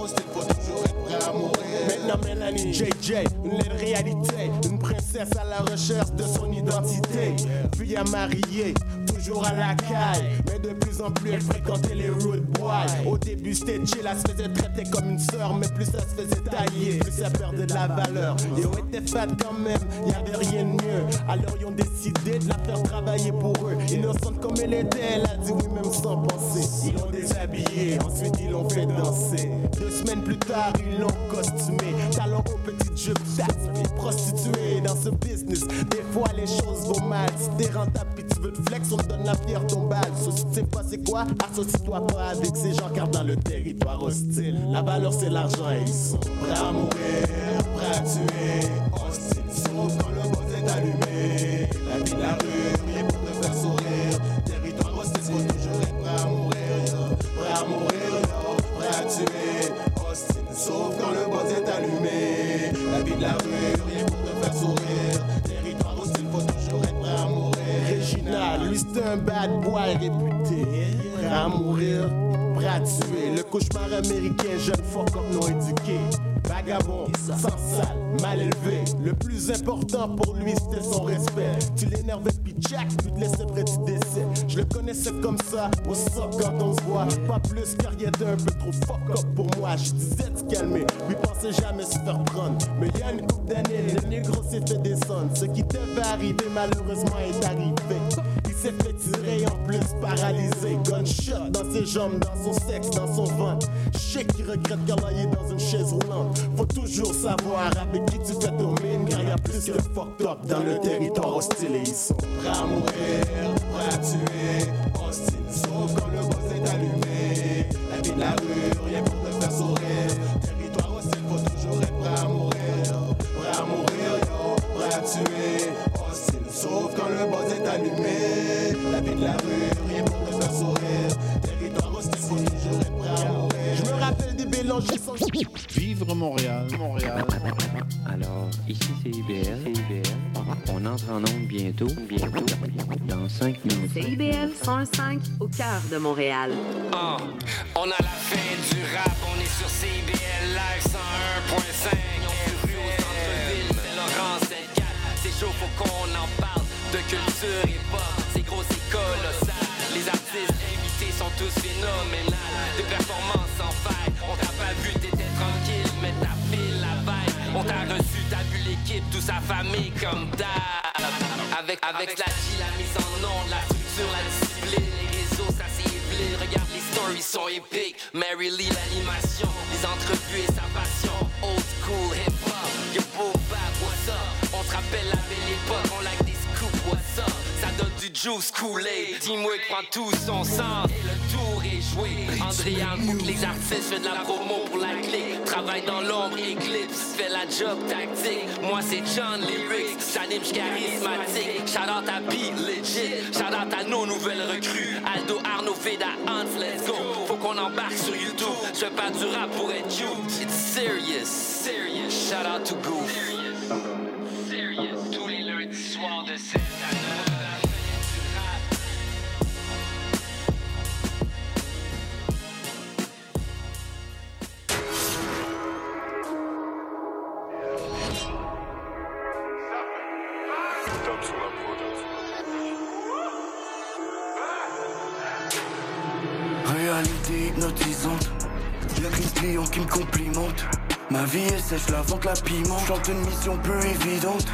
hostile, faut toujours être prêt à mourir. Maintenant Mélanie, JJ, une réalité, princesse à la recherche de son identité, puis à marier, toujours à la caille, mais de plus en plus elle fréquentait les rude boys. Au début c'était chill, elle se faisait traiter comme une sœur, mais plus ça se faisait tailler, plus ça perdait de la valeur. Yo était fat quand même, y avait rien de mieux. Alors ils ont décidé de la faire travailler pour eux. Innocente comme elle était, elle a dit oui même sans penser. Ils l'ont déshabillée, ensuite ils l'ont fait danser. Deux semaines plus tard, ils l'ont costumé. Talons aux petites jupes, prostituée dans ce business. Des fois les choses vont mal. Si t'es rentable pis tu veux te flex, on te donne la pierre tombale. So, si tu sais pas c'est quoi, associe-toi pas avec ces gens car dans le territoire hostile, la valeur c'est l'argent et ils sont Prêt à mourir, prêt à tuer, hostile, sauf quand le boss est allumé. La vie de la rue, rien pour te faire sourire. Territoire hostile, faut toujours être prêt à mourir. Prêt à mourir. Prêt à tuer, hostile, sauf quand le boss est allumé. La vie de la rue, c'est un bad boy réputé. Prêt à mourir, prêt tuer. Le cauchemar américain, jeune fuck up non éduqué. Vagabond, sans sale, mal élevé. Le plus important pour lui c'était son respect. Tu l'énervais puis Jack, tu te laissais près du décès. Je le connaissais comme ça, au soc quand on se voit. Pas plus car il était un peu trop fuck up pour moi. Je disais de calmer, lui pensait jamais se faire prendre. Mais il y a une couple d'années, le négro s'est fait descendre. Ce qui devait arriver malheureusement est arrivé. Il s'est fait tirer en plus paralysé. Gunshot dans ses jambes, dans son sexe, dans son ventre. Sais qu'il regrette est dans une chaise roulante. Faut toujours savoir avec qui tu fais ton mine. Car y plus que fucked up dans le territoire hostile et à mourir, prêt à tuer, hostile, sauf quand le boss est allumé. La vie de la rue, rien pour te faire sourire. Territoire hostile, faut toujours être prêt à mourir. Prêt à mourir, yo. Prêt à tuer, hostile, sauf quand le boss est allumé. La vie de la rue, rien pour te faire sourire. Territoire hostile, faut toujours être prêt à mourir. Je me rappelle des mélangés sans Vivre Montréal, Montréal. Alors, ici c'est IBL. On entre en onde bientôt. Bientôt. Dans 5 minutes. CIBL 105 au cœur de Montréal. Ah, on a la fin du rap, on est sur CBL Live 101.5. On rue au centre-ville, c'est Laurent, c'est 4. C'est chaud, faut qu'on en parle de culture et pop. Les artistes invités sont tous phénoménales. Des performances sans faille. On t'a pas vu, t'étais tranquille, mais t'as fait la vibe. On t'a reçu, t'as vu l'équipe, toute sa famille comme d'hab. Avec, avec la G, la mise en onde, la structure, la discipline, les réseaux, ça c'est. Regarde, les stories sont épiques. Mary Lee, l'animation, les entrevues et sa passion. Old school hip-hop, yo beau bap, what's up? On se rappelle la belle époque, on like des scoops, what's up? Ça donne du juice coulé, dis-moi prend tout son sens. Et le tour est joué. André Hambouk, les artistes, fait de la promo pour la clique. Travaille dans l'ombre, éclipse, fait la job tactique. Moi c'est John Lyrics, j'anime, charismatique. Shout out à B, legit. Shout out à nos nouvelles recrues. Aldo, Arnaud, Feda, Hans, let's go. Faut qu'on embarque sur YouTube. Je fais pas du rap pour être cute. It's serious, serious. Shout out to Goof. Serious. Tous les lundis soirs de 7 à 9. Réalité hypnotisante. Y'a qu'une client qui me complimente. Ma vie est sèche, la vente, la piment. Chante une mission peu évidente.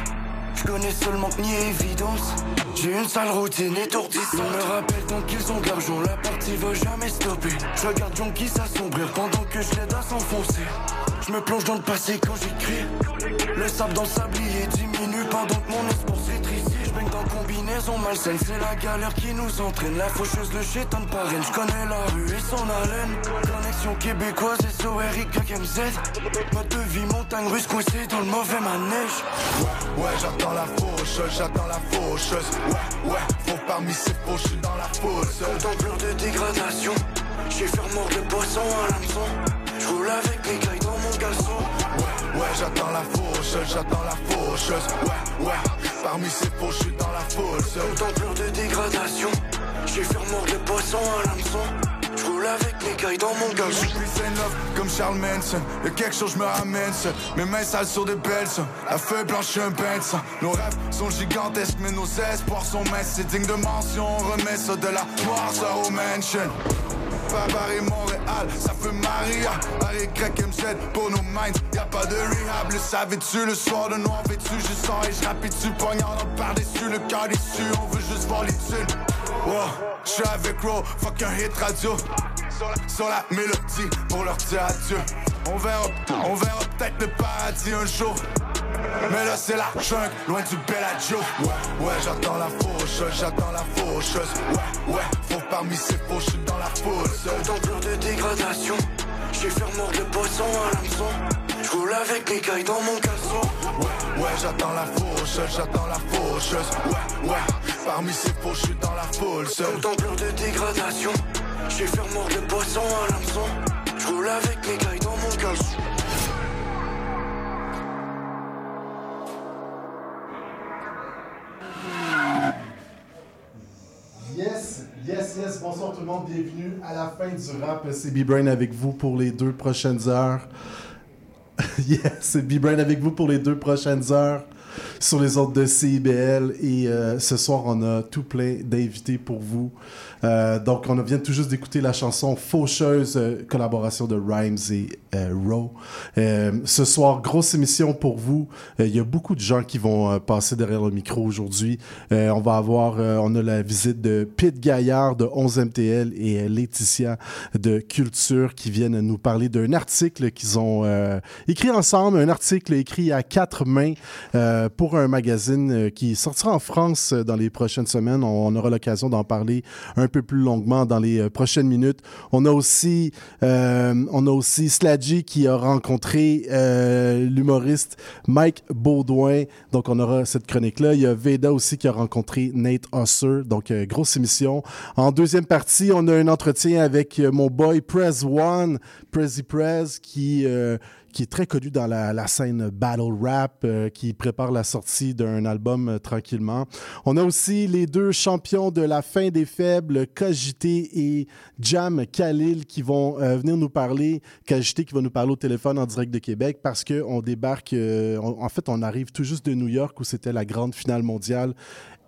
Je connais seulement ni évidence. J'ai une sale routine étourdissante. On me rappelle tant qu'ils ont de l'argent, la partie va jamais stopper. Je regarde Jonky s'assombrir pendant que je l'aide à s'enfoncer. Je me plonge dans le passé quand j'écris. Le sable dans le sablier diminue pendant que mon espoir combinaison malsaine, c'est la galère qui nous entraîne. La faucheuse, le chétan de parraine. Je connais la rue et son haleine. Connexion québécoise, SORIK, MZ. Mode de vie, montagne russe coincée dans le mauvais manège. Ouais, ouais, j'attends la faucheuse, j'attends la faucheuse. Ouais, ouais, faut parmi ces faux, dans la fosse. Contempleur de dégradation. J'suis faire mort de poisson à l'hameçon. J'roule avec les cailles Ouais, ouais, j'attends la faucheuse, j'attends la faucheuse. Ouais, ouais, parmi ces faux, j'suis dans la fosse. Contempleur de dégradation. J'suis faire mort de poisson à l'hameçon. J'roule roule avec mes cailles dans mon gars. Je suis love comme Charles Manson. Y'a quelque chose, je me ramène. Mes mains sales sur des belles seins. La feuille blanche, un sang. Nos rêves sont gigantesques, mais nos espoirs sont minces. C'est digne de mention, on remet ça de la noirceur au mansion. Montréal, ça fait Maria. Harry Crack MZ pour nos minds. Y'a pas de rehab, le savais-tu? Le soir de noir vêtu, je sors et je rapide dessus. Poignard dans par-dessus, le cœur déçu. On veut juste voir les thunes. Wow, je suis avec Ro, fuck un hit radio. Sur la, sur la mélodie pour leur dire adieu. On verra, on verra peut-être le paradis un jour. Mais là c'est la jungle, loin du Bellagio Ouais, ouais, j'attends la faucheuse, j'attends la faucheuse Ouais, ouais, faut parmi ces faux, j'suis dans la Dans plein de dégradation, j'ai fait mordre le poisson à l'hameçon. Je roule avec mes cailles dans mon caleçon. Ouais, ouais, j'attends la faucheuse, j'attends la faucheuse Ouais, ouais, parmi ces faux, j'suis dans la foule seul plein de dégradation, j'ai fait mordre le poisson à l'hameçon. Je roule avec mes cailles dans mon caleçon. Yes, yes, yes. Bonsoir tout le monde. Bienvenue à la fin du rap. C'est B-Brain avec vous pour les deux prochaines heures. yes, c'est B-Brain avec vous pour les deux prochaines heures sur les autres de CIBL. Et euh, ce soir, on a tout plein d'invités pour vous. Euh, donc, on vient tout juste d'écouter la chanson Faucheuse, euh, collaboration de Rhymes et euh, Row. Euh, ce soir, grosse émission pour vous. Il y a beaucoup de gens qui vont passer derrière le micro aujourd'hui. On va avoir, on a la visite de Pete Gaillard de 11MTL et Laetitia de Culture qui viennent nous parler d'un article qu'ils ont écrit ensemble, un article écrit à quatre mains pour un magazine qui sortira en France dans les prochaines semaines. On, on aura l'occasion d'en parler un peu plus longuement dans les euh, prochaines minutes. On a aussi, euh, on Sladgy qui a rencontré euh, l'humoriste Mike Baudouin. Donc, on aura cette chronique-là. Il y a Veda aussi qui a rencontré Nate Husser. Donc, grosse émission. En deuxième partie, on a un entretien avec mon boy Prez One, Prezi Prez, qui... qui est très connu dans la, la scène battle rap, euh, qui prépare la sortie d'un album euh, tranquillement. On a aussi les deux champions de la fin des faibles, Cogité et Jam Khalil, qui vont euh, venir nous parler. Cogité qui va nous parler au téléphone en direct de Québec parce qu'on débarque, euh, on- en fait, on arrive tout juste de New York où c'était la grande finale mondiale.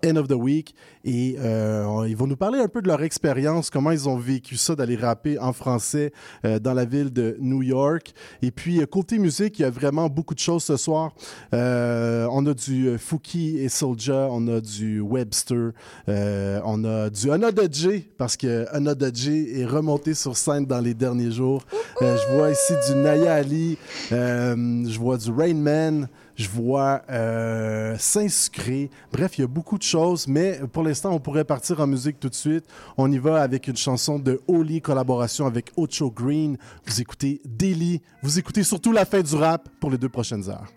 End of the Week. Et euh, ils vont nous parler un peu de leur expérience, comment ils ont vécu ça d'aller rapper en français euh, dans la ville de New York. Et puis, euh, côté musique, il y a vraiment beaucoup de choses ce soir. Euh, on a du euh, Fouki et Soulja, on a du Webster, euh, on a du Another J, parce que Another J est remonté sur scène dans les derniers jours. Je vois ici du Naya Ali, je vois du Rain Man, je vois euh. Bref, il y a beaucoup de choses, mais pour l'instant, on pourrait partir en musique tout de suite. On y va avec une chanson de Oli, collaboration avec Ocho Green. Vous écoutez Daily. Vous écoutez surtout la fin du rap pour les deux prochaines heures.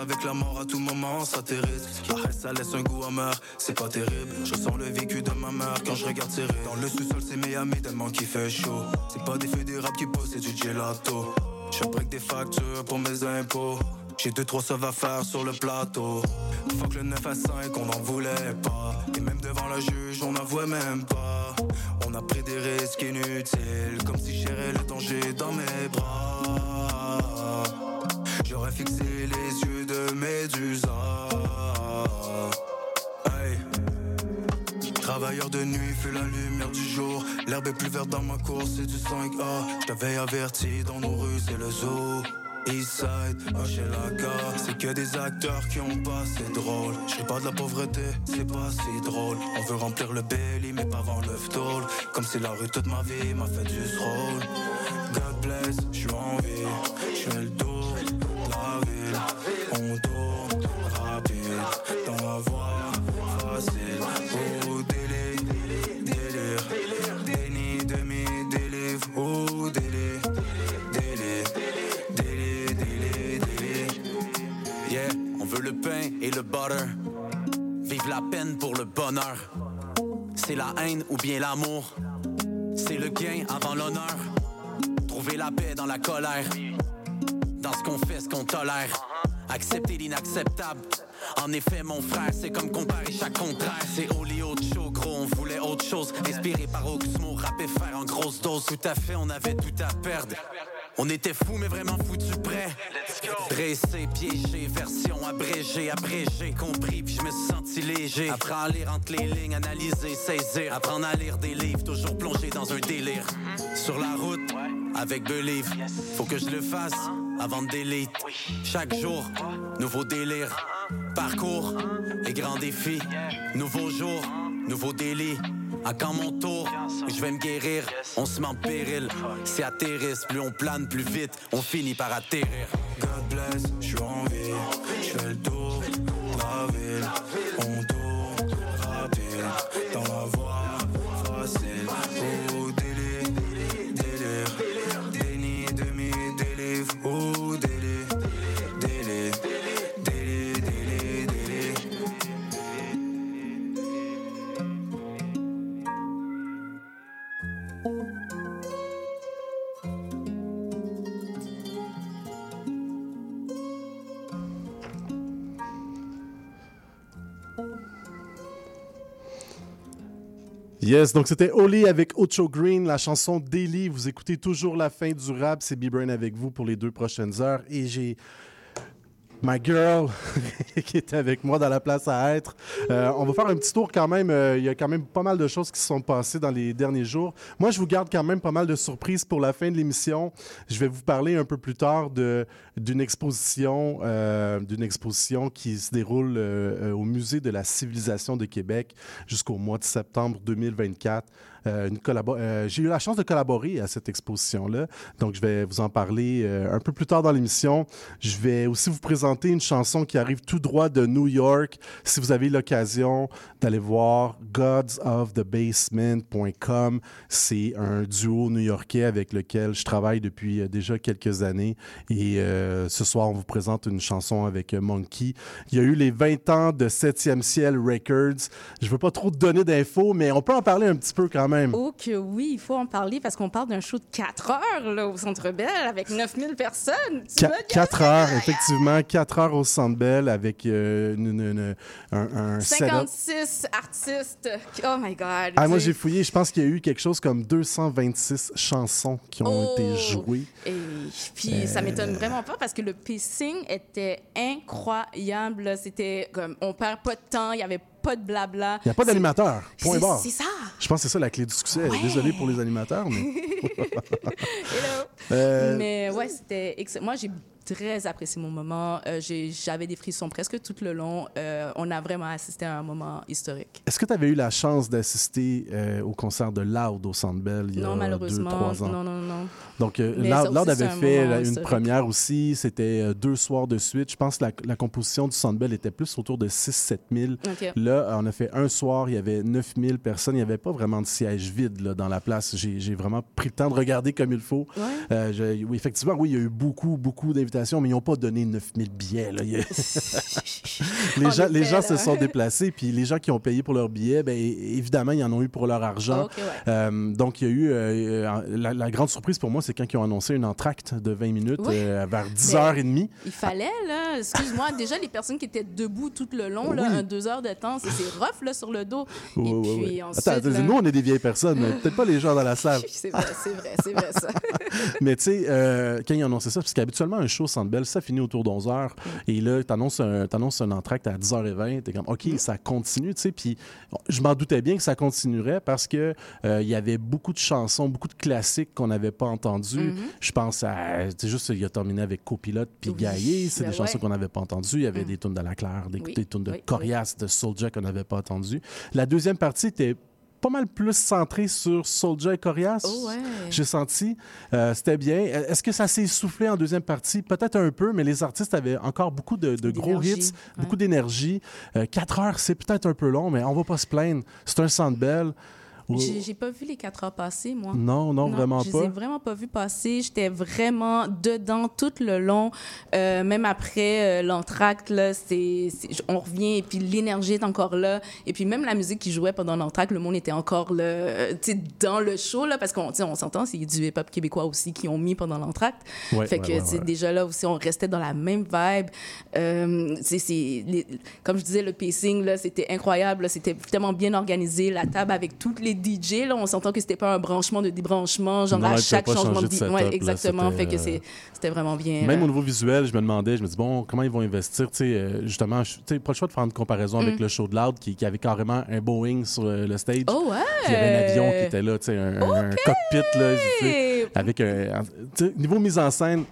Avec la mort à tout moment, ça t'érise. Arrête, ça laisse un goût amer, c'est pas terrible. Je sens le vécu de ma mère quand je regarde serré. Dans le sous-sol, c'est Miami tellement qu'il fait chaud. C'est pas des feux des rap qui posent, c'est du gelato. Je break des factures pour mes impôts. J'ai deux, trois sauves à faire sur le plateau. Fuck le 9 à 5, on n'en voulait pas. Et même devant la juge, on n'avouait même pas. On a pris des risques inutiles, comme si gérais le danger dans mes bras. J'aurais fixé les yeux de Médusa. Hey. Travailleur de nuit, fait la lumière du jour. L'herbe est plus verte dans ma course, c'est du 5A. J't'avais averti dans nos rues, c'est le zoo. Eastside, Hochelaga C'est que des acteurs qui ont pas c'est drôle Je pas de la pauvreté, c'est pas si drôle On veut remplir le belly mais pas avant le tôle Comme si la rue toute ma vie m'a fait du rôle God bless, je suis en vie Je le ville On tourne rapide dans la voie facile Oh délire, délire Déni, demi, délivre Oh délire, délire Délire, délire, délire Yeah, on veut le pain et le butter Vive la peine pour le bonheur. C'est la haine ou bien l'amour. C'est le gain avant l'honneur. Trouver la paix dans la colère. Dans ce qu'on fait, ce qu'on tolère. Accepter l'inacceptable. En effet, mon frère, c'est comme comparer chaque contraire. C'est Oli autre show, gros, on voulait autre chose. Inspiré par Oxmo, rap et faire en grosse dose. Tout à fait, on avait tout à perdre. On était fous, mais vraiment foutus prêts. Dressé, piégé, version abrégée, abrégé, compris, puis je me suis senti léger. Apprends à lire entre les lignes, analyser, saisir. Apprendre à lire des livres, toujours plongé dans un délire. Sur la route, avec Believe, faut que je le fasse avant de delete. Chaque jour, nouveau délire. Parcours et grands défis. Nouveau jour, nouveau délit. À quand mon tour, je vais me guérir. On se met en péril. Si atterrisse, plus on plane, plus vite, on finit par atterrir. Yes, donc c'était Oli avec Ocho Green, la chanson Daily. Vous écoutez toujours la fin du rap. C'est B-Brain avec vous pour les deux prochaines heures. Et j'ai my girl qui est avec moi dans la place à être. Euh, on va faire un petit tour quand même. Euh, Il y a quand même pas mal de choses qui se sont passées dans les derniers jours. Moi, je vous garde quand même pas mal de surprises pour la fin de l'émission. Je vais vous parler un peu plus tard d'une exposition, euh, d'une exposition qui se déroule euh, euh, au Musée de la civilisation de Québec jusqu'au mois de septembre 2024. Euh, euh, J'ai eu la chance de collaborer à cette exposition-là, donc je vais vous en parler euh, un peu plus tard dans l'émission. Je vais aussi vous présenter une chanson qui arrive tout droit de New York. Si vous avez l'occasion d'aller voir godsofthebasement.com, c'est un duo new-yorkais avec lequel je travaille depuis déjà quelques années. Et ce soir, on vous présente une chanson avec Monkey. Il y a eu les 20 ans de 7e Ciel Records. Je veux pas trop donner d'infos, mais on peut en parler un petit peu quand même. Oh que oui, il faut en parler parce qu'on parle d'un show de 4 heures là, au Centre Bell avec 9000 personnes. Tu Qua- me gagnes. Quatre heures, effectivement, quatre heures au Centre Bell avec euh, une- une- une- un, un setup. 56 artistes. Oh my God. Ah, moi, j'ai fouillé. Je pense qu'il y a eu quelque chose comme 226 chansons qui ont Oh. été jouées. Et puis, ça m'étonne vraiment pas parce que le pacing était incroyable. C'était comme, on perd pas de temps, il y avait pas de blabla. Il n'y a pas d'animateur. Point barre. C'est ça. Je pense que c'est ça la clé du succès. Désolé pour les animateurs, mais. Hello. Euh, Mais ouais, c'était. Moi, j'ai très apprécié mon moment. Euh, J'avais des frissons presque tout le long. Euh, on a vraiment assisté à un moment historique. Est-ce que tu avais eu la chance d'assister euh, au concert de Loud au Centre Bell il y a non, deux, malheureusement. trois ans? Non, non, non. Donc, Loud, avait un fait la- une historique. première aussi. C'était deux soirs de suite. Je pense que la, la composition du Centre Bell était plus autour de 6-7 000. OK. Là, on a fait un soir, il y avait 9 000 personnes. Il n'y avait pas vraiment de siège vide là, dans la place. J'ai vraiment pris le temps de regarder comme il faut. Ouais. Je- oui, effectivement, oui, il y a eu beaucoup, beaucoup d'invitations, mais ils n'ont pas donné 9000 billets. là. Les En gens, les se sont déplacés, puis les gens qui ont payé pour leurs billets, ben, é- évidemment, ils en ont eu pour leur argent. Ouais. Euh, donc, il y a eu... euh, euh, la, la grande surprise pour moi, c'est quand ils ont annoncé une entracte de 20 minutes euh, vers 10h30. Il fallait, là, excuse-moi, déjà les personnes qui étaient debout tout le long, là, Oui. un deux heures de temps, c'est rough là, sur le dos. Ouais, Et ouais, puis ouais. ensuite. Attends, attends, là- nous, on est des vieilles personnes, peut-être pas les gens dans la salle. C'est vrai, c'est vrai, c'est vrai ça. Mais tu sais, quand ils ont annoncé ça, parce qu'habituellement, un show Centre Bell, ça finit autour d'11h. Et là, tu annonces un, t'annonces un entracte à 10h20. Tu es comme, OK, ça continue, tu sais. Puis je m'en doutais bien que ça continuerait parce que euh, il y avait beaucoup de chansons, beaucoup de classiques qu'on n'avait pas entendus. Je pense à, tu juste, il a terminé avec Copilote puis Oui, Gaillé. C'est ben des chansons qu'on n'avait pas entendues. Il y avait des tunes de La Claire, des, Oui, des tunes de oui. Corias, de Soulja qu'on n'avait pas entendues. La deuxième partie était pas mal plus centrée sur Soulja et Corias. Oh ouais. J'ai senti. Euh, C'était bien. Est-ce que ça s'est essoufflé en deuxième partie? Peut-être un peu, mais les artistes avaient encore beaucoup de, de gros hits, ouais. beaucoup d'énergie. Euh, quatre heures, c'est peut-être un peu long, mais on va pas se plaindre. C'est un centre belle. J'ai pas vu les quatre heures passer, moi. Non, non, vraiment je pas. les ai vraiment pas vus passer. J'étais vraiment dedans tout le long. Euh, même après euh, l'entracte, on revient et puis l'énergie est encore là. Et puis même la musique qui jouait pendant l'entracte, le monde était encore là, euh, dans le show, là, parce qu'on on s'entend, c'est du hip-hop québécois aussi qui ont mis pendant l'entracte. Ouais, fait ouais, que ouais, déjà là aussi, on restait dans la même vibe. Euh, c'est, comme je disais, le pacing, là, c'était incroyable. C'était tellement bien organisé. La table avec toutes les DJ, là, on s'entend que c'était pas un branchement de débranchement, genre Non, à chaque changement de de ouais, là, exactement. Fait que euh, c'était vraiment bien. Même là. au niveau visuel, je me demandais, je me dis, bon, comment ils vont investir? Tu sais, euh, justement, tu sais, pas le choix de faire une comparaison avec Mm. le show de Loud qui, qui avait carrément un Boeing sur le, stage. Oh ouais! Il y avait un avion qui était là, tu sais, un, un cockpit, là, avec un. Niveau mise en scène,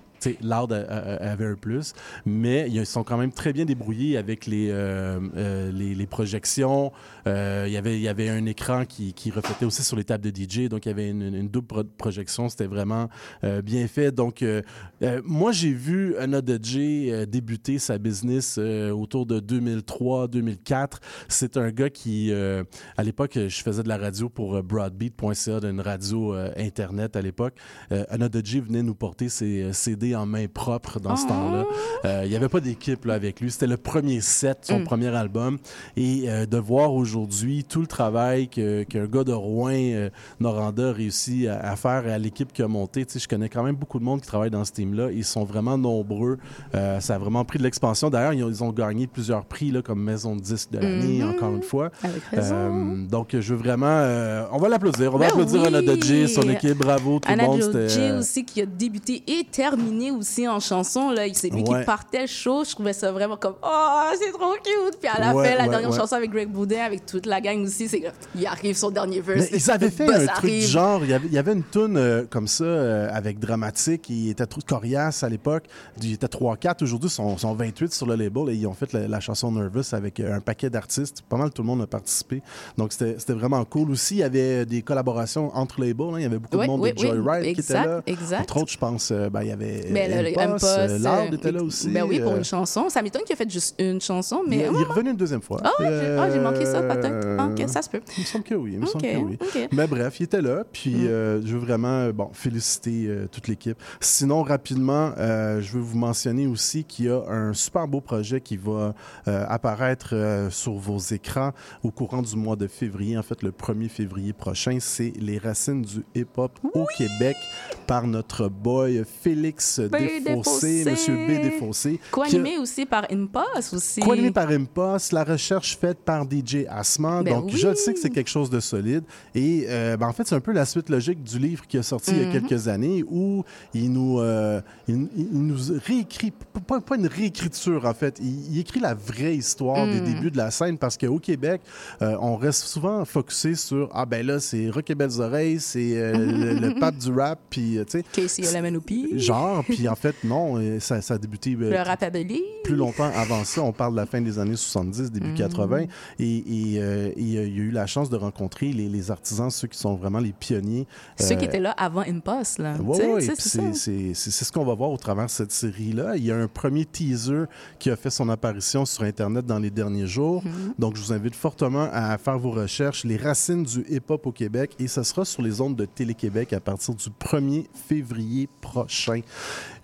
Loud a- a- avait un plus, mais ils sont quand même très bien débrouillés avec les, euh, euh, projections. Euh, il y avait- un écran qui, reflétait aussi sur les tables de DJ, donc il y avait une, double pro- projection. C'était vraiment euh, bien fait. Donc, euh, euh, moi, j'ai vu Anna J euh, débuter sa business euh, autour de 2003-2004. C'est un gars qui, euh, à l'époque, je faisais de la radio pour euh, broadbeat.ca, une radio euh, Internet à l'époque. Euh, Anna J venait nous porter ses euh, En main propre dans ce Oh. temps-là. Euh, Il n'y avait pas d'équipe avec lui. C'était le premier set, son Mm. premier album. Et euh, de voir aujourd'hui tout le travail que- qu'un gars de Rouen, euh, Noranda, a réussi à, à faire à l'équipe qui a monté. Tu sais, je connais quand même beaucoup de monde qui travaille dans ce team-là. Ils sont vraiment nombreux. Ça a vraiment pris de l'expansion. D'ailleurs, ils, ont- ils ont gagné plusieurs prix là, comme Maison de disque de l'année, Mhm. encore une fois. Avec raison. Donc, je veux vraiment... on va l'applaudir. On va Ben applaudir oui. Anna J, son équipe. Bravo, tout Anna le monde. Euh, aussi qui a débuté et terminé aussi en chanson. Là. C'est lui Ouais. qui partait chaud. Je trouvais ça vraiment comme Oh, c'est trop cute. Puis à la Ouais, fin, la ouais, dernière chanson avec Greg Boudin, avec toute la gang aussi, c'est il arrive son dernier verse. Ils avaient fait un truc du genre, il y avait, il y avait une tune euh, comme ça euh, avec Dramatique, il était trop coriace à l'époque, il était 3-4, aujourd'hui ils sont, sont 28 sur le label et ils ont fait la, la chanson Nervous avec euh, un paquet d'artistes, pas mal tout le monde a participé, donc c'était vraiment cool. Aussi, il y avait des collaborations entre labels, hein. il y avait beaucoup de monde oui, de oui, Joyride qui était là, exact. entre autres je pense, ben, il y avait Mais le- le euh, euh, était là aussi. Ben oui, pour euh, une chanson. Ça m'étonne qu'il a fait juste une chanson, il, mais. il est revenu une deuxième fois. Ah, ouais, j'ai- j'ai manqué ça, peut-être. Euh, Ah, ok, ça se peut. Il me semble que oui. Il me semble que oui. Mais bref, il était là. Puis Mm. euh, je veux vraiment bon, féliciter euh, toute l'équipe. Sinon, rapidement, je veux vous mentionner aussi qu'il y a un super beau projet qui va apparaître sur vos écrans au courant du mois de février. En fait, le 1er février prochain, c'est Les racines du hip-hop au Québec par notre boy Félix B. Desfossés. Monsieur B. A- Co-animé aussi par Impulse aussi. Co-animé par Impost, la recherche faite par DJ Asman. Ben Donc, oui. je sais que c'est quelque chose de solide. Et euh, ben, en fait, c'est un peu la suite logique du livre qui a sorti il y a Mhm. quelques années où il nous, euh, il, il nous réécrit, pas, pas une réécriture en fait, il, il écrit la vraie histoire des Mhm. débuts de la scène parce qu'au Québec, euh, on reste souvent focusé sur Ah ben là, c'est Rock et Belles Oreilles, c'est le, le pape du rap, puis tu sais. Genre, puis en fait, non, euh, ça, ça a débuté. euh, Le rap plus longtemps avant ça. On parle de la fin des années 70, début Mhm. 80. Et, et, euh, et, euh, il y a eu la chance de rencontrer les, les artisans, ceux qui sont vraiment les pionniers. Ceux qui Euh, étaient là avant Impulse, là. Sais, puis c'est ça. ce qu'on va voir au travers de cette série-là. Il y a un premier teaser qui a fait son apparition sur Internet dans les derniers jours. Mhm. Donc, je vous invite fortement à faire vos recherches. Les racines du hip-hop au Québec. Et ce sera sur les ondes de Télé-Québec à partir du 1er février prochain.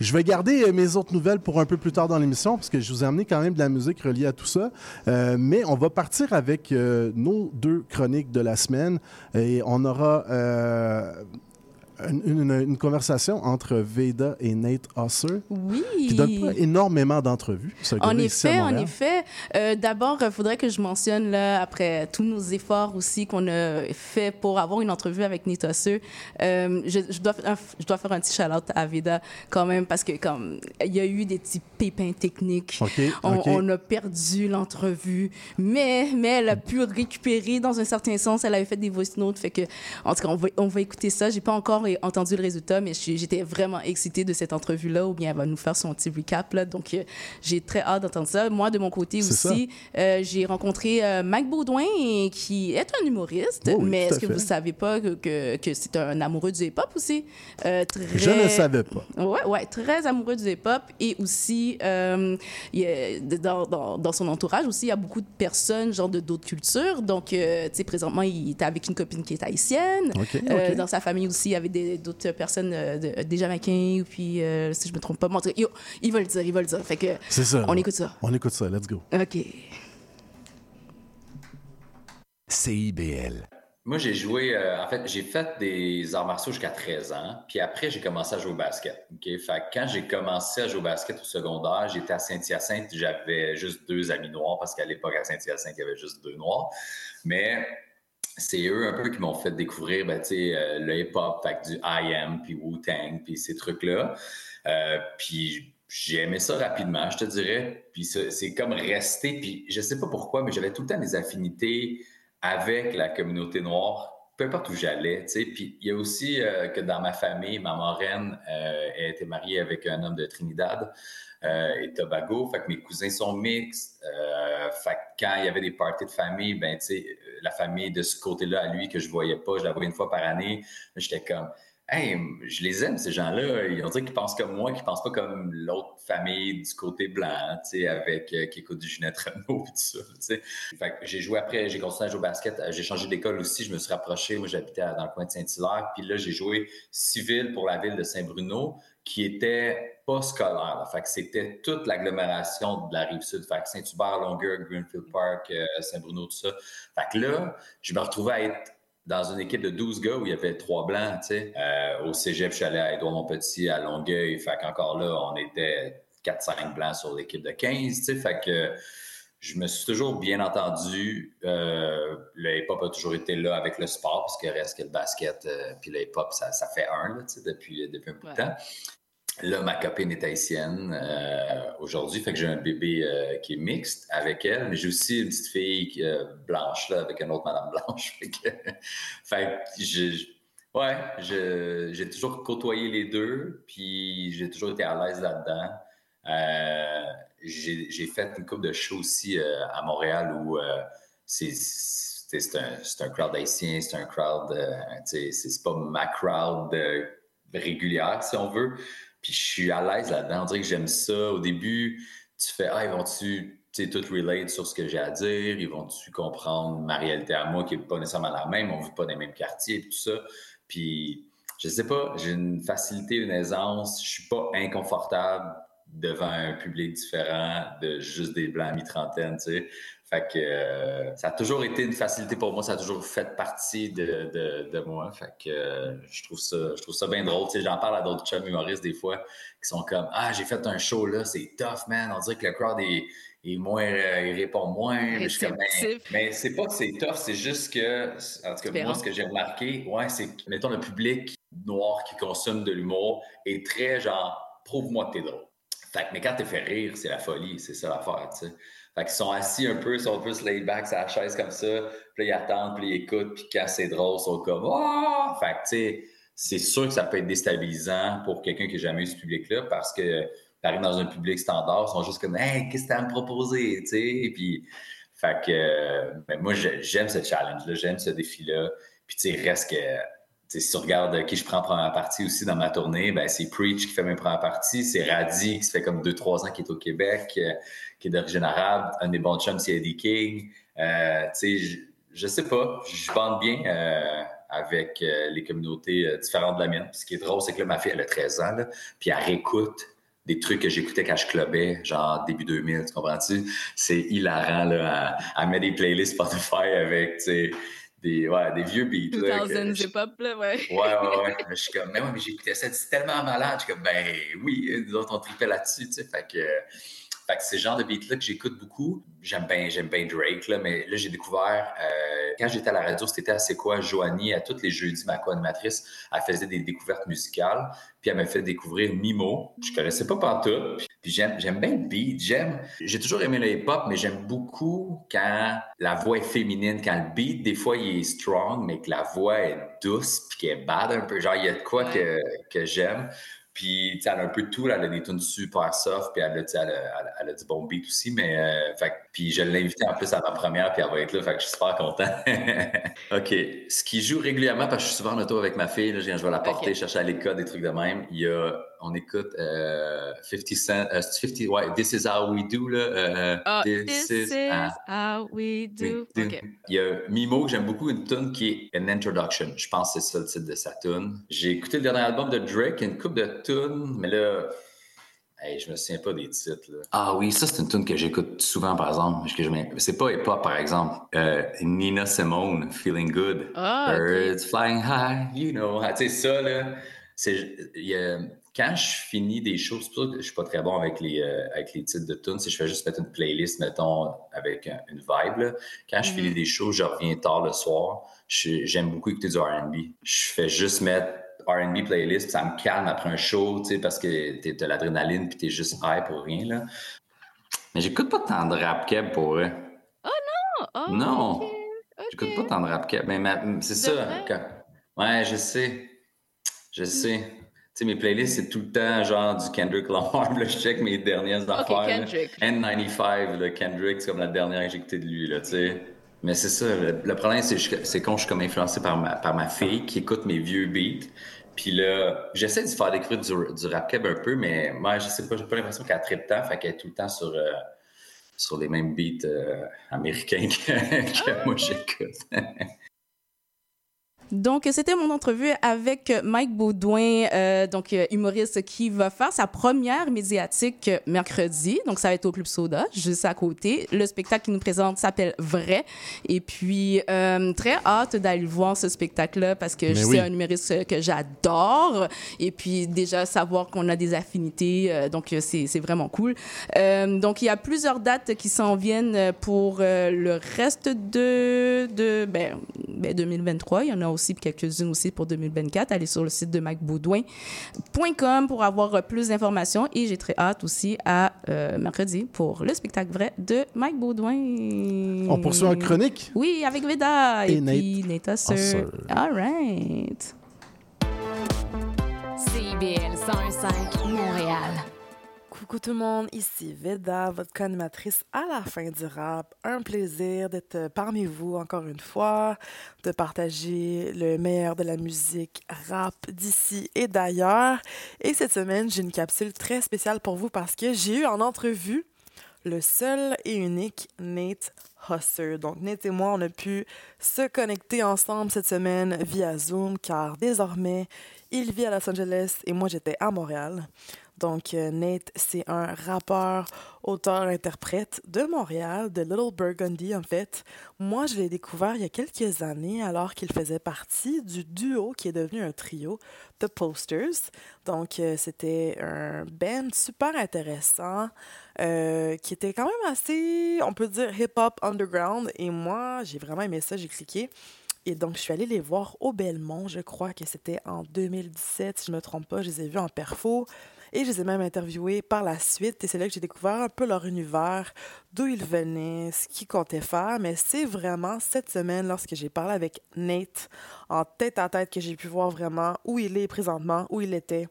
Je vais garder euh, mes autres nouvelles pour un peu plus tard dans l'émission parce que je vous ai amené quand même de la musique reliée à tout ça. Euh, mais on va partir avec euh, nos deux chroniques de la semaine et on aura une, une- une conversation entre Veda et Nate Husser Oui. qui donne pas énormément d'entrevues. En effet, en effet. Euh, D'abord, il faudrait que je mentionne, là, après tous nos efforts aussi qu'on a fait pour avoir une entrevue avec Nita Seux, euh, je, je dois, faire un- je dois faire un petit shout-out à Veda quand même parce que comme il y a eu des petits pépins techniques. OK, On, OK. on a perdu l'entrevue, mais, mais elle a pu récupérer dans un certain sens. Elle avait fait des voice notes, fait que, en tout cas, on va, on va écouter ça. J'ai pas encore entendu le résultat, mais j'étais vraiment excitée de cette entrevue-là, ou bien elle va nous faire son petit recap, là. Donc, euh, j'ai très hâte d'entendre ça. Moi, de mon côté, aussi. Euh, j'ai rencontré euh, Mac Baudouin, qui est un humoriste, Oh oui, mais est-ce que vous savez pas que, que, que c'est un amoureux du hip-hop aussi? Euh, très... Je ne savais pas. Ouais, ouais, très amoureux du hip-hop et aussi il y a- dans, dans, dans son entourage aussi il y a beaucoup de personnes genre de d'autres cultures donc tu sais présentement il était avec une copine qui est haïtienne dans sa famille aussi il y avait d'autres personnes euh, de- des Jamaïcains ou puis euh, si je me trompe pas bon, yo, ils veulent le dire ils veulent le dire fait que C'est ça. on écoute ça On écoute ça, let's go. ok CIBL. Moi, j'ai joué, euh, en fait, j'ai fait des arts martiaux jusqu'à 13 ans, puis après, j'ai commencé à jouer au basket. OK? Fait que quand j'ai commencé à jouer au basket au secondaire, j'étais à Saint-Hyacinthe, j'avais juste deux amis noirs, parce qu'à l'époque, à Saint-Hyacinthe, il y avait juste deux noirs. Mais c'est eux un peu qui m'ont fait découvrir ben, euh, le hip-hop, du IM, puis Wu-Tang, puis ces trucs-là. Euh, puis j'ai aimé ça rapidement, je te dirais. Puis c'est comme resté. Puis je sais pas pourquoi, mais j'avais tout le temps des affinités avec la communauté noire, peu importe où j'allais. Puis il y a aussi euh, que dans ma famille, ma marraine euh, elle était mariée avec un homme de Trinidad euh, et Tobago. Fait que mes cousins sont mixtes. Fait quand il y avait des parties de famille, ben tu sais, la famille de ce côté-là à lui que je voyais pas, je la voyais une fois par année. J'étais comme Hey, je les aime, ces gens-là. Ils ont dit qu'ils pensent comme moi, qu'ils pensent pas comme l'autre famille du côté blanc, tu sais, avec euh, qui écoute du Ginette Renault et tout ça, tu sais. Fait que j'ai joué après, j'ai continué à jouer au basket. Euh, J'ai changé d'école aussi, je me suis rapproché. Moi, j'habitais dans le coin de Saint-Hilaire. Puis là, j'ai joué civil pour la ville de Saint-Bruno, qui était pas scolaire. Fait que c'était toute l'agglomération de la rive sud. Fait que Saint-Hubert, Longueuil, Greenfield Park, euh, Saint-Bruno, tout ça. Fait que là, je me retrouvais à être dans une équipe de 12 gars où il y avait trois blancs, tu sais. Euh, au cégep, je suis allé à Édouard-Montpetit, à Longueuil. Fait qu'encore là, on était 4-5 blancs sur l'équipe de 15, tu sais. Fait que je me suis toujours bien entendu. Euh, le hip-hop a toujours été là avec le sport, parce que reste que le basket euh, puis le hip-hop, ça, ça fait un, là, tu sais, depuis, depuis un bout de temps. Là, ma copine est haïtienne euh, aujourd'hui, fait que j'ai un bébé euh, qui est mixte avec elle, mais j'ai aussi une petite fille euh, blanche là, avec une autre madame blanche. Fait que, fait que je- je- ouais, j'ai toujours côtoyé les deux, puis j'ai toujours été à l'aise là-dedans. J'ai fait une couple de shows aussi euh, à Montréal où euh, c'est un, un crowd haïtien, c'est un crowd, euh, c'est pas ma crowd euh, régulière, si on veut. Puis je suis à l'aise là-dedans. On dirait que j'aime ça. Au début, tu fais Ah, ils vont-tu tout relate sur ce que j'ai à dire? Ils vont-tu comprendre ma réalité à moi qui n'est pas nécessairement la même? On ne vit pas dans les mêmes quartiers et tout ça. Puis je sais pas, j'ai une facilité, une aisance. Je suis pas inconfortable devant un public différent de juste des blancs à mi-trentaine, tu sais. Fait que euh, ça a toujours été une facilité pour moi, ça a toujours fait partie de, de, de moi. Fait que euh, je trouve ça je trouve ça bien drôle. Tu sais, j'en parle à d'autres chums humoristes des fois qui sont comme Ah, j'ai fait un show là, c'est tough, man. On dirait que le crowd est, est moins il répond moins. Mais Ben, mais c'est pas que c'est tough, c'est juste que en tout cas, moi, ce que j'ai remarqué, ouais, c'est que mettons le public noir qui consomme de l'humour est très genre prouve-moi que t'es drôle. Fait que, mais quand t'es fait rire, c'est la folie, c'est ça l'affaire, tu sais. Fait qu'ils sont assis un peu, ils sont plus laid back sur la chaise comme ça, puis ils attendent, puis ils écoutent, puis quand c'est drôle, ils sont comme Ah! Fait que, tu sais, c'est sûr que ça peut être déstabilisant pour quelqu'un qui n'a jamais eu ce public-là parce que t'arrives dans un public standard, ils sont juste comme Hey, qu'est-ce que t'as à me proposer? Tu sais, puis, fait que, euh, ben, moi, j'ai- j'aime ce challenge-là, j'aime ce défi-là. Puis, tu sais, reste que si tu regardes qui je prends en première partie aussi dans ma tournée, ben, c'est Preach qui fait mes premières parties, c'est Radi qui se fait comme 2-3 ans qui est au Québec, euh, qui est d'origine arabe, un des bons chums, c'est Eddie King. Euh, je, je sais pas, je bande bien euh, avec les communautés différentes de la mienne. Ce qui est drôle, c'est que là, ma fille, elle a 13 ans, puis elle réécoute des trucs que j'écoutais quand je clubais, genre début 2000, tu comprends-tu? C'est hilarant, là. Elle, elle met des playlists Spotify avec, tu sais, des, ouais, des vieux beats. 2000 je- hip-hop, là, ouais. Ouais, ouais, ouais. Je suis comme, mais ouais, mais j'écoutais ça, c'est tellement malade. Je suis comme, ben oui, nous autres, on tripait là-dessus, tu sais. Fait que, fait que c'est le genre de beat-là que j'écoute beaucoup. J'aime bien, j'aime bien Drake, là, mais là, j'ai découvert, euh, quand j'étais à la radio, c'était à C'est quoi, Joanie, à tous les jeudis, ma co-animatrice, elle faisait des découvertes musicales, puis elle m'a fait découvrir Mimo. Je connaissais pas pantoute, puis, puis j'aime, j'aime bien le beat, j'aime, j'ai toujours aimé le hip-hop, mais j'aime beaucoup quand la voix est féminine, quand le beat, des fois, il est strong, mais que la voix est douce, puis qu'elle est bad un peu. Genre, il y a de quoi que, que j'aime. Puis, tu sais, elle a un peu de tout. Elle a des tunes super soft, puis elle a, elle a, elle a, du bon beat aussi. Mais, euh, fait, puis je l'ai invitée en plus à ma première, puis elle va être là. Fait que je suis super content. OK. Ce qui joue régulièrement, parce que je suis souvent en auto avec ma fille, là, je vais la porter, chercher à l'école, des trucs de même. Il y a, on écoute euh, 50 Cent, euh, 50, ouais, This is how we do, là. Oh, this, this, is, how we do. Il y a Mimo, j'aime beaucoup une tune qui est An Introduction. Je pense que c'est ça le titre de sa tune. J'ai écouté le dernier album de Drake, une coupe de tunes, mais là, hey, je me souviens pas des titres. Là. Ah oui, ça, c'est une tune que j'écoute souvent, par exemple. C'est pas hip-hop, par exemple. Euh, Nina Simone, Feeling Good. Oh, Birds flying high, you know. Tu sais, ça, là, c'est... Quand je finis des choses, c'est pour ça que je suis pas très bon avec les, euh, avec les titres de tunes, si je fais juste mettre une playlist, mettons, avec une vibe. Là. Quand je finis des choses, je reviens tard le soir. J'aime beaucoup écouter du R&B. Je fais juste mettre R&B playlist, ça me calme après un show, tu sais, parce que t'as l'adrénaline puis t'es juste high pour rien, là. Mais j'écoute pas tant de rap keb pour eux. Oh non! Oh, non! Okay. J'écoute pas tant de rap keb. Mais c'est ça. Quand... Ouais, je sais. Je sais. Sais, mes playlists, c'est tout le temps genre du Kendrick Lamar. Là, je check mes dernières okay, affaires. Kendrick. N95, là, Kendrick, c'est comme la dernière que j'ai écoutée de lui, là, tu sais. Mais c'est ça, le, le problème, c'est quand je suis comme influencé par ma, par ma fille qui écoute mes vieux beats. Puis là, j'essaie de faire découvrir du, du rap keb un peu, mais moi, je sais pas, j'ai pas l'impression qu'elle tripe tant, fait qu'elle est tout le temps sur, euh, sur les mêmes beats euh, américains que, que moi j'écoute. Donc, c'était mon entrevue avec Mike Baudouin, euh, donc humoriste qui va faire sa première médiatique mercredi. Donc, ça va être au Club Soda, juste à côté. Le spectacle qu'il nous présente s'appelle Vrai. Et puis, euh, très hâte d'aller voir ce spectacle-là parce que c'est oui. un humoriste que j'adore. Et puis, déjà, savoir qu'on a des affinités, euh, donc c'est vraiment cool. Euh, donc, il y a plusieurs dates qui s'en viennent pour le reste de, de ben, ben 2023. Il y en a aussi quelques-unes aussi pour 2024. Allez sur le site de mikebaudouin.com pour avoir plus d'informations. Et j'ai très hâte aussi à euh, mercredi pour le spectacle vrai de Mike Baudouin. On poursuit en chronique? Oui, avec Veda et, et puis Neta Sir. All right. CIBL 105 Montréal. Coucou tout le monde, ici Veda, votre co-animatrice à la fin du rap. Un plaisir d'être parmi vous encore une fois, de partager le meilleur de la musique rap d'ici et d'ailleurs. Et cette semaine, j'ai une capsule très spéciale pour vous parce que j'ai eu en entrevue le seul et unique Nate Husser. Donc, Nate et moi, on a pu se connecter ensemble cette semaine via Zoom car désormais, il vit à Los Angeles et moi, j'étais à Montréal. Donc, Nate, c'est un rappeur, auteur, interprète de Montréal, de Little Burgundy, en fait. Moi, je l'ai découvert il y a quelques années alors qu'il faisait partie du duo qui est devenu un trio, The Posters. Donc, c'était un band super intéressant euh, qui était quand même assez, on peut dire, hip-hop underground. Et moi, j'ai vraiment aimé ça, j'ai cliqué. Et donc, je suis allée les voir au Belmont, je crois que c'était en 2017, si je ne me trompe pas. Je les ai vus en perfo. Et je les ai même interviewés par la suite. Et c'est là que j'ai découvert un peu leur univers, d'où ils venaient, ce qu'ils comptaient faire. Mais c'est vraiment cette semaine, lorsque j'ai parlé avec Nate, en tête à tête, que j'ai pu voir vraiment où il est présentement, où il était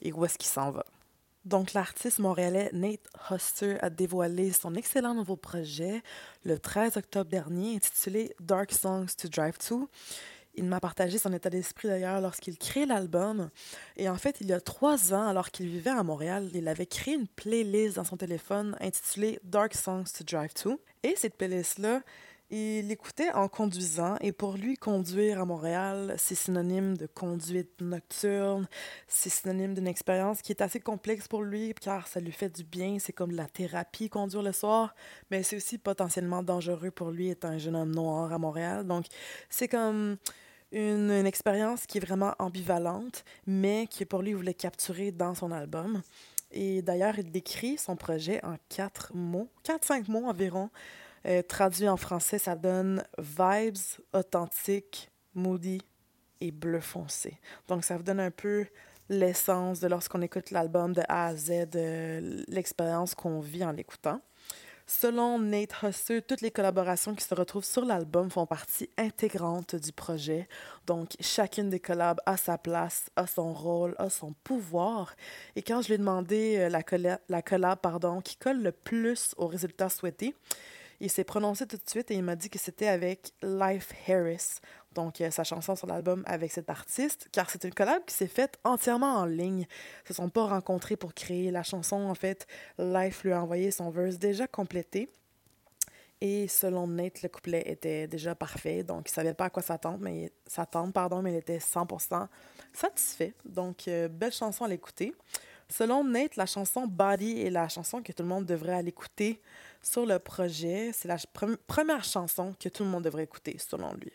et où est-ce qu'il s'en va. Donc, l'artiste montréalais Nate Huster a dévoilé son excellent nouveau projet le 13 octobre dernier, intitulé Dark Songs to Drive To. Il m'a partagé son état d'esprit d'ailleurs lorsqu'il crée l'album. Et en fait, il y a trois ans, alors qu'il vivait à Montréal, il avait créé une playlist dans son téléphone intitulée Dark Songs to Drive To. Et cette playlist-là, il l'écoutait en conduisant et pour lui, conduire à Montréal, c'est synonyme de conduite nocturne, c'est synonyme d'une expérience qui est assez complexe pour lui car ça lui fait du bien, c'est comme de la thérapie conduire le soir, mais c'est aussi potentiellement dangereux pour lui étant un jeune homme noir à Montréal. Donc c'est comme une, une expérience qui est vraiment ambivalente, mais qui pour lui voulait capturer dans son album. Et d'ailleurs, il décrit son projet en quatre mots, quatre, cinq mots environ. Euh, traduit en français, ça donne vibes authentiques, moody et bleu foncé. Donc, ça vous donne un peu l'essence de lorsqu'on écoute l'album de A à Z, de l'expérience qu'on vit en l'écoutant. Selon Nate Hussey, toutes les collaborations qui se retrouvent sur l'album font partie intégrante du projet. Donc, chacune des collabs a sa place, a son rôle, a son pouvoir. Et quand je lui ai demandé euh, la, collab, la collab pardon, qui colle le plus au résultat souhaité, il s'est prononcé tout de suite et il m'a dit que c'était avec Life Harris, donc euh, sa chanson sur l'album avec cet artiste, car c'est une collab qui s'est faite entièrement en ligne. Ils se sont pas rencontrés pour créer la chanson. En fait, Life lui a envoyé son verse déjà complété. Et selon Nate, le couplet était déjà parfait, donc il savait pas à quoi s'attendre, mais s'attendre, pardon, mais il était 100% satisfait. Donc euh, belle chanson à l'écouter. Selon Nate, la chanson Body est la chanson que tout le monde devrait aller écouter sur le projet. C'est la première chanson que tout le monde devrait écouter, selon lui.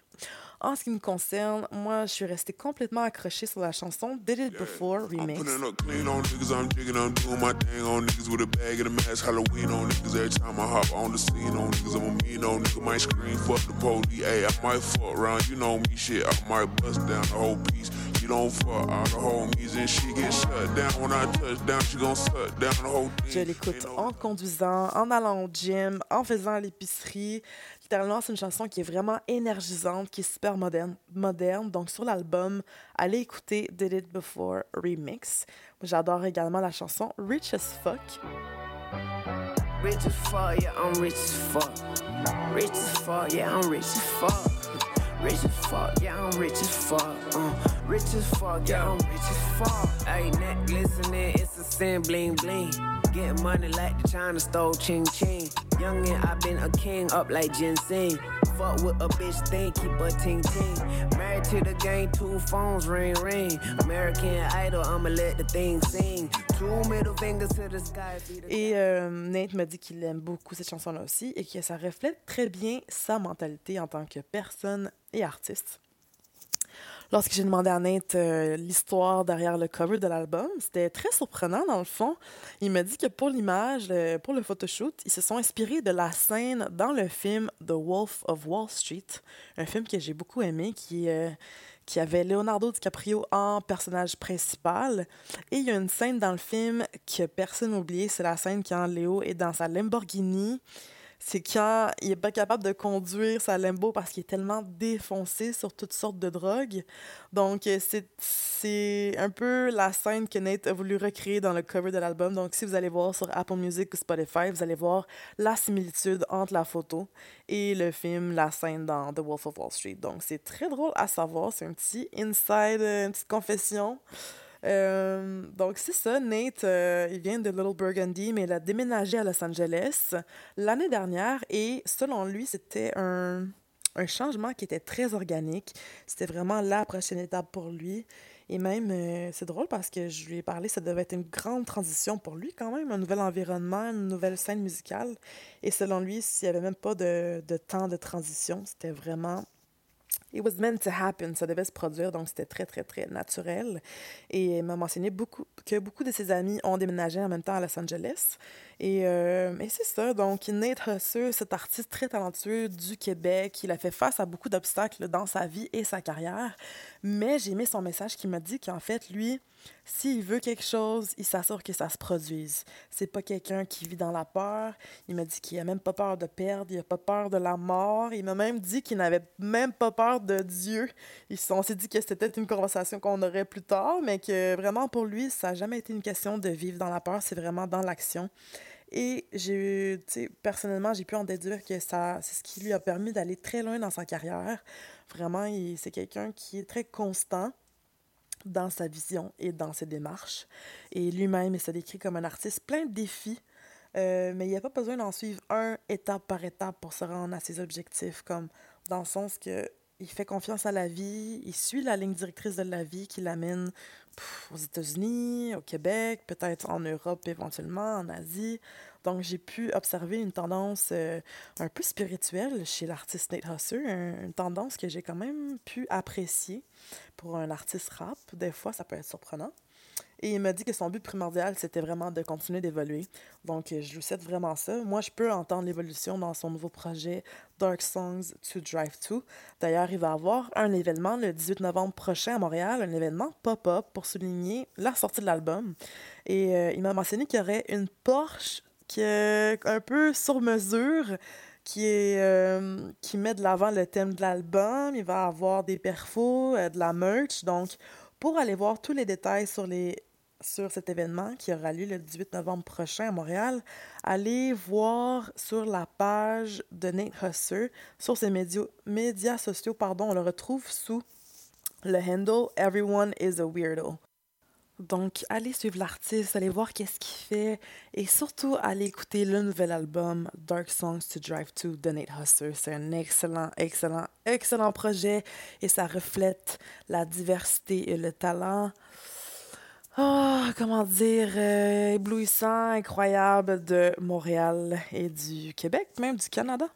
En ce qui me concerne, moi, je suis restée complètement accrochée sur la chanson Did It Before remix. Je l'écoute en conduisant, en allant au gym, en faisant l'épicerie. Littéralement, c'est une chanson qui est vraiment énergisante, qui est super moderne. moderne. Donc, sur l'album, allez écouter Did It Before Remix. J'adore également la chanson Rich as Fuck. Rich as fuck, yeah, I'm rich as fuck. Rich as fuck, yeah, I'm rich as fuck. Rich as fuck, yeah, I'm rich as fuck. Uh, rich as fuck, yeah, I'm rich as fuck. Hey, neck glistening, it's a sin, bling bling. Get money like the China stole, ching ching. Young and I been a king up like ginseng. Fuck with a bitch thing, keep a ting ting. Married to the game, two phones ring ring. American Idol, I'ma let the thing sing. Two middle fingers to the sky. Et euh, Nate me dit qu'il aime beaucoup cette chanson-là aussi et que ça reflète très bien sa mentalité en tant que personne et artiste. Lorsque j'ai demandé à Nate euh, l'histoire derrière le cover de l'album, c'était très surprenant dans le fond. Il m'a dit que pour l'image, pour le photoshoot, ils se sont inspirés de la scène dans le film The Wolf of Wall Street, un film que j'ai beaucoup aimé qui euh, qui avait Leonardo DiCaprio en personnage principal. Et il y a une scène dans le film que personne n'a oublié, c'est la scène quand Léo est dans sa Lamborghini c'est quand il est pas capable de conduire sa Lambo parce qu'il est tellement défoncé sur toutes sortes de drogues. Donc, euh, c'est un peu la scène que Nate a voulu recréer dans le cover de l'album. Donc, si vous allez voir sur Apple Music ou Spotify, vous allez voir la similitude entre la photo et le film, la scène dans The Wolf of Wall Street. Donc, c'est très drôle à savoir. C'est un petit inside, une petite confession. Euh, donc, c'est ça. Nate, euh, il vient de Little Burgundy, mais il a déménagé à Los Angeles l'année dernière et selon lui, c'était un, un, changement qui était très organique. C'était vraiment la prochaine étape pour lui. Et même, euh, c'est drôle parce que je lui ai parlé, ça devait être une grande transition pour lui quand même, un nouvel environnement, une nouvelle scène musicale. Et selon lui, s'il n'y avait même pas de, de temps de transition, c'était vraiment It was meant to happen, ça devait se produire, donc c'était très, très, très naturel. Et il m'a mentionné beaucoup, que beaucoup de ses amis ont déménagé en même temps à Los Angeles. Et, euh, et c'est ça, donc Nate Hussey, cet artiste très talentueux du Québec, il a fait face à beaucoup d'obstacles dans sa vie et sa carrière. Mais j'ai aimé son message qui m'a dit qu'en fait, lui, s'il veut quelque chose, il s'assure que ça se produise. C'est pas quelqu'un qui vit dans la peur. Il m'a dit qu'il a même pas peur de perdre, il a pas peur de la mort. Il m'a même dit qu'il n'avait même pas peur de Dieu. on s'est dit que c'était une conversation qu'on aurait plus tard, mais que vraiment pour lui, ça n'a jamais été une question de vivre dans la peur, c'est vraiment dans l'action. Et j'ai, personnellement, j'ai pu en déduire que ça, c'est ce qui lui a permis d'aller très loin dans sa carrière. Vraiment, c'est quelqu'un qui est très constant dans sa vision et dans ses démarches. Et lui-même, il se décrit comme un artiste plein de défis, euh, mais il n'y a pas besoin d'en suivre un étape par étape pour se rendre à ses objectifs, comme dans le sens que il fait confiance à la vie, il suit la ligne directrice de la vie qui l'amène aux États-Unis, au Québec, peut-être en Europe éventuellement, en Asie. Donc, j'ai pu observer une tendance euh, un peu spirituelle chez l'artiste Nate Husser, une tendance que j'ai quand même pu apprécier pour un artiste rap. Des fois, ça peut être surprenant. Et il m'a dit que son but primordial, c'était vraiment de continuer d'évoluer. Donc, je lui souhaite vraiment ça. Moi, je peux entendre l'évolution dans son nouveau projet Dark Songs to Drive To. D'ailleurs, il va avoir un événement le 18 novembre prochain à Montréal, un événement pop-up pour souligner la sortie de l'album. Et euh, il m'a mentionné qu'il y aurait une Porsche qui est un peu sur mesure, qui, est, euh, qui met de l'avant le thème de l'album. Il va avoir des perfos, euh, de la merch. Donc, pour aller voir tous les détails sur, les, sur cet événement qui aura lieu le 18 novembre prochain à Montréal, allez voir sur la page de Nate Husser, sur ses médias, médias sociaux, pardon, on le retrouve sous le handle Everyone is a Weirdo. Donc, allez suivre l'artiste, allez voir qu'est-ce qu'il fait et surtout allez écouter le nouvel album Dark Songs to Drive to de Nate Husser. C'est un excellent, excellent, excellent projet et ça reflète la diversité et le talent. Oh, comment dire, euh, éblouissant, incroyable de Montréal et du Québec, même du Canada.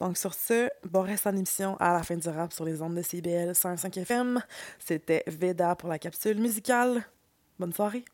Donc, sur ce, bon reste en émission à la fin du rap sur les ondes de CBL 105 FM. C'était Veda pour la capsule musicale. Bonne soirée.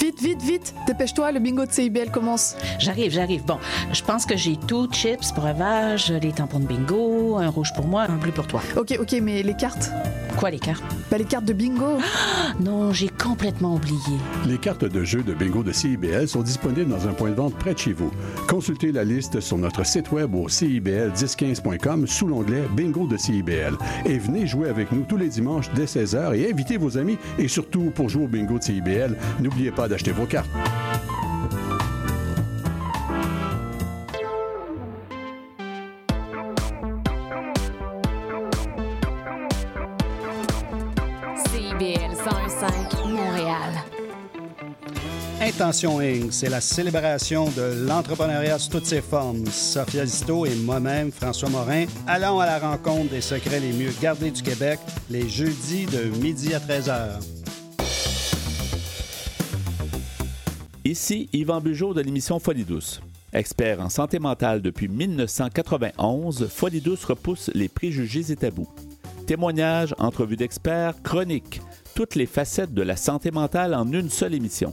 Vite, vite, vite, dépêche-toi, le bingo de CIBL commence. J'arrive, j'arrive. Bon, je pense que j'ai tout, chips, breuvage, les tampons de bingo, un rouge pour moi, un bleu pour toi. Ok, ok, mais les cartes? Quoi, les cartes Bah, les cartes de bingo. non, j'ai complètement oublié. Les cartes de jeu de bingo de CIBL sont disponibles dans un point de vente près de chez vous. Consultez la liste sur notre site web au CIBL1015.com sous l'onglet Bingo de CIBL. Et venez jouer avec nous tous les dimanches dès 16h et invitez vos amis. Et surtout, pour jouer au bingo de CIBL, n'oubliez pas d'acheter vos cartes. Intention Inc., c'est la célébration de l'entrepreneuriat sous toutes ses formes. Sophia Zito et moi-même, François Morin, allons à la rencontre des secrets les mieux gardés du Québec les jeudis de midi à 13h. Ici Yvan Bugeaud de l'émission Folie douce. Expert en santé mentale depuis 1991, Folie douce repousse les préjugés et tabous. Témoignages, entrevues d'experts, chroniques, toutes les facettes de la santé mentale en une seule émission.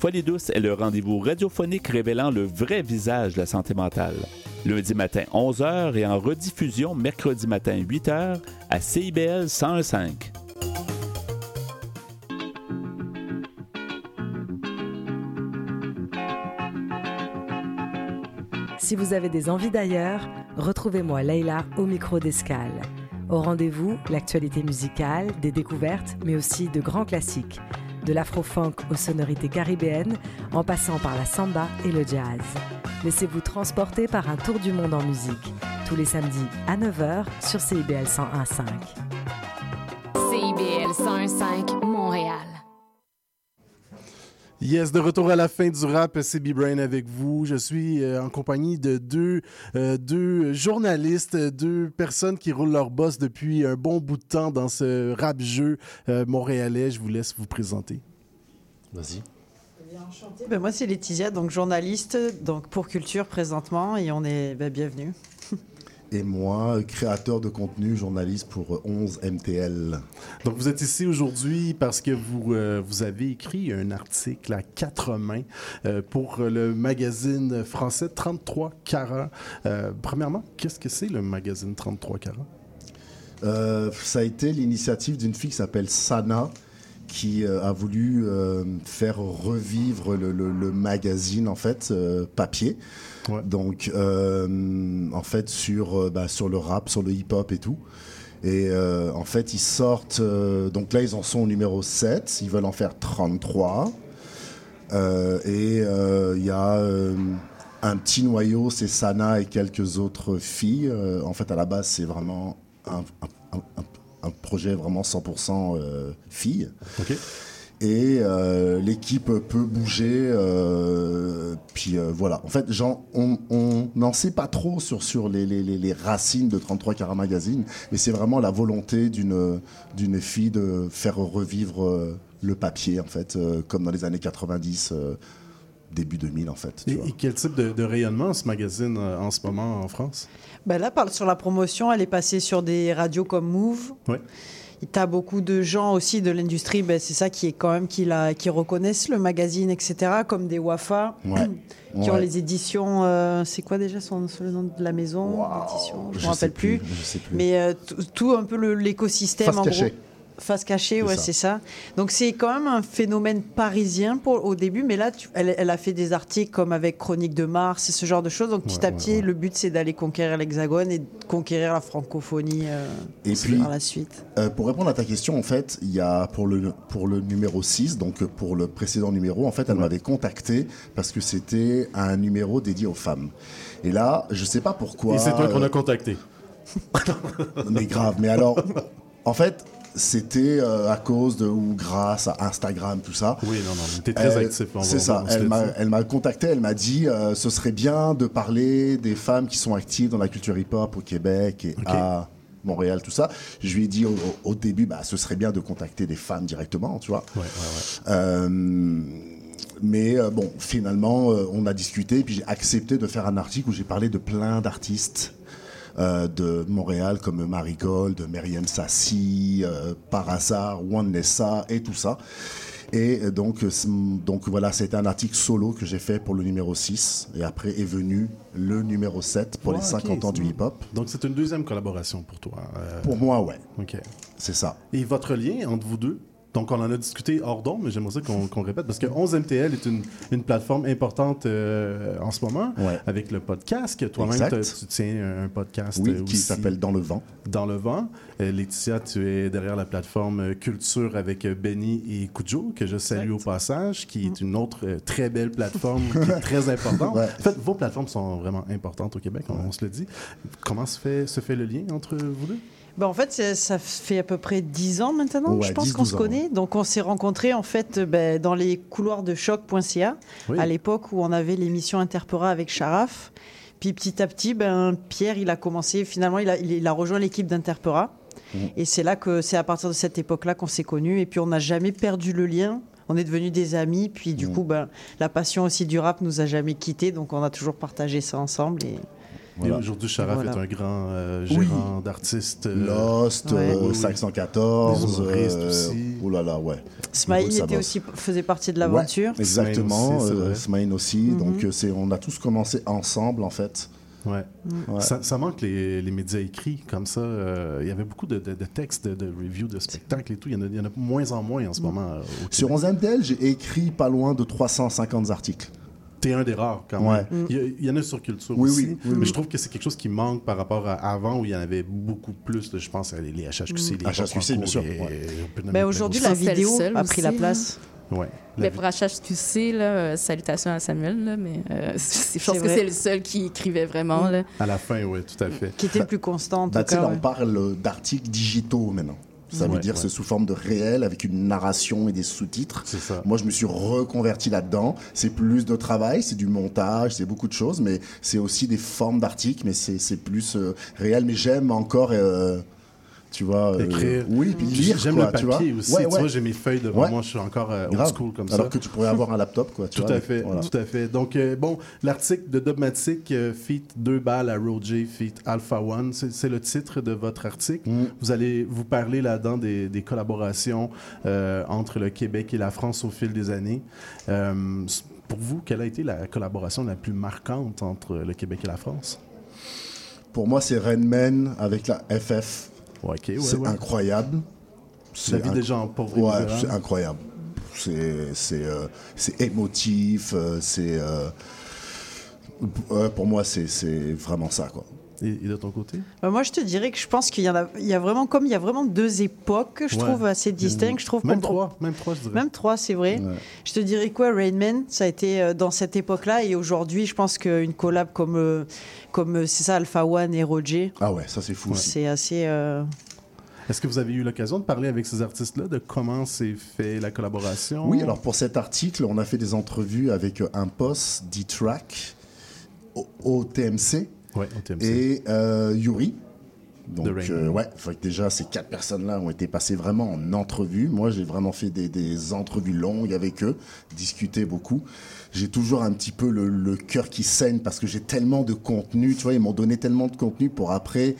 Folie douce est le rendez-vous radiophonique révélant le vrai visage de la santé mentale. Lundi matin 11h et en rediffusion mercredi matin 8h à CIBL 1015. Si vous avez des envies d'ailleurs, retrouvez-moi Leïla au micro d'escale. Au rendez-vous, l'actualité musicale, des découvertes, mais aussi de grands classiques, de l'afro-funk aux sonorités caribéennes, en passant par la samba et le jazz. Laissez-vous transporter par un tour du monde en musique, tous les samedis à 9h sur CIBL 101.5. CIBL 105 Montréal. Yes, de retour à la fin du rap, CB Brain avec vous. Je suis euh, en compagnie de deux, euh, deux journalistes, deux personnes qui roulent leur boss depuis un bon bout de temps dans ce rap-jeu euh, montréalais. Je vous laisse vous présenter. Vas-y. Ben, moi, c'est Laetitia, donc journaliste donc pour Culture présentement, et on est ben, bienvenue. Et moi, créateur de contenu, journaliste pour 11 MTL. Donc, vous êtes ici aujourd'hui parce que vous, euh, vous avez écrit un article à quatre mains euh, pour le magazine français 33 carats. Euh, premièrement, qu'est-ce que c'est le magazine 33 carats? Ça a été l'initiative d'une fille qui s'appelle Sana, qui euh, a voulu euh, faire revivre le, le- le magazine en fait euh, papier. Donc en fait sur bah, sur le rap, sur le hip-hop et tout. Et euh, en fait ils sortent euh, donc là ils en sont au numéro 7, ils veulent en faire 33. Euh, et il y a un petit noyau, c'est Sana et quelques autres filles. En fait, à la base, c'est vraiment un, un- un- un projet vraiment 100% euh, filles. Et euh, l'équipe peut bouger. euh, puis voilà. En fait, genre, on n'en sait pas trop sur, sur les, les- les- les racines de 33 Carat Magazine, mais c'est vraiment la volonté d'une fille de faire revivre le papier, en fait, comme dans les années 90. euh, début 2000 en fait. tu Et, vois. et quel type de, de rayonnement ce magazine euh, en ce moment en France? Ben là, sur la promotion, elle est passée sur des radios comme Move. Oui. Tu as beaucoup de gens aussi de l'industrie, ben, c'est ça qui est quand même qui, la- qui reconnaissent le magazine, etc., comme des Wafa, Ouais. qui ont les éditions. euh, c'est quoi déjà son, le nom de la maison? Je Je ne me rappelle plus, plus. je sais plus. Mais euh, tout- un peu l'écosystème en gros. Face cachée, ouais, c'est ça. Donc c'est quand même un phénomène parisien pour, au début, mais là, tu- elle, elle a fait des articles comme avec Chronique de Mars et ce genre de choses. Donc petit Ouais, à petit, le but c'est d'aller conquérir l'Hexagone et de conquérir la francophonie euh, Et puis, par la suite. euh, pour répondre à ta question, en fait, il y a pour le, pour le numéro 6, donc euh, pour le précédent numéro, en fait, elle m'avait contacté parce que c'était un numéro dédié aux femmes. Et là, je sais pas pourquoi. Et c'est toi qu'on euh, a contacté. mais grave. Mais alors, en fait, c'était euh, à cause de ou grâce à Instagram, tout ça. Oui, non, non, mais t'es très actif, va- C'est ça. Elle le m'a, contacté. Elle m'a dit, euh, ce serait bien de parler des femmes qui sont actives dans la culture hip-hop au Québec et à Montréal, tout ça. Je lui ai dit au, début, bah, ce serait bien de contacter des femmes directement, tu vois. Euh, mais euh, bon, finalement, on a discuté, puis j'ai accepté de faire un article où j'ai parlé de plein d'artistes de Montréal, comme Marigold, Myriam Sassi, euh, Par hasard, One Nessa et tout ça. Et euh, donc, euh, c'est- donc voilà, c'était un article solo que j'ai fait pour le numéro 6. Et après est venu le numéro 7 pour les Ouais, 50 ok, ans du hip-hop. Donc, c'est une deuxième collaboration pour toi. euh, Pour moi, ouais. OK. C'est ça. Et votre lien entre vous deux donc, on en a discuté hors d'onde, mais j'aimerais ça qu'on répète, parce que 11MTL est une, une plateforme importante euh, en ce moment, avec le podcast, toi-même, tu tiens un podcast Oui, euh, qui s'appelle Dans le vent. Dans le vent. Euh, Laetitia, tu es derrière la plateforme euh, Culture avec Benny et Kujo, que je salue au passage, qui est une autre euh, très belle plateforme qui est très importante. Ouais. En fait, vos plateformes sont vraiment importantes au Québec, on, on se le dit. Comment se fait, se fait le lien entre vous deux? Ben, en fait, ça fait à peu près 10 ans maintenant, Ouais, je pense 10, qu'on se 12 ans, connaît. Donc, on s'est rencontrés en fait euh, ben, dans les couloirs de choc.ca, Oui. à l'époque où on avait l'émission Interpora avec Sharaf. Puis petit à petit, ben, Pierre, il a commencé, finalement, il a, il, il a rejoint l'équipe d'Interpora. Et c'est là que c'est à partir de cette époque-là qu'on s'est connus. Et puis, on n'a jamais perdu le lien. On est devenus des amis. Puis, du coup, ben, la passion aussi du rap nous a jamais quittés. Donc, on a toujours partagé ça ensemble. Et... Et aujourd'hui, Sharaf Voilà. est un grand euh, Oui. gérant d'artistes. euh, Lost, ouais. euh, Oui, oui. 514. Des humoristes euh, aussi. Oh là là, ouais. Smaïn était aussi, faisait partie de l'aventure. Ouais, exactement. Smaïn aussi, c'est euh. Smaïn aussi. Mhm. Donc, euh, c'est, on a tous commencé ensemble, en fait. Ouais. Ouais. Ça, ça manque les, les médias écrits comme ça. euh, Il y avait beaucoup de, de- de textes, de, de reviews, de spectacles et tout. Il y en a, il y en a moins en moins en ce moment. euh, au Sur Québec. 11MTL, j'ai écrit pas loin de 350 articles. T'es un des rares quand Ouais. même. Il, y a- il y en a sur Culture Oui, aussi. oui, oui, mais oui. je trouve que c'est quelque chose qui manque par rapport à avant où il y en avait beaucoup plus. je pense à les, les HHQC, les HHQC, bien sûr, peut nommer Ben, aujourd'hui, la vidéo a pris aussi, la place. Ouais. Mais pour HHQC, là, euh, salutations à Samuel, là, mais euh, c'est- je pense que c'est le seul qui écrivait vraiment. Là. À la fin, oui, tout à fait. Qui était le plus constant, en Bah, tu sais, cas. là, ouais. on parle d'articles digitaux maintenant. Ça veut dire ouais. c'est sous forme de réel avec une narration et des sous-titres. Moi, je me suis reconverti là-dedans. C'est plus de travail, c'est du montage, c'est beaucoup de choses, mais c'est aussi des formes d'articles, mais c'est c'est plus euh, réel. Mais j'aime encore, euh, tu vois, euh, Écrire. oui, puis lire. J'aime le tu vois. papier aussi. Ouais, Tu vois, j'ai mes feuilles devant Ouais. moi. Je suis encore euh, old school comme ça. Alors que tu pourrais avoir un laptop, quoi. tu Tout vois, à fait, voilà. tout à fait. Donc, euh, bon, l'article de Dogmatic, euh, Feat 2 balles à Roger, Feat Alpha One, c'est le titre de votre article. Mm. Vous allez vous parler là-dedans des, des collaborations entre le Québec et la France au fil des années. Pour vous, quelle a été la collaboration la plus marquante entre le Québec et la France? Pour moi, c'est Renman avec la FF. Ouais, c'est ouais. incroyable. La vie inc- des gens pauvres Ouais, c'est incroyable. C'est c'est euh, c'est émotif. euh, c'est euh, pour moi, c'est c'est vraiment ça, quoi. Et, et de ton côté? Bah, moi, je te dirais que je pense qu'il y en a, il y a vraiment, comme il y a vraiment deux époques, je Ouais. trouve assez distinctes. Je trouve Même trois, même trois, je dirais. Même trois, c'est vrai. Je te dirais quoi, Rain Man, ça a été euh, dans cette époque-là et aujourd'hui, je pense qu'une collab comme, euh, comme euh, c'est ça, Alpha One et Roger, Ah ouais, ça c'est fou. aussi. c'est assez. euh, Est-ce que vous avez eu l'occasion de parler avec ces artistes-là, de comment s'est fait la collaboration? Oui, alors pour cet article, on a fait des entrevues avec un poste, D-Track, au, au TMC, Ouais, au TMC. et euh, Yuri. Donc, euh, ouais, fait que déjà, ces quatre personnes-là ont été passées vraiment en entrevue. Moi, j'ai vraiment fait des, des entrevues longues avec eux, discuté beaucoup. J'ai toujours un petit peu le, le cœur qui saigne parce que j'ai tellement de contenu, tu vois, ils m'ont donné tellement de contenu pour après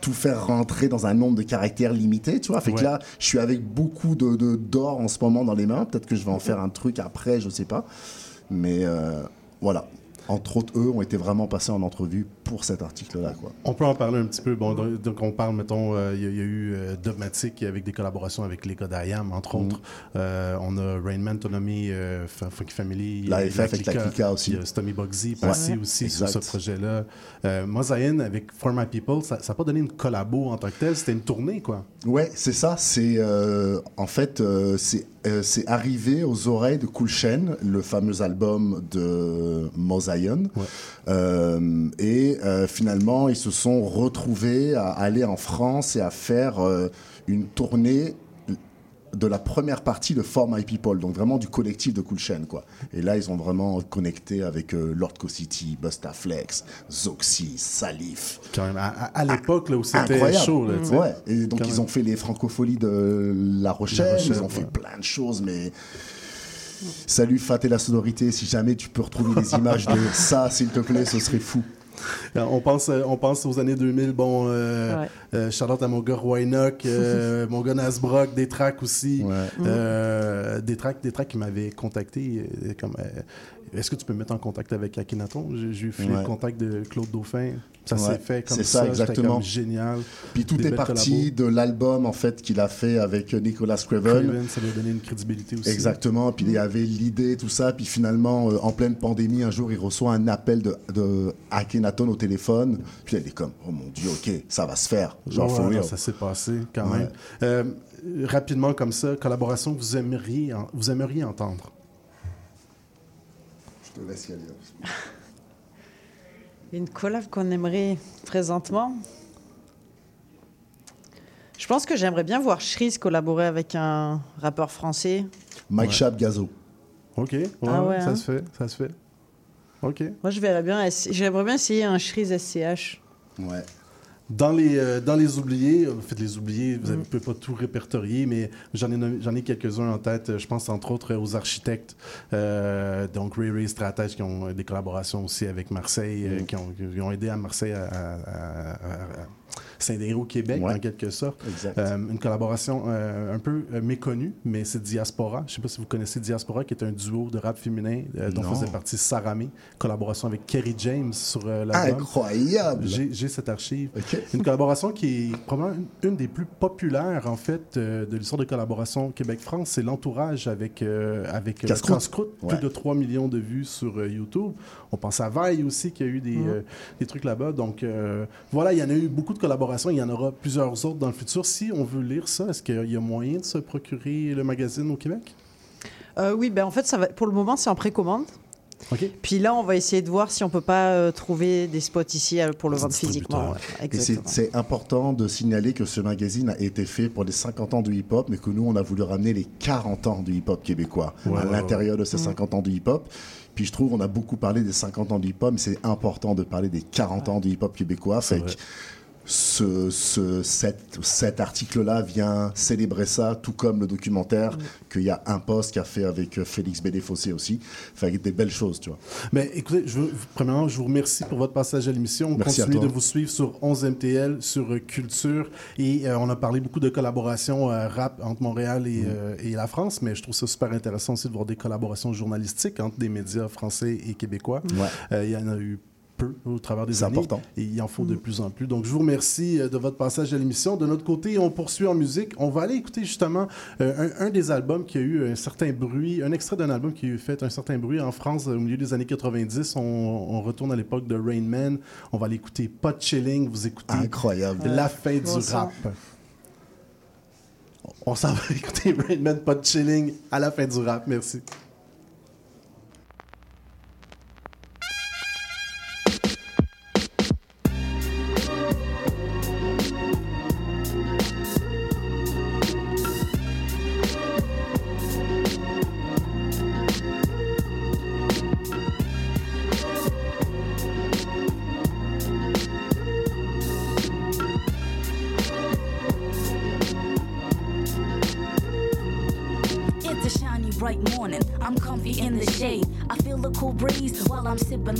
tout faire rentrer dans un nombre de caractères limité, tu vois. Fait Ouais. que là, je suis avec beaucoup de de- d'or en ce moment dans les mains. Peut-être que je vais en faire un truc après, je sais pas. Mais euh, voilà. Entre autres, eux ont été vraiment passés en entrevue pour cet article-là. Quoi. On peut en parler un petit peu. Bon, donc, on parle, mettons, euh, il y, a- il y a eu euh, Dogmatic avec des collaborations avec les d'IAM, entre Mhm. autres. Euh, on a Rainman, Tonomi, euh, Funky Family. La FF avec la Clica aussi. Il y a Stomy Bugsy, Ouais. Passy aussi sur ce projet-là. Mosaïen avec For My People, ça n'a pas donné une collabo en tant que telle, c'était une tournée, quoi. Ouais, c'est ça. C'est en fait, c'est euh, c'est arrivé aux oreilles de Cool Chain, le fameux album de Mosaïon. Euh, et euh, finalement, ils se sont retrouvés à aller en France et à faire euh, une tournée de la première partie de For My People, donc vraiment du collectif de Cool Chain, quoi. Et là, ils ont vraiment connecté avec euh, Lord Co City, Busta Flex, Zoxy, Salif. Quand même, à, l'époque là, où c'était chaud. Là, ouais. Et donc Quand ils même. ont fait les francopholies de La Rochelle, La Rochelle, ils ont fait plein de choses, mais salut Fat et la sonorité, si jamais tu peux retrouver des images de ça, s'il te plaît, ce serait fou. Euh, On pense, euh, on pense aux années 2000. Bon, euh, Ouais. euh, Charlotte à mon gars Roynock, euh, mon gars Nasbrock, des tracks aussi. Euh, des tracks, des tracks qui m'avaient contacté. euh, comme, euh, est-ce que tu peux me mettre en contact avec Akhenaton? J'ai j'ai eu Ouais. le contact de Claude Dauphin. Ça Ouais, s'est fait comme c'est ça. ça, exactement. comme génial. Puis tout Des est parti de l'album en fait qu'il a fait avec Nicolas Craven. Craven, ça lui a donné une crédibilité aussi. Exactement. Puis il y avait l'idée, tout ça. Puis finalement, euh, en pleine pandémie, un jour, il reçoit un appel de, de Akhenaton au téléphone. Puis il est comme, oh mon Dieu, ok, ça va se faire. Genre, Ouais, non, real. ça s'est passé quand Ouais. même. Euh, rapidement comme ça, collaboration que vous aimeriez, en- vous aimeriez entendre? Je te laisse y aller. Une collab qu'on aimerait présentement. Je pense que j'aimerais bien voir Shreeze collaborer avec un rappeur français. Mike Ouais. Chap Gazo. Ok, ouais, Ah ouais, ça hein. se fait, ça se fait. Ok. Moi, je verrais bien. J'aimerais bien essayer un Shreeze SCH. Ouais. Dans les, euh, dans les oubliés, euh, faites les oubliés, vous ne Mm. pouvez pas tout répertorier, mais j'en ai, j'en ai quelques-uns en tête. Euh, Je pense entre autres euh, aux architectes, euh, donc Ray Ray Stratège, qui ont des collaborations aussi avec Marseille, Mm. qui, ont, qui ont aidé à Marseille à, à- à- à- s'intégrer au Québec, Ouais. en quelque sorte. Exact. Euh, une collaboration euh, un peu euh, méconnue, mais c'est Diaspora. Je ne sais pas si vous connaissez Diaspora, qui est un duo de rap féminin dont faisait partie Saramé, collaboration avec Kerry James sur l'album. Incroyable. J'ai cette archive. Une collaboration qui est probablement une, une des plus populaires, en fait, de l'histoire de collaboration Québec-France. C'est l'entourage avec, avec Casse-croûte. Ouais. Plus de 3 millions de vues sur YouTube. On pense à Vaille aussi, qui a eu des, euh, des trucs là-bas. Donc, voilà, il y en a eu beaucoup de collaborations. Il y en aura plusieurs autres dans le futur. Si on veut lire ça, est-ce qu'il y a moyen de se procurer le magazine au Québec? Euh, oui, ben en fait, ça va, pour le moment, c'est en précommande. Puis là, on va essayer de voir si on peut pas euh, trouver des spots ici euh, pour le vendre physiquement. ouais. C'est- important de signaler que ce magazine a été fait pour les 50 ans du hip-hop, mais que nous, on a voulu ramener les 40 ans du hip-hop québécois à l'intérieur de ces ouais. 50 ans du hip-hop. Puis je trouve on a beaucoup parlé des 50 ans du hip-hop, mais c'est important de parler des 40 ans du hip-hop québécois. Fait que ce, ce- cet, cet article-là vient célébrer ça, tout comme le documentaire qu'il y a un post qu'a fait avec euh, Félix Bédé-Fossé aussi. Fait que des belles choses, tu vois. Mais écoutez, je veux, premièrement, je vous remercie pour votre passage à l'émission. On Merci à continue de vous suivre sur 11MTL, sur euh, Culture. Et euh, on a parlé beaucoup de collaborations euh, rap entre Montréal Mm. et, euh, et la France. Mais je trouve ça super intéressant aussi de voir des collaborations journalistiques entre des médias français et québécois. Ouais. Euh, Il y en a eu peu au travers des C'est années. important. Et il en faut de plus en plus. Donc, je vous remercie euh, de votre passage à l'émission. De notre côté, on poursuit en musique. On va aller écouter justement euh, un, un des albums qui a eu un certain bruit, un extrait d'un album qui a eu fait un certain bruit en France euh, au milieu des années 90. On, on retourne à l'époque de Rain Man. On va l'écouter Pas Chilling. Vous écoutez Incroyable. La fin Bon du rap. On s'en va écouter Rain Man, Pas Chilling à la fin du rap. Merci.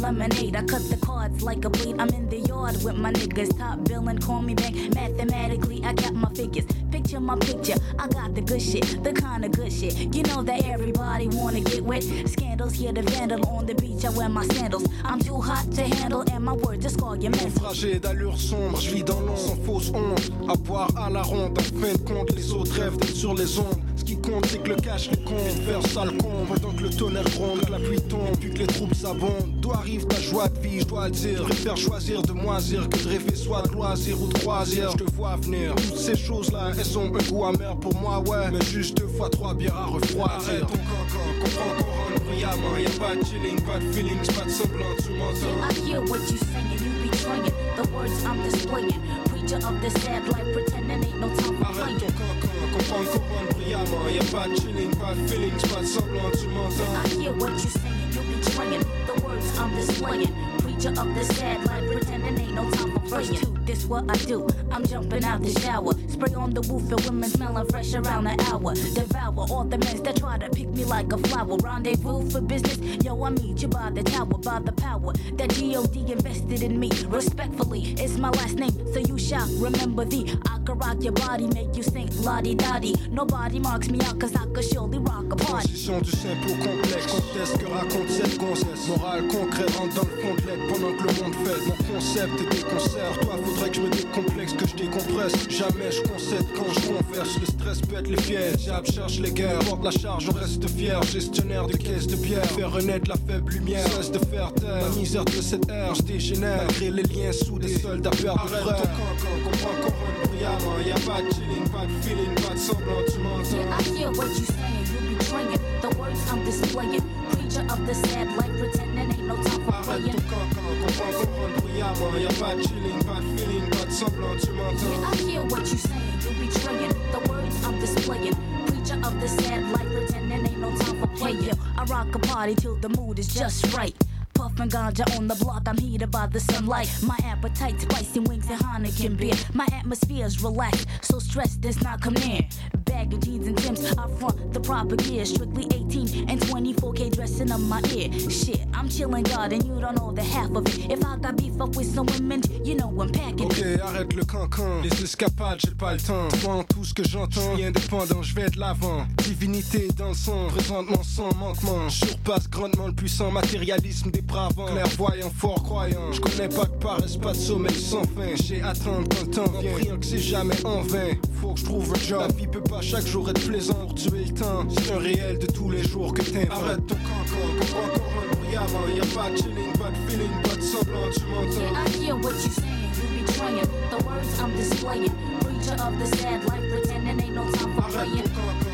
I cut the cards like a bleed. I'm in the yard with my niggas. Top billing, call me back. Mathematically, I got my figures. Picture my picture. I got the good shit, the kind of good shit. You know that everybody wanna get wet. Scandals here to vandal on the beach. I wear my sandals. I'm too hot to handle, and my words just call your mental. D'allure sombre, je vis dans l'ombre sans fausse honte. À boire à la ronde, en fin de compte, les autres rêvent sur les ondes. Ce qui compte, c'est que le cash les compte, faire sale con. Pendant que le tonnerre gronde, que la pluie tombe, puis que les troubles s'abondent. D'où arrive ta joie de vie, je dois le dire. Préfère choisir de moisir que de rêver soit de loisir ou de croisière. Je te vois venir. Toutes ces choses-là, elles ont un goût amer pour moi, ouais. Mais juste deux fois trois bières à refroidir. Arrête ton cancan, comprends rentre brillamment. Y'a pas de chilling, pas de feelings, pas de semblant, tu m'entends. I hear what you saying, you betraying the words I'm displaying. Preacher of the sad life, pretending ain't no time for Arrête playing. ton cancan, comprends rentre brillamment. Y'a pas de chilling, pas de feelings, pas de semblant, tu m'entends. I hear what you saying, you betraying words I'm displaying. Preacher of the sad life, pretending ain't no time for playing. Two, this what I do. I'm jumping out the shower, spray on the roof and women smelling fresh around the hour. Devour all the men that try to pick me like a flower. Rendezvous for business, yo, I meet you by the tower, by the power that God invested in me. Respectfully, it's my last name, so you shall remember thee. I can rock your body, make you sing la di da di. Nobody marks me out, cause I could surely rock a party. Transition du simple au complexe. Que raconte cette. Morale concrète dans le pendant que le monde fait. Mon concept est des concerts. Toi, faudrait que je me décomplexe, que je décompresse. Jamais je concède quand je converse. Le stress pète les. Diable cherche les guerres. Porte la charge, on reste fier. Gestionnaire de caisse de bière. Faire renaître la faible lumière. Cesse de faire taire. La misère de cette ère, je dégénère. Malgré les liens sous des soldats de frères. ton cancan, comprends qu'on rentre brillamment. Y'a pas de chilling, pas de feeling, pas de semblant, tu m'entends. Yeah, I hear what you saying, you betraying the words I'm displaying. Preacher of the sad life, pretending ain't no time for Arrête playing. ton cancan, comprends qu'on rentre brillamment. Y'a pas de chilling, pas de feeling, pas de semblant, tu m'entends. Yeah, I hear what you saying, you betraying the words I'm displaying. Preacher of the sad life, pretending ain't no time for playing. I rock a party till the mood is just right. Puffin' ganja on the block, I'm heated by the sunlight. My appetite, spicy wings and Heineken beer. My atmosphere's relaxed, so stress does not come near. Bag of jeans and Timbs, I front the proper gear. Strictly 18 and 24K dressing up my ear. Shit, I'm chillin' God and you don't know the half of it. If I got beef up with some women, you know I'm packing. Ok, arrête le cancan. Les escapades, j'ai pas le temps. Devant tout ce que j'entends, je suis indépendant, je vais de l'avant. Divinité dans le sang, présentement sans manquement. Je surpasse grandement le puissant matérialisme dépravant. Clairvoyant, fort croyant. Je connais pas de paresse, pas de sommeil sans fin. J'ai quand le temps vient. Priant que c'est jamais en vain. Faut que je trouve un job. La vie peut pas chaque jour être plaisant pour tuer le temps. C'est un réel de tous les jours que t'inventes. Arrête ton cancan, comprends qu'on rentre brillamment. Y'a pas de chilling, pas de feeling, pas de semblant, tu m'entends. I hear what you saying, you betraying the words I'm displaying. Preacher of the sad life, pretending ain't no time for playing.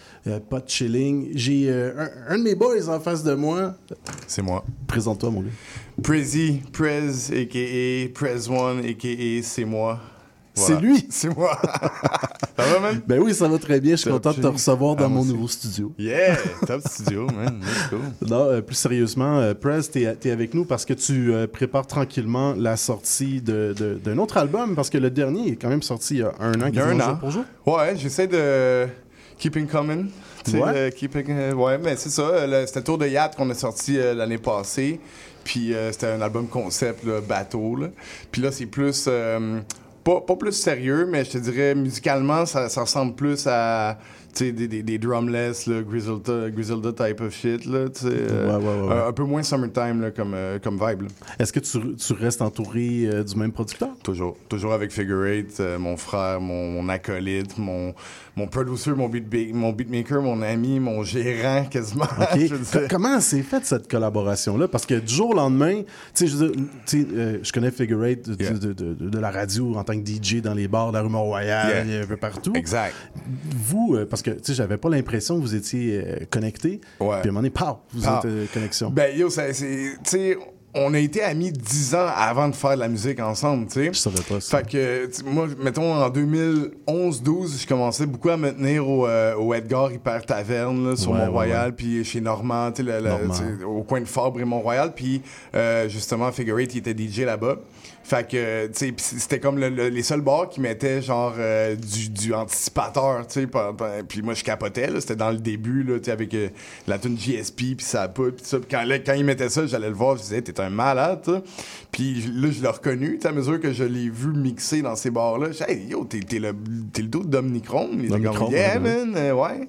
Euh, pas de chilling. J'ai euh, un, un de mes boys en face de moi. C'est moi. Présente-toi, mon gars. Prezi, Prez, a.k.a. Prez One, a.k.a. c'est moi. C'est lui? C'est moi. ça va, man? Ben oui, ça va très bien. Je suis Top content de te recevoir dans Ah, mon aussi. nouveau studio. Yeah! Top studio, man. Let's go. Non, euh, plus sérieusement, euh, Prez, t'es es avec nous parce que tu euh, prépares tranquillement la sortie de- de- d'un autre album parce que le dernier est quand même sorti il y a un an. Il y a un an. jour pour jour. Ouais, j'essaie de keeping sais, Ouais. euh, keeping, euh, ouais, mais c'est ça. euh, C'était le Tour de Yacht qu'on a sorti euh, l'année passée. Puis c'était un album concept, là, bateau. Là. Puis là, c'est plus. pas, pas plus sérieux, mais je te dirais, musicalement, ça, ça ressemble plus à. Tu sais, des, des, des drumless, là, Griselda, Griselda type of shit, là, tu sais. Ouais, ouais, ouais. Un, un peu moins summertime, là, comme, comme vibe. Est-ce que tu, tu restes entouré euh, du même producteur? Toujours. Toujours avec Figure Eight, euh, mon frère, mon, mon acolyte, mon, mon producer, mon, beat mon beatmaker, mon ami, mon gérant quasiment. Comment s'est faite cette collaboration-là? Parce que du jour au lendemain, tu sais, je, euh, je connais Figure Eight de, Yeah. de, de- de la radio en tant que DJ dans les bars de la rue Mont-Royal, Yeah. un peu partout. Exact. Vous, euh, parce que, tu sais, j'avais pas l'impression que vous étiez euh, connectés. Ouais. Puis à un moment donné, pow, vous Ah. êtes connexion. Ben, yo. Tu sais, on a été amis dix ans avant de faire de la musique ensemble, tu sais. Je savais pas ça. Fait que, moi, mettons, en 2011-12, je commençais beaucoup à me tenir au, euh, au Edgar Hyper Taverne, là, sur Ouais, Mont-Royal, puis chez Normand, tu sais, au coin de Fabre et Mont-Royal, puis euh, justement, Figure Eight, il était DJ là-bas. Fait que, tu sais, pis c'était comme le- le- les seuls bars qui mettaient genre euh, du, du anticipateur, tu sais. Puis moi, je capotais, là. C'était dans le début, là, tu sais, avec euh, la tune GSP, puis ça poudre, puis ça. Puis quand, là, quand ils mettaient ça, j'allais le voir, je disais, t'es un malade. Puis là, je l'ai reconnu, tu à mesure que je l'ai vu mixer dans ces bars-là. Disais, hey, yo, t'es le, t'es le dos de Dominic Rome. Il était Dominic comme, yeah, man, euh, ouais.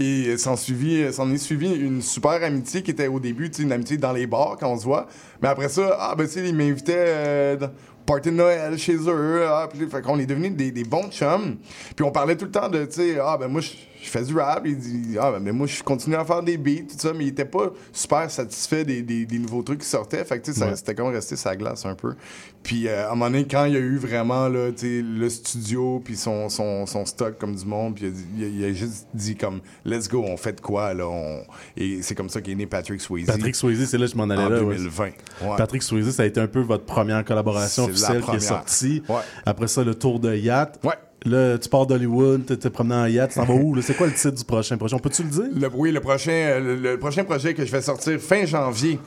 Et euh, s'en suivi, s'en est suivi une super amitié qui était au début, tu sais, une amitié dans les bars quand on se voit. Mais après ça, ah, ben, tu sais, il m'invitait euh, party de Noël chez eux. Ah, puis, fait qu'on est devenus des, des bons chums. Puis on parlait tout le temps de, tu sais, ah, ben moi, je, je fais du rap. Il dit, ah, ben mais moi, je continue à faire des beats, tout ça. Mais il était pas super satisfait des, des- des nouveaux trucs qui sortaient. Fait que, tu sais, Ouais. c'était comme rester sa glace un peu. Puis euh, à un moment donné, quand il y a eu vraiment, là, tu sais, le studio, puis son, son, son stock comme du monde, puis il a, il juste dit comme, let's go, on fait de quoi, là. on- Et c'est comme ça qu'est né Patrick Swayze. Patrick Swayze, c'est là que je m'en allais En là. ouais. 2020. Ouais. Patrick Swayze, ça a été un peu votre première collaboration officielle qui est première. sortie. Après ça, le tour de yacht. Ouais. Là, tu pars d'Hollywood, t'es t'es promené en yacht, tu t'en vas où? là? C'est quoi le titre du prochain projet? On peut-tu le dire? Le, oui, le prochain, le, le prochain projet que je vais sortir fin janvier.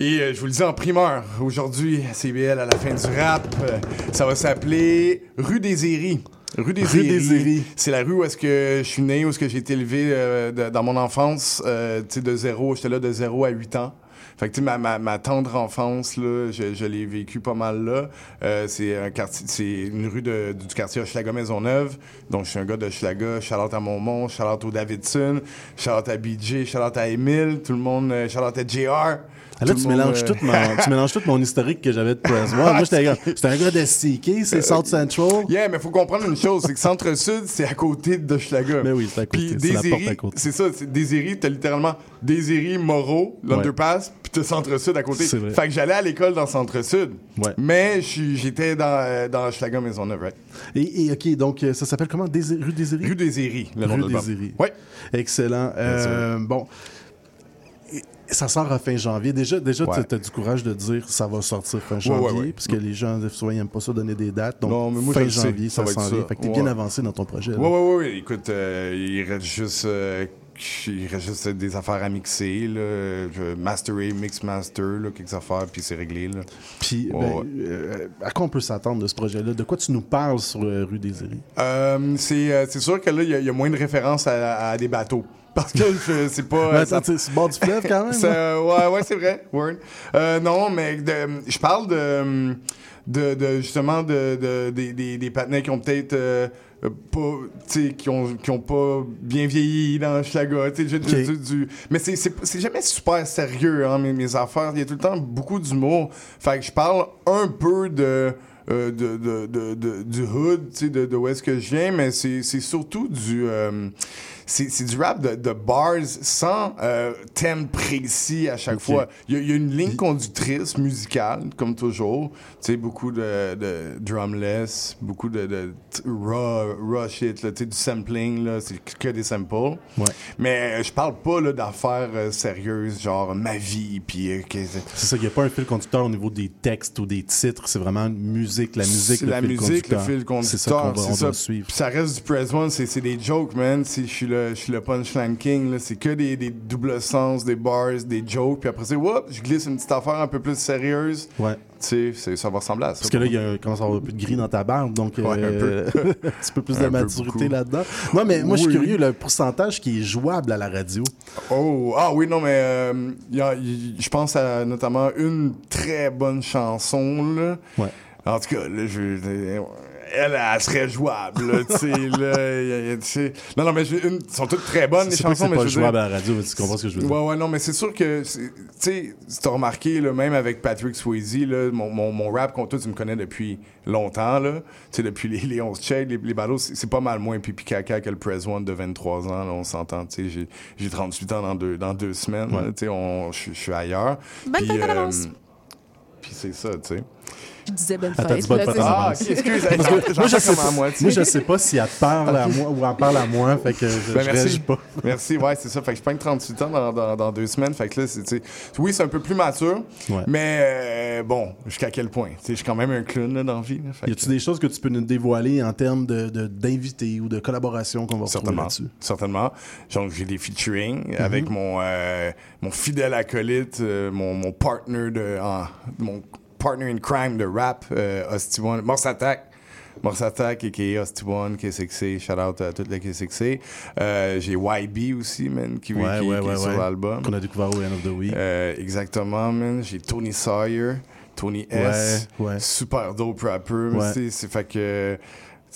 Et euh, je vous le dis en primeur, aujourd'hui, CBL, à la fin du rap, euh, ça va s'appeler Rue des Éries. Rue des Rue Éries. des Éries. C'est la rue où est-ce que je suis né, où est-ce que j'ai été élevé euh, de- dans mon enfance, euh, tu sais, de zéro, j'étais là de zéro à 8 ans. Fait que, tu sais, ma, ma, ma tendre enfance, là, je, je l'ai vécu pas mal là. Euh, c'est un quartier, c'est une rue de, du quartier Hochelaga Maisonneuve. Donc, je suis un gars de Hochelaga. Charlotte à Montmont, Charlotte au Davidson, Charlotte à BJ, Charlotte à Emile, tout le monde, euh, Charlotte à JR. Ah, Là, Tout tu mélanges, euh, tout mon, tu mélanges tout mon historique que j'avais de Press One. Moi, j'étais un un gars de CK, c'est South Central. Yeah, mais faut comprendre une chose, c'est que Centre-Sud, c'est à côté de Hochelaga. Mais oui, c'est à côté, c'est la porte à côté. c'est ça, c'est Désiré, t'as littéralement Désiré, Moreau, l'Underpass, puis Centre-Sud à côté. Vrai. Fait que j'allais à l'école dans Centre-Sud. Ouais. Mais j'étais dans, euh, dans Hochelaga Maisonneuve, right? Et, et, OK, donc, euh, ça s'appelle comment? Désir- rue Désirée? Rue Désiré, le nom Rue de l'album. Désirée. Ouais. Excellent. Euh, bon. Ça sort à fin janvier. Déjà, déjà Ouais. tu as du courage de dire ça va sortir fin janvier, ouais, ouais. parce que les gens, fois, ils n'aiment pas ça donner des dates. Donc, Non, mais moi, fin le sais, janvier, ça ça, s'en vient. Fait que t'es Ouais. bien avancé dans ton projet. ouais, ouais, ouais. Écoute, euh, il reste juste. euh, il reste juste des affaires à mixer, là. Mix master, là, quelques affaires, puis c'est réglé, là. Puis, ben, ouais. euh, à quoi on peut s'attendre de ce projet-là? De quoi tu nous parles sur euh, Rue Désirée? Euh, c'est euh, c'est sûr que là, il y a- il y, a moins de références à, à des bateaux. Parce que c'est pas. Attends, sais, c'est le bord du fleuve quand même. Ça, là. ouais, ouais, c'est vrai. Word. Euh, non, mais de- je parle de, de, de, justement de, de- des, des, des patinets qui ont peut-être euh, pas, tu sais, qui ont, qui ont pas bien vieilli dans Schlaga, tu sais, je- Ok. du, du- mais c'est, jamais super sérieux, hein, mes, mes affaires. Il y a tout le temps beaucoup d'humour. Fait que je parle un peu de, euh, de, de, de, de- du hood, de, de où est-ce que je viens, mais c'est, c'est surtout du... euh, c'est, du rap de, de bars sans euh, thème précis à chaque fois. Il y, a, il y a une ligne conductrice musicale, comme toujours. Tu sais, beaucoup de, de drumless, beaucoup de, de raw, raw shit, là, tu sais, du sampling, là, c'est que des samples. Ouais. Mais euh, je parle pas là, d'affaires euh, sérieuses, genre ma vie, puis... euh, C'est ça, il n'y a pas un fil conducteur au niveau des textes ou des titres. C'est vraiment musique, la musique, le la fil musique, le conducteur. fil C'est ça qu'on conducteur, va, ça. suivre. Ça reste du press one, c'est des jokes, man. Je suis le, je suis le punchline king. C'est que des, des doubles sens, des bars, des jokes. Puis après, c'est, whoop, je glisse une petite affaire un peu plus sérieuse. Ouais. Tu sais, ça va ressembler à ça. Parce que là, il y a un- commence à avoir un peu de gris dans ta barbe, donc Ouais, un euh, peu. un petit peu plus Un de maturité là-dedans. Moi, mais moi, je suis curieux, le pourcentage qui est jouable à la radio. Oh, ah oui, non, mais euh, y a- je pense à notamment une très bonne chanson, là. Ouais. En tout cas, là, je, elle, elle serait jouable, là, tu sais, là. y a- y a- tu sais. Non, non, mais j'ai une, sont toutes très bonnes, les chansons, c'est mais pas je veux jouable dire- à la radio, mais tu comprends ce que je veux dire. Ouais, ouais, non, mais c'est sûr que, tu sais, si t'as remarqué, là, même avec Patrick Swayze, là, mon, mon, mon rap, contre toi, tu me connais depuis longtemps, là. Tu sais, depuis les, les 11 checks, les, les ballots, c'est pas mal moins pipi caca que le Press One de 23 ans, là, on s'entend, tu sais. j'ai- J'ai 38 ans dans deux, dans deux semaines, Ouais. là, tu sais, je suis ailleurs. Bonne Puis, euh, puis c'est ça, tu sais. Je disais bonne fête. fête Ah, ok, excuse, que moi, je sais pas, moi, je sais pas si elle te parle à moi ou elle parle à moi, fait que je, Ben, je merci. réagis pas. Merci, ouais, c'est ça. Fait que je prends 38 ans dans, dans, dans deux semaines. Fait que là, c'est, oui, c'est un peu plus mature, Ouais. mais euh, bon, jusqu'à quel point? Je suis quand même un clown là, dans la vie. là. Y a-tu des choses que tu peux nous dévoiler en termes de, de- d'invités ou de collaborations qu'on va retrouver Certainement. là-dessus? Certainement. Donc, j'ai des featuring Mhm. avec mon, euh, mon fidèle acolyte, euh, mon, mon partner de. en- mon partner in crime de rap, euh, Hosty One. Morse Attack. Morse Attack, a.k.a. Hosty One, K6C. Shout out à toute la K6C. Euh, j'ai YB aussi, man, qui, Ouais, qui- ouais, qui ouais, est sur l'album. Qu'on a découvert au End of the Week. Euh, exactement, man. J'ai Tony Sawyer, Tony S. Ouais, ouais. Super dope rapper. C'est fait que.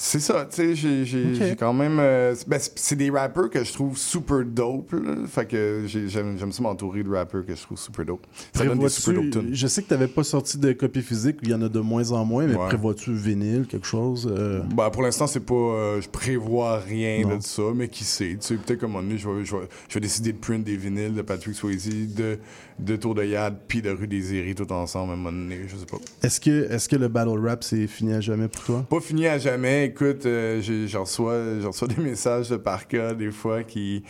C'est ça, tu sais, j'ai, quand même. euh, ben, c'est- des rappers que je trouve super dope. là. Fait que j'ai- j'aime, j'aime ça m'entourer de rappers que je trouve super dope. Ça donne des super dope tunes. je sais que tu n'avais pas sorti de copie physique, il y en a de moins en moins, mais Ouais. prévois-tu vinyle, quelque chose? euh? Ben, pour l'instant, c'est pas. euh, je prévois rien Non. de ça, mais qui sait. Tu sais, peut-être qu'à un moment donné, je vais, je, vais, je vais décider de print des vinyles de Patrick Swayze, de, de Tour de Yad, puis de Rue des Iris tout ensemble à un moment donné. Je sais pas. Est-ce que, est-ce que le battle rap, c'est fini à jamais pour toi? Pas fini à jamais. Écoute, euh, j'en reçois, reçois des messages de par cas, des fois, qui.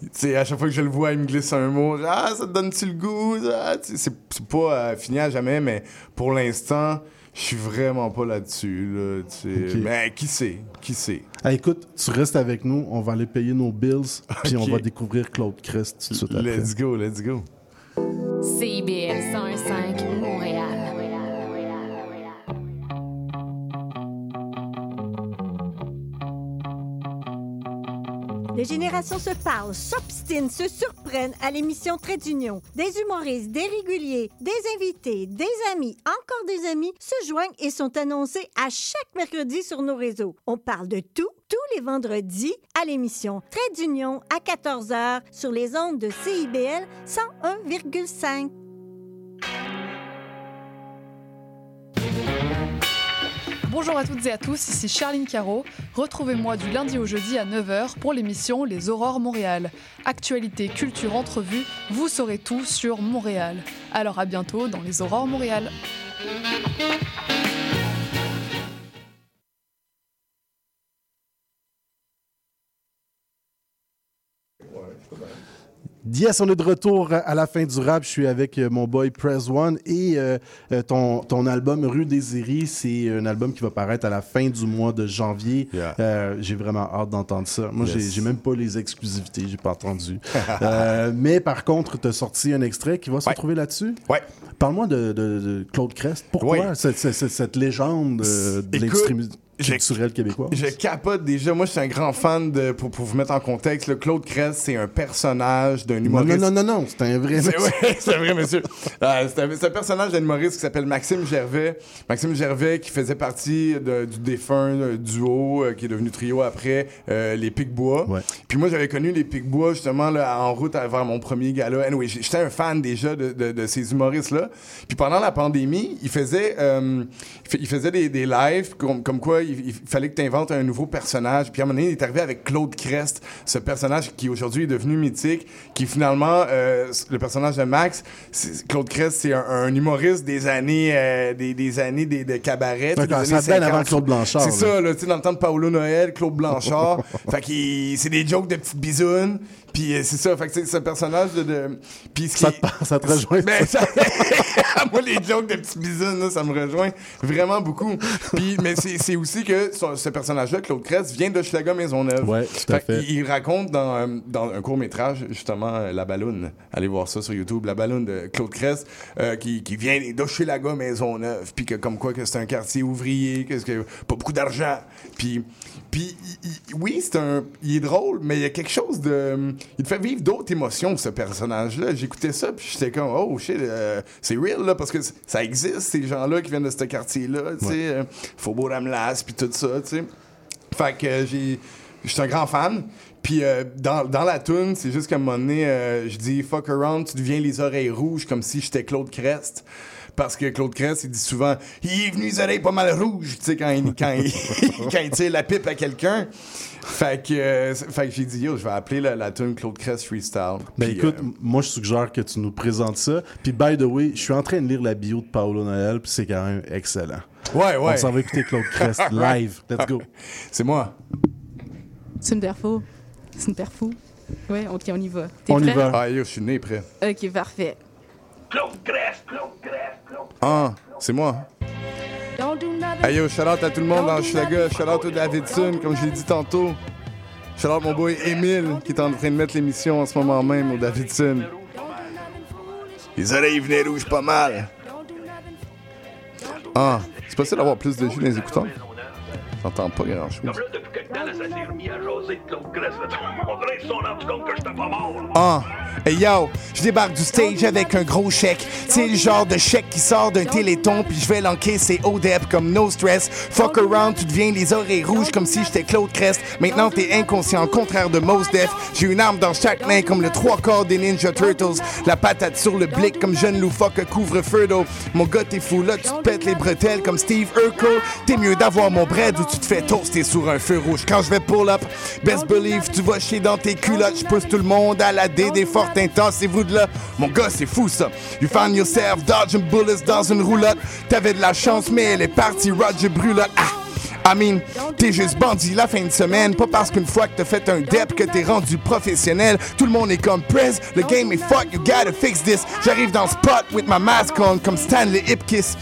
Tu sais, à chaque fois que je le vois, il me glisse un mot. Ah, ça te donne-tu le goût? Ah, c'est pas euh, fini à jamais, mais pour l'instant, je suis vraiment pas là-dessus. Là. Mais qui sait? Qui sait? Ah, écoute, tu restes avec nous, on va aller payer nos bills, puis on va découvrir Claude Crest tout de suite après. Let's go, let's go. CIBL 101.5 Les générations se parlent, s'obstinent, se surprennent à l'émission Trait d'Union. Des humoristes, des réguliers, des invités, des amis, encore des amis se joignent et sont annoncés à chaque mercredi sur nos réseaux. On parle de tout, tous les vendredis à l'émission Trait d'Union à 14h sur les ondes de CIBL 101,5. Bonjour à toutes et à tous, ici Charline Caro. Retrouvez-moi du lundi au jeudi à 9h pour l'émission Les Aurores Montréal. Actualité, culture, entrevue, vous saurez tout sur Montréal. Alors à bientôt dans Les Aurores Montréal. Yes, on est de retour à la fin du rap. Je suis avec euh, mon boy Press One et euh, euh, ton, ton album Rue des Iris, c'est un album qui va paraître à la fin du mois de janvier. Euh, j'ai vraiment hâte d'entendre ça. Moi, j'ai Yes. j'ai même pas les exclusivités, j'ai pas entendu. Euh, mais par contre, tu as sorti un extrait qui va se retrouver là-dessus? Ouais. Parle-moi de, de- de Claude Crest. Pourquoi Ouais. cette, cette- légende de l'extrémisme culturel québécois? Je capote déjà. Moi, je suis un grand fan de. Pour, pour vous mettre en contexte, le Claude Crest, c'est un personnage d'un humoriste. non, non, non, non, c'est un vrai. C'est monsieur. ouais, c'est un vrai monsieur. Euh, c'est un, personnage d'un humoriste qui s'appelle Maxime Gervais. Maxime Gervais qui faisait partie de- du défunt euh, duo euh, qui est devenu trio après euh, les Picbois. Puis moi j'avais connu les Picbois justement là, en route vers mon premier gala. Anyway, j'étais un fan déjà de, de- de ces humoristes là. Puis pendant la pandémie, il faisait il fa- il faisait des, des lives comme, comme quoi il, il fallait que tu inventes un nouveau personnage. Puis à un moment donné, il est arrivé avec Claude Crest, ce personnage qui aujourd'hui est devenu mythique, qui finalement euh, le personnage de Max, c'est- Claude Crest, c'est un, un humoriste des années euh, des, des années des, de cabaret, 50. avant Claude Blanchard, C'est ça, là, tu sais, dans le temps de Paolo Noël, Claude Blanchard. fait c'est des jokes de petites bisounes. Puis euh, c'est ça, fait que c'est ce personnage de, de puis ce Ça qui- te, ça te rejoint? ben, ça- moi, les jokes de petites bisounes, là, ça me rejoint vraiment beaucoup. Puis, mais c'est aussi que ce personnage-là, Claude Crest, vient de Schlager Maisonneuve. Ouais, tout à fait. Il, il raconte dans, euh, dans un court-métrage, justement, euh, La Balloune. Allez voir ça sur YouTube. La Balloune de Claude Crest, euh, qui, qui vient d'Hochelaga Maisonneuve. Puis que, comme quoi, que c'est un quartier ouvrier, que, que pas beaucoup d'argent. Puis, puis oui, c'est un, il est drôle, mais il y a quelque chose de. Il te fait vivre d'autres émotions, ce personnage-là. J'écoutais ça, puis j'étais comme, oh shit, euh, c'est real, là, parce que ça existe, ces gens-là qui viennent de ce quartier-là, tu sais, euh, Faubourg Amlas, puis tout ça, tu sais. Fait que euh, j'ai. Je suis un grand fan. Puis euh, dans, dans la tune, c'est juste qu'à un moment donné, euh, je dis fuck around, tu deviens les oreilles rouges comme si j'étais Claude Crest. Parce que Claude Crest, il dit souvent, il est venu les oreilles pas mal rouges, tu sais, quand il, quand il, quand il tire la pipe à quelqu'un. Fait que, euh, fait que j'ai dit, yo, je vais appeler la, la tune Claude Crest Freestyle. Ben écoute, euh, moi je suggère que tu nous présentes ça. Puis by the way, je suis en train de lire la bio de Paolo Noël, puis c'est quand même excellent. Ouais, ouais. On s'en va écouter Claude Crest live. Let's go. C'est moi. C'est une perfo. C'est une perfo. Ouais, ok, on y va. T'es On y va. Ah, yo, je suis né prêt. Ok, parfait. Ah, c'est moi. Hey yo, shout out à tout le monde dans Schlaga. Shout out au Davidson, comme je l'ai dit tantôt. Shout out mon boy Emile, qui est en train de mettre l'émission en ce moment même au Davidson. Les oreilles venaient rouges pas mal. Ah, c'est possible d'avoir plus de jus dans les écouteurs? J'entends pas grand chose. Ah, hey yo, je débarque du stage avec un gros chèque. C'est le genre de chèque qui sort d'un téléthon, puis je vais l'encaisser au dep comme no stress. Fuck around, tu deviens les oreilles rouges comme si j'étais Claude Crest. Maintenant t'es inconscient, contraire de Mos Def. J'ai une arme dans chaque main comme le trois quarts des Ninja Turtles. La patate sur le blick comme jeune loufoque couvre-feu. Mon gars, t'es fou là, tu te pètes les bretelles comme Steve Urkel. T'es mieux d'avoir mon bread ou tu te fais toaster sur un feu rouge. Quand je vais pull up, best believe, tu vas chier dans tes culottes. Je pousse tout le monde à la D des fortes intenses. Et vous de là, mon gars, c'est fou ça. You found yourself dodging bullets dans une roulotte. T'avais de la chance, mais elle est partie, Roger Brulotte. Ah! I mean, t'es juste bandit la fin de semaine. Pas parce qu'une fois que t'as fait un dep que t'es rendu professionnel. Tout le monde est comme press, le game est fuck, you gotta fix this. J'arrive dans le spot with my mask on comme Stanley Ipkiss.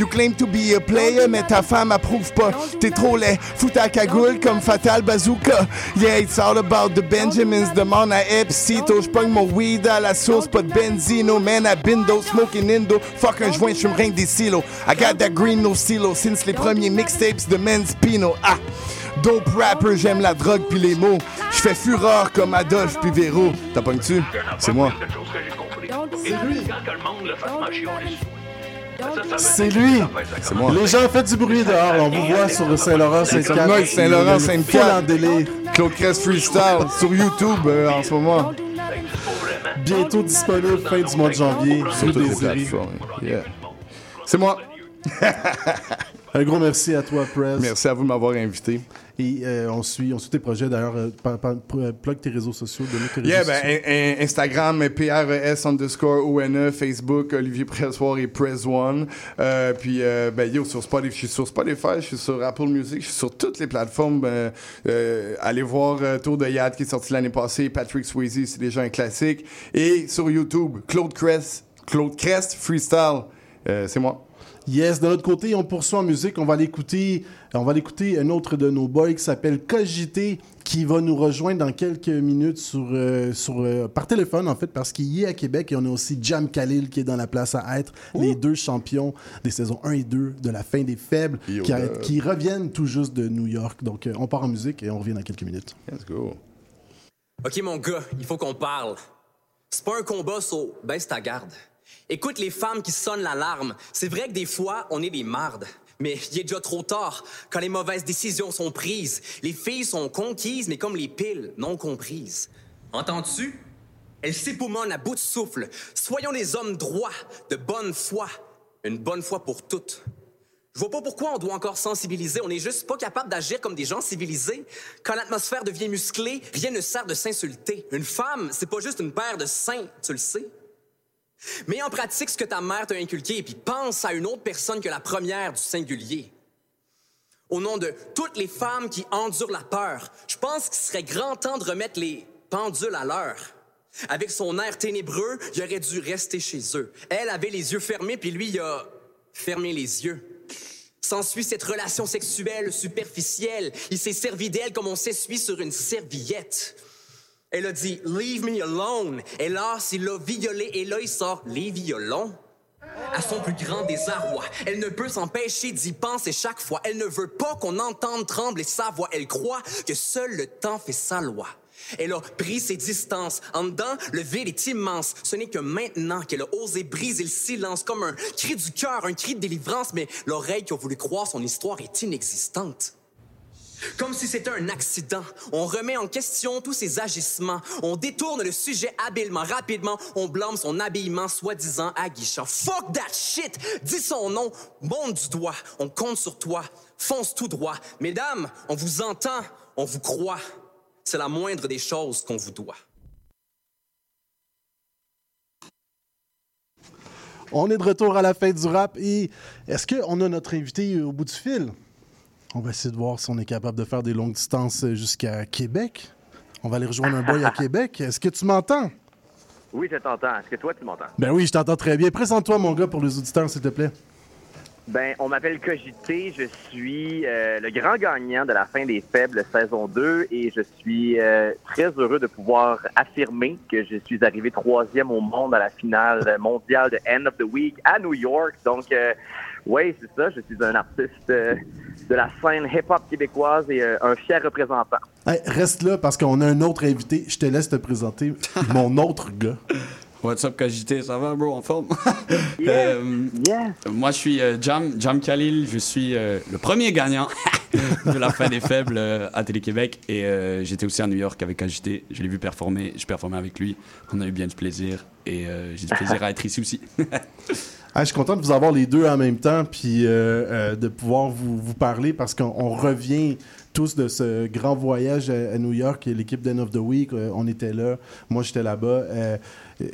You claim to be a player, mais ta femme approuve pas. T'es trop laid, fous ta cagoule comme Fatal Bazooka. Yeah, it's all about the Benjamins. Demande à Epsito, j'pogne mon weed à la source, pas de benzino. Man, à bindo, smoking indo. Fuck un joint, j'fume rien que des silos. I got that green no silo, since les premiers mixtapes de Men's Pino. Ah! Dope rapper, j'aime la drogue puis les mots. J'fais fureur comme Adolphe puis Véro. T'as? C'est moi. C'est lui. C'est lui. C'est moi. Les gens faites du bruit dehors. On vous voit sur le Saint-Laurent, Saint-Pierre. Saint-Laurent, Saint-Pierre. Claude Crest Freestyle sur YouTube euh, en ce moment. Bientôt disponible fin du mois de janvier. Sur toutes les des Séries. plateformes. Yeah. C'est moi. Un gros merci à toi, Press. Merci à vous de m'avoir invité. Et euh, on, suit, on suit tes projets. D'ailleurs, euh, euh, plug tes réseaux sociaux. tes Yeah, réseaux ben, sociaux. in- in- Instagram, PRES underscore ONE, Facebook, Olivier Pressoir et Press One. Euh, puis, euh, ben, yo, sur Spotify, je suis sur Spotify, je suis sur Apple Music, je suis sur toutes les plateformes. Ben, euh, allez voir euh, Tour de Yad qui est sorti l'année passée, Patrick Swayze, c'est déjà un classique. Et sur YouTube, Claude Crest, Claude Crest Freestyle, Euh, c'est moi. Yes, de l'autre côté, on poursuit en musique. On va l'écouter. On va l'écouter un autre de nos boys qui s'appelle Cogité, qui va nous rejoindre dans quelques minutes sur, euh, sur, euh, par téléphone, en fait, parce qu'il est à Québec. Et on a aussi Jam Khalil qui est dans la place à être, les deux champions des saisons 1 et 2 de la fin des faibles, qui, reviennent tout juste de New York. Donc, euh, on part en musique et on revient dans quelques minutes. Let's go. OK, mon gars, il faut qu'on parle. C'est pas un combat, so baisse ta garde. Écoute les femmes qui sonnent l'alarme. C'est vrai que des fois, on est des mardes. Mais il est déjà trop tard quand les mauvaises décisions sont prises. Les filles sont conquises, mais comme les piles, non comprises. Entends-tu? Elles s'époumonnent à bout de souffle. Soyons des hommes droits, de bonne foi. Une bonne foi pour toutes. Je vois pas pourquoi on doit encore sensibiliser. On est juste pas capable d'agir comme des gens civilisés. Quand l'atmosphère devient musclée, rien ne sert de s'insulter. Une femme, c'est pas juste une paire de seins, tu le sais. Mets en pratique ce que ta mère t'a inculqué et puis pense à une autre personne que la première du singulier. Au nom de toutes les femmes qui endurent la peur, je pense qu'il serait grand temps de remettre les pendules à l'heure. Avec son air ténébreux, il aurait dû rester chez eux. Elle avait les yeux fermés, puis lui, il a fermé les yeux. S'ensuit cette relation sexuelle superficielle. Il s'est servi d'elle comme on s'essuie sur une serviette. Elle a dit Leave me alone. Et là, s'il l'a violée, et là, il sort les violons. À son plus grand désarroi, elle ne peut s'empêcher d'y penser chaque fois. Elle ne veut pas qu'on entende trembler sa voix. Elle croit que seul le temps fait sa loi. Elle a pris ses distances. En dedans, le vide est immense. Ce n'est que maintenant qu'elle a osé briser le silence comme un cri du cœur, un cri de délivrance, mais l'oreille qui a voulu croire son histoire est inexistante. Comme si c'était un accident. On remet en question tous ses agissements. On détourne le sujet habilement, rapidement. On blâme son habillement soi-disant aguichant. Fuck that shit! Dis son nom, monte du doigt. On compte sur toi. Fonce tout droit. Mesdames, on vous entend. on vous croit. C'est la moindre des choses qu'on vous doit. On est de retour à la fin du rap et est-ce qu'on a notre invité au bout du fil? On va essayer de voir si on est capable de faire des longues distances jusqu'à Québec. On va aller rejoindre un boy à Québec. Est-ce que tu m'entends? Oui, je t'entends. Est-ce que toi, tu m'entends? Ben oui, je t'entends très bien. Présente-toi, mon gars, pour les auditeurs, s'il te plaît. Ben, on m'appelle Cogité. Je suis euh, le grand gagnant de la fin des faibles saison 2 et je suis euh, très heureux de pouvoir affirmer que je suis arrivé troisième au monde à la finale mondiale de End of the Week à New York. Donc, euh, oui, c'est ça. Je suis un artiste de la scène hip-hop québécoise et un fier représentant. reste là parce qu'on a un autre invité. Je te laisse te présenter mon autre gars. What's up, KJT? Ça va, bro? En forme? Euh, moi, je suis euh, Jam, Jam Khalil. Je suis euh, le premier gagnant de la fin des faibles à Télé-Québec. Et j'étais aussi à New York avec KJT. Je l'ai vu performer. Je performais avec lui. On a eu bien du plaisir. Et j'ai du plaisir à être ici aussi. Ah, je suis content de vous avoir les deux en même temps, puis de pouvoir vous, parler parce qu'on revient tous de ce grand voyage à, New York, l'équipe d'End of the Week. on était là, moi j'étais là-bas.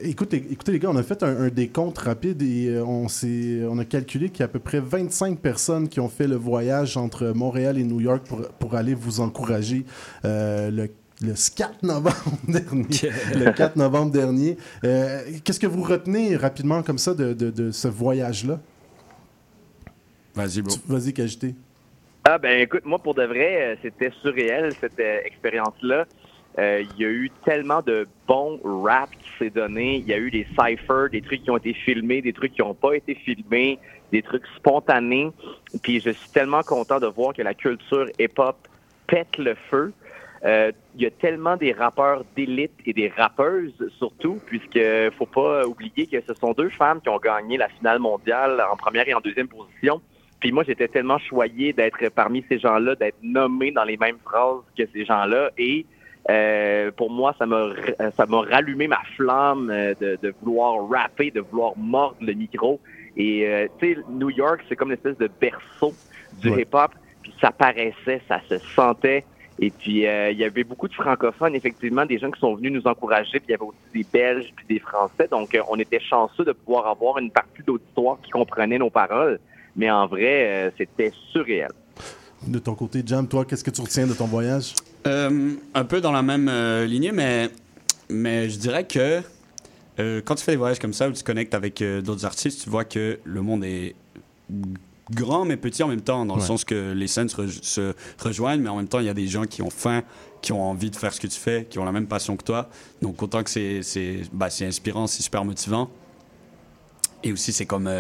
Écoutez, écoutez, les gars, on a fait un, décompte rapide et euh, on, on a calculé qu'il y a à peu près 25 personnes qui ont fait le voyage entre Montréal et New York pour, pour aller vous encourager euh, le 4 novembre dernier. le 4 novembre dernier. Euh, qu'est-ce que vous retenez rapidement comme ça de, de, ce voyage-là? Vas-y, bro. Vas-y, Cajité. Ah, ben écoute, moi, pour de vrai, c'était surréel, cette expérience-là. Euh, il y a eu tellement de bons rap qui s'est donné. Il y a eu des cyphers, des trucs qui ont été filmés, des trucs qui n'ont pas été filmés, des trucs spontanés. Puis je suis tellement content de voir que la culture hip-hop pète le feu. Euh, il y a tellement des rappeurs d'élite et des rappeuses surtout, puisque faut pas oublier que ce sont deux femmes qui ont gagné la finale mondiale en première et en deuxième position. Puis moi, j'étais tellement choyé d'être parmi ces gens-là, d'être nommé dans les mêmes phrases que ces gens-là. Et euh, pour moi, ça m'a ça m'a rallumé ma flamme euh, de, de, vouloir rapper, de vouloir mordre le micro. Et euh, tu sais, New York, c'est comme une espèce de berceau du hip-hop. Puis ça paraissait, ça se sentait. Et puis il y avait beaucoup de francophones, effectivement, des gens qui sont venus nous encourager. Puis il y avait aussi des Belges puis des Français. Donc on était chanceux de pouvoir avoir une partie d'auditoire qui comprenait nos paroles. Mais en vrai, c'était surréel. De ton côté, Jam, toi, qu'est-ce que tu retiens de ton voyage? Euh, un peu dans la même euh, lignée, mais, mais je dirais que euh, quand tu fais des voyages comme ça, où tu connectes avec d'autres artistes, tu vois que le monde est grand mais petit en même temps, dans le sens que les scènes se, rejoignent, mais en même temps, il y a des gens qui ont faim, qui ont envie de faire ce que tu fais, qui ont la même passion que toi. Donc, autant que c'est bah, inspirant, c'est super motivant. Et aussi, c'est comme,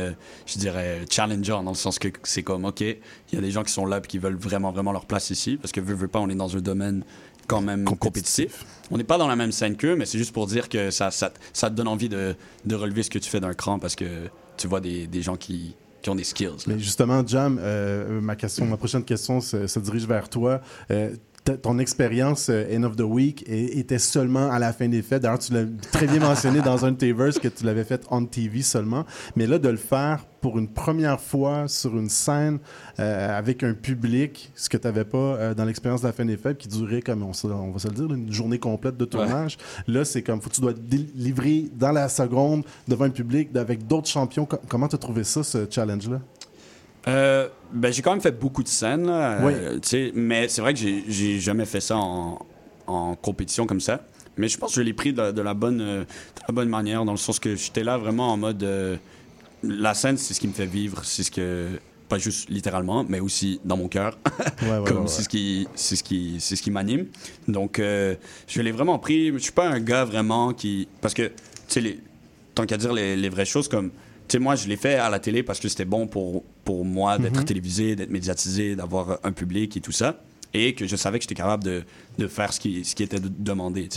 je dirais, challenger, dans le sens que c'est comme, OK, il y a des gens qui sont là et qui veulent vraiment, vraiment leur place ici, parce que, veux, veux pas, on est dans un domaine quand même compétitif. On n'est pas dans la même scène qu'eux, mais c'est juste pour dire que ça, ça, ça te donne envie de, de, relever ce que tu fais d'un cran, parce que tu vois des, des gens qui, des skills. Mais justement, Jam, euh, ma, question, ma prochaine question se, dirige vers toi. Euh, ton expérience euh, End of the Week était seulement à la fin des fêtes. D'ailleurs, tu l'as très bien mentionné dans un de tes verses que tu l'avais fait on TV seulement. Mais là, de le faire pour une première fois sur une scène euh, avec un public, ce que tu n'avais pas euh, dans l'expérience de la fin des fêtes qui durait, comme on, on, va se le dire, une journée complète de tournage. Là, c'est comme, faut, tu dois délivrer dans la seconde devant un public avec d'autres champions. Comment tu as trouvé ça, ce challenge-là? Euh, ben, j'ai quand même fait beaucoup de scènes, euh, mais c'est vrai que j'ai jamais fait ça en, en, compétition comme ça. Mais je pense que je l'ai pris de, la bonne, euh, la bonne manière, dans le sens que j'étais là vraiment en mode. la scène, c'est ce qui me fait vivre, c'est ce que. Pas juste littéralement, mais aussi dans mon cœur. comme c'est ce qui, ce qui, ce qui m'anime. Donc, je l'ai vraiment pris. Je suis pas un gars vraiment qui. Parce que, tu sais, tant qu'à dire les, les vraies choses, comme sais, moi, je l'ai fait à la télé parce que c'était bon pour, pour moi d'être mhm. télévisé, d'être médiatisé, d'avoir un public et tout ça. Et que je savais que j'étais capable de, de, faire ce qui, ce qui était demandé.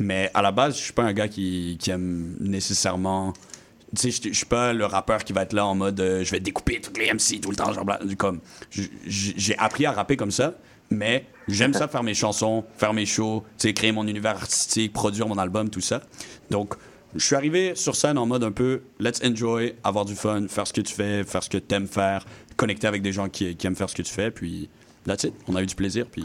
Mais à la base, je suis pas un gars qui, qui aime nécessairement. Tu sais, je suis pas le rappeur qui va être là en mode euh, je vais découper toutes les MC tout le temps. Genre, comme, j'ai appris à rapper comme ça, mais j'aime ça faire mes chansons, faire mes shows, créer mon univers artistique, produire mon album, tout ça. Donc, je suis arrivé sur scène en mode un peu let's enjoy, avoir du fun, faire ce que tu fais, faire ce que tu aimes faire, connecter avec des gens qui, aiment faire ce que tu fais, puis that's it. On a eu du plaisir, puis.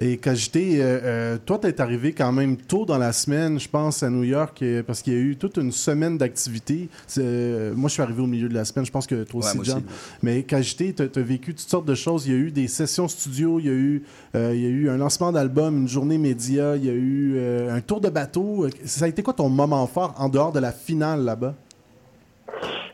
Et Cagité, euh, euh, toi, tu es arrivé quand même tôt dans la semaine, je pense, à New York, euh, parce qu'il y a eu toute une semaine d'activité. Euh, moi, je suis arrivé au milieu de la semaine, je pense que toi aussi, John. aussi. Mais Cagité, tu as, vécu toutes sortes de choses. Il y a eu des sessions studio, il y a eu, il y a eu un lancement d'album, une journée média, il y a eu un tour de bateau. Ça a été quoi ton moment fort en dehors de la finale là-bas?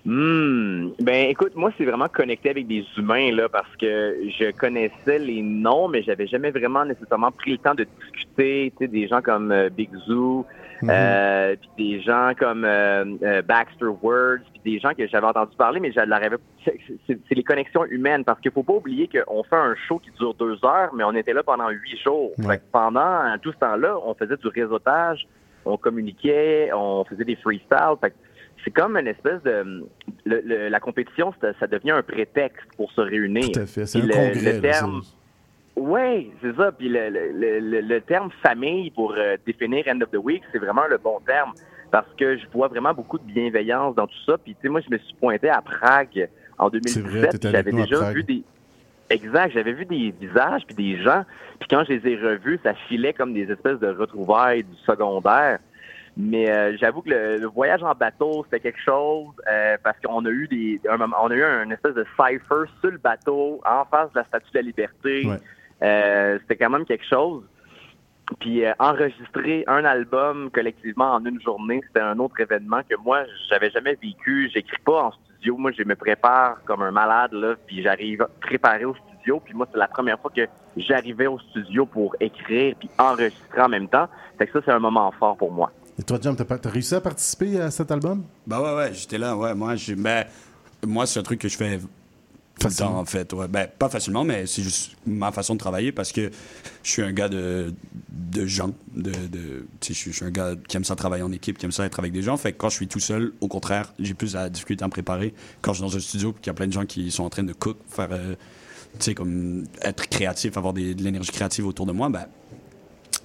Hmm. Ben, écoute, moi, c'est vraiment connecté avec des humains, là, parce que je connaissais les noms, mais j'avais jamais vraiment nécessairement pris le temps de discuter, tu sais, des gens comme euh, Big Zoo, Mhm. euh, puis des gens comme euh, euh, Baxter Words, puis des gens que j'avais entendu parler, mais je l'avais c'est les connexions humaines, parce qu'il faut pas oublier qu'on fait un show qui dure deux heures, mais on était là pendant huit jours. Fait que pendant tout ce temps-là, on faisait du réseautage, on communiquait, on faisait des freestyles. Fait que c'est comme une espèce de... le- le- la compétition, ça, ça devient un prétexte pour se réunir. Tout à fait. C'est un le- congrès. Le terme, oui, c'est ça. Puis le, terme famille pour euh, définir End of the Week, c'est vraiment le bon terme parce que je vois vraiment beaucoup de bienveillance dans tout ça. Puis tu sais, moi, je me suis pointé à Prague en C'est 2017. vrai, t'étais puis avec J'avais déjà vu des Exact, j'avais vu des visages puis des gens. Puis quand je les ai revus, ça filait comme des espèces de retrouvailles du secondaire. Mais euh, j'avoue que le, le voyage en bateau, c'était quelque chose euh, parce qu'on a eu des, un moment- on a eu un espèce de cipher sur le bateau en face de la Statue de la Liberté. Euh, c'était quand même quelque chose. Puis euh, enregistrer un album collectivement en une journée, c'était un autre événement que moi, j'avais jamais vécu. J'écris pas en studio. Moi, je me prépare comme un malade, là, puis j'arrive préparé au studio. Puis moi, c'est la première fois que j'arrivais au studio pour écrire puis enregistrer en même temps. Fait que ça, c'est un moment fort pour moi. Et toi, John, t'as réussi à participer à cet album? Bah ouais, ouais, j'étais là, ouais. Moi, j'ai- ben, moi c'est un truc que je fais tout le temps, en fait. Ouais. Ben, pas facilement, mais c'est juste ma façon de travailler parce que je suis un gars de, de gens. De, de, je, suis- je suis un gars qui aime ça travailler en équipe, qui aime ça être avec des gens. Fait que quand je suis tout seul, au contraire, j'ai plus la difficulté à me préparer. Quand je suis dans un studio qu'il y a plein de gens qui sont en train de cook, faire, euh, tu sais, comme être créatif, avoir des- de l'énergie créative autour de moi, ben,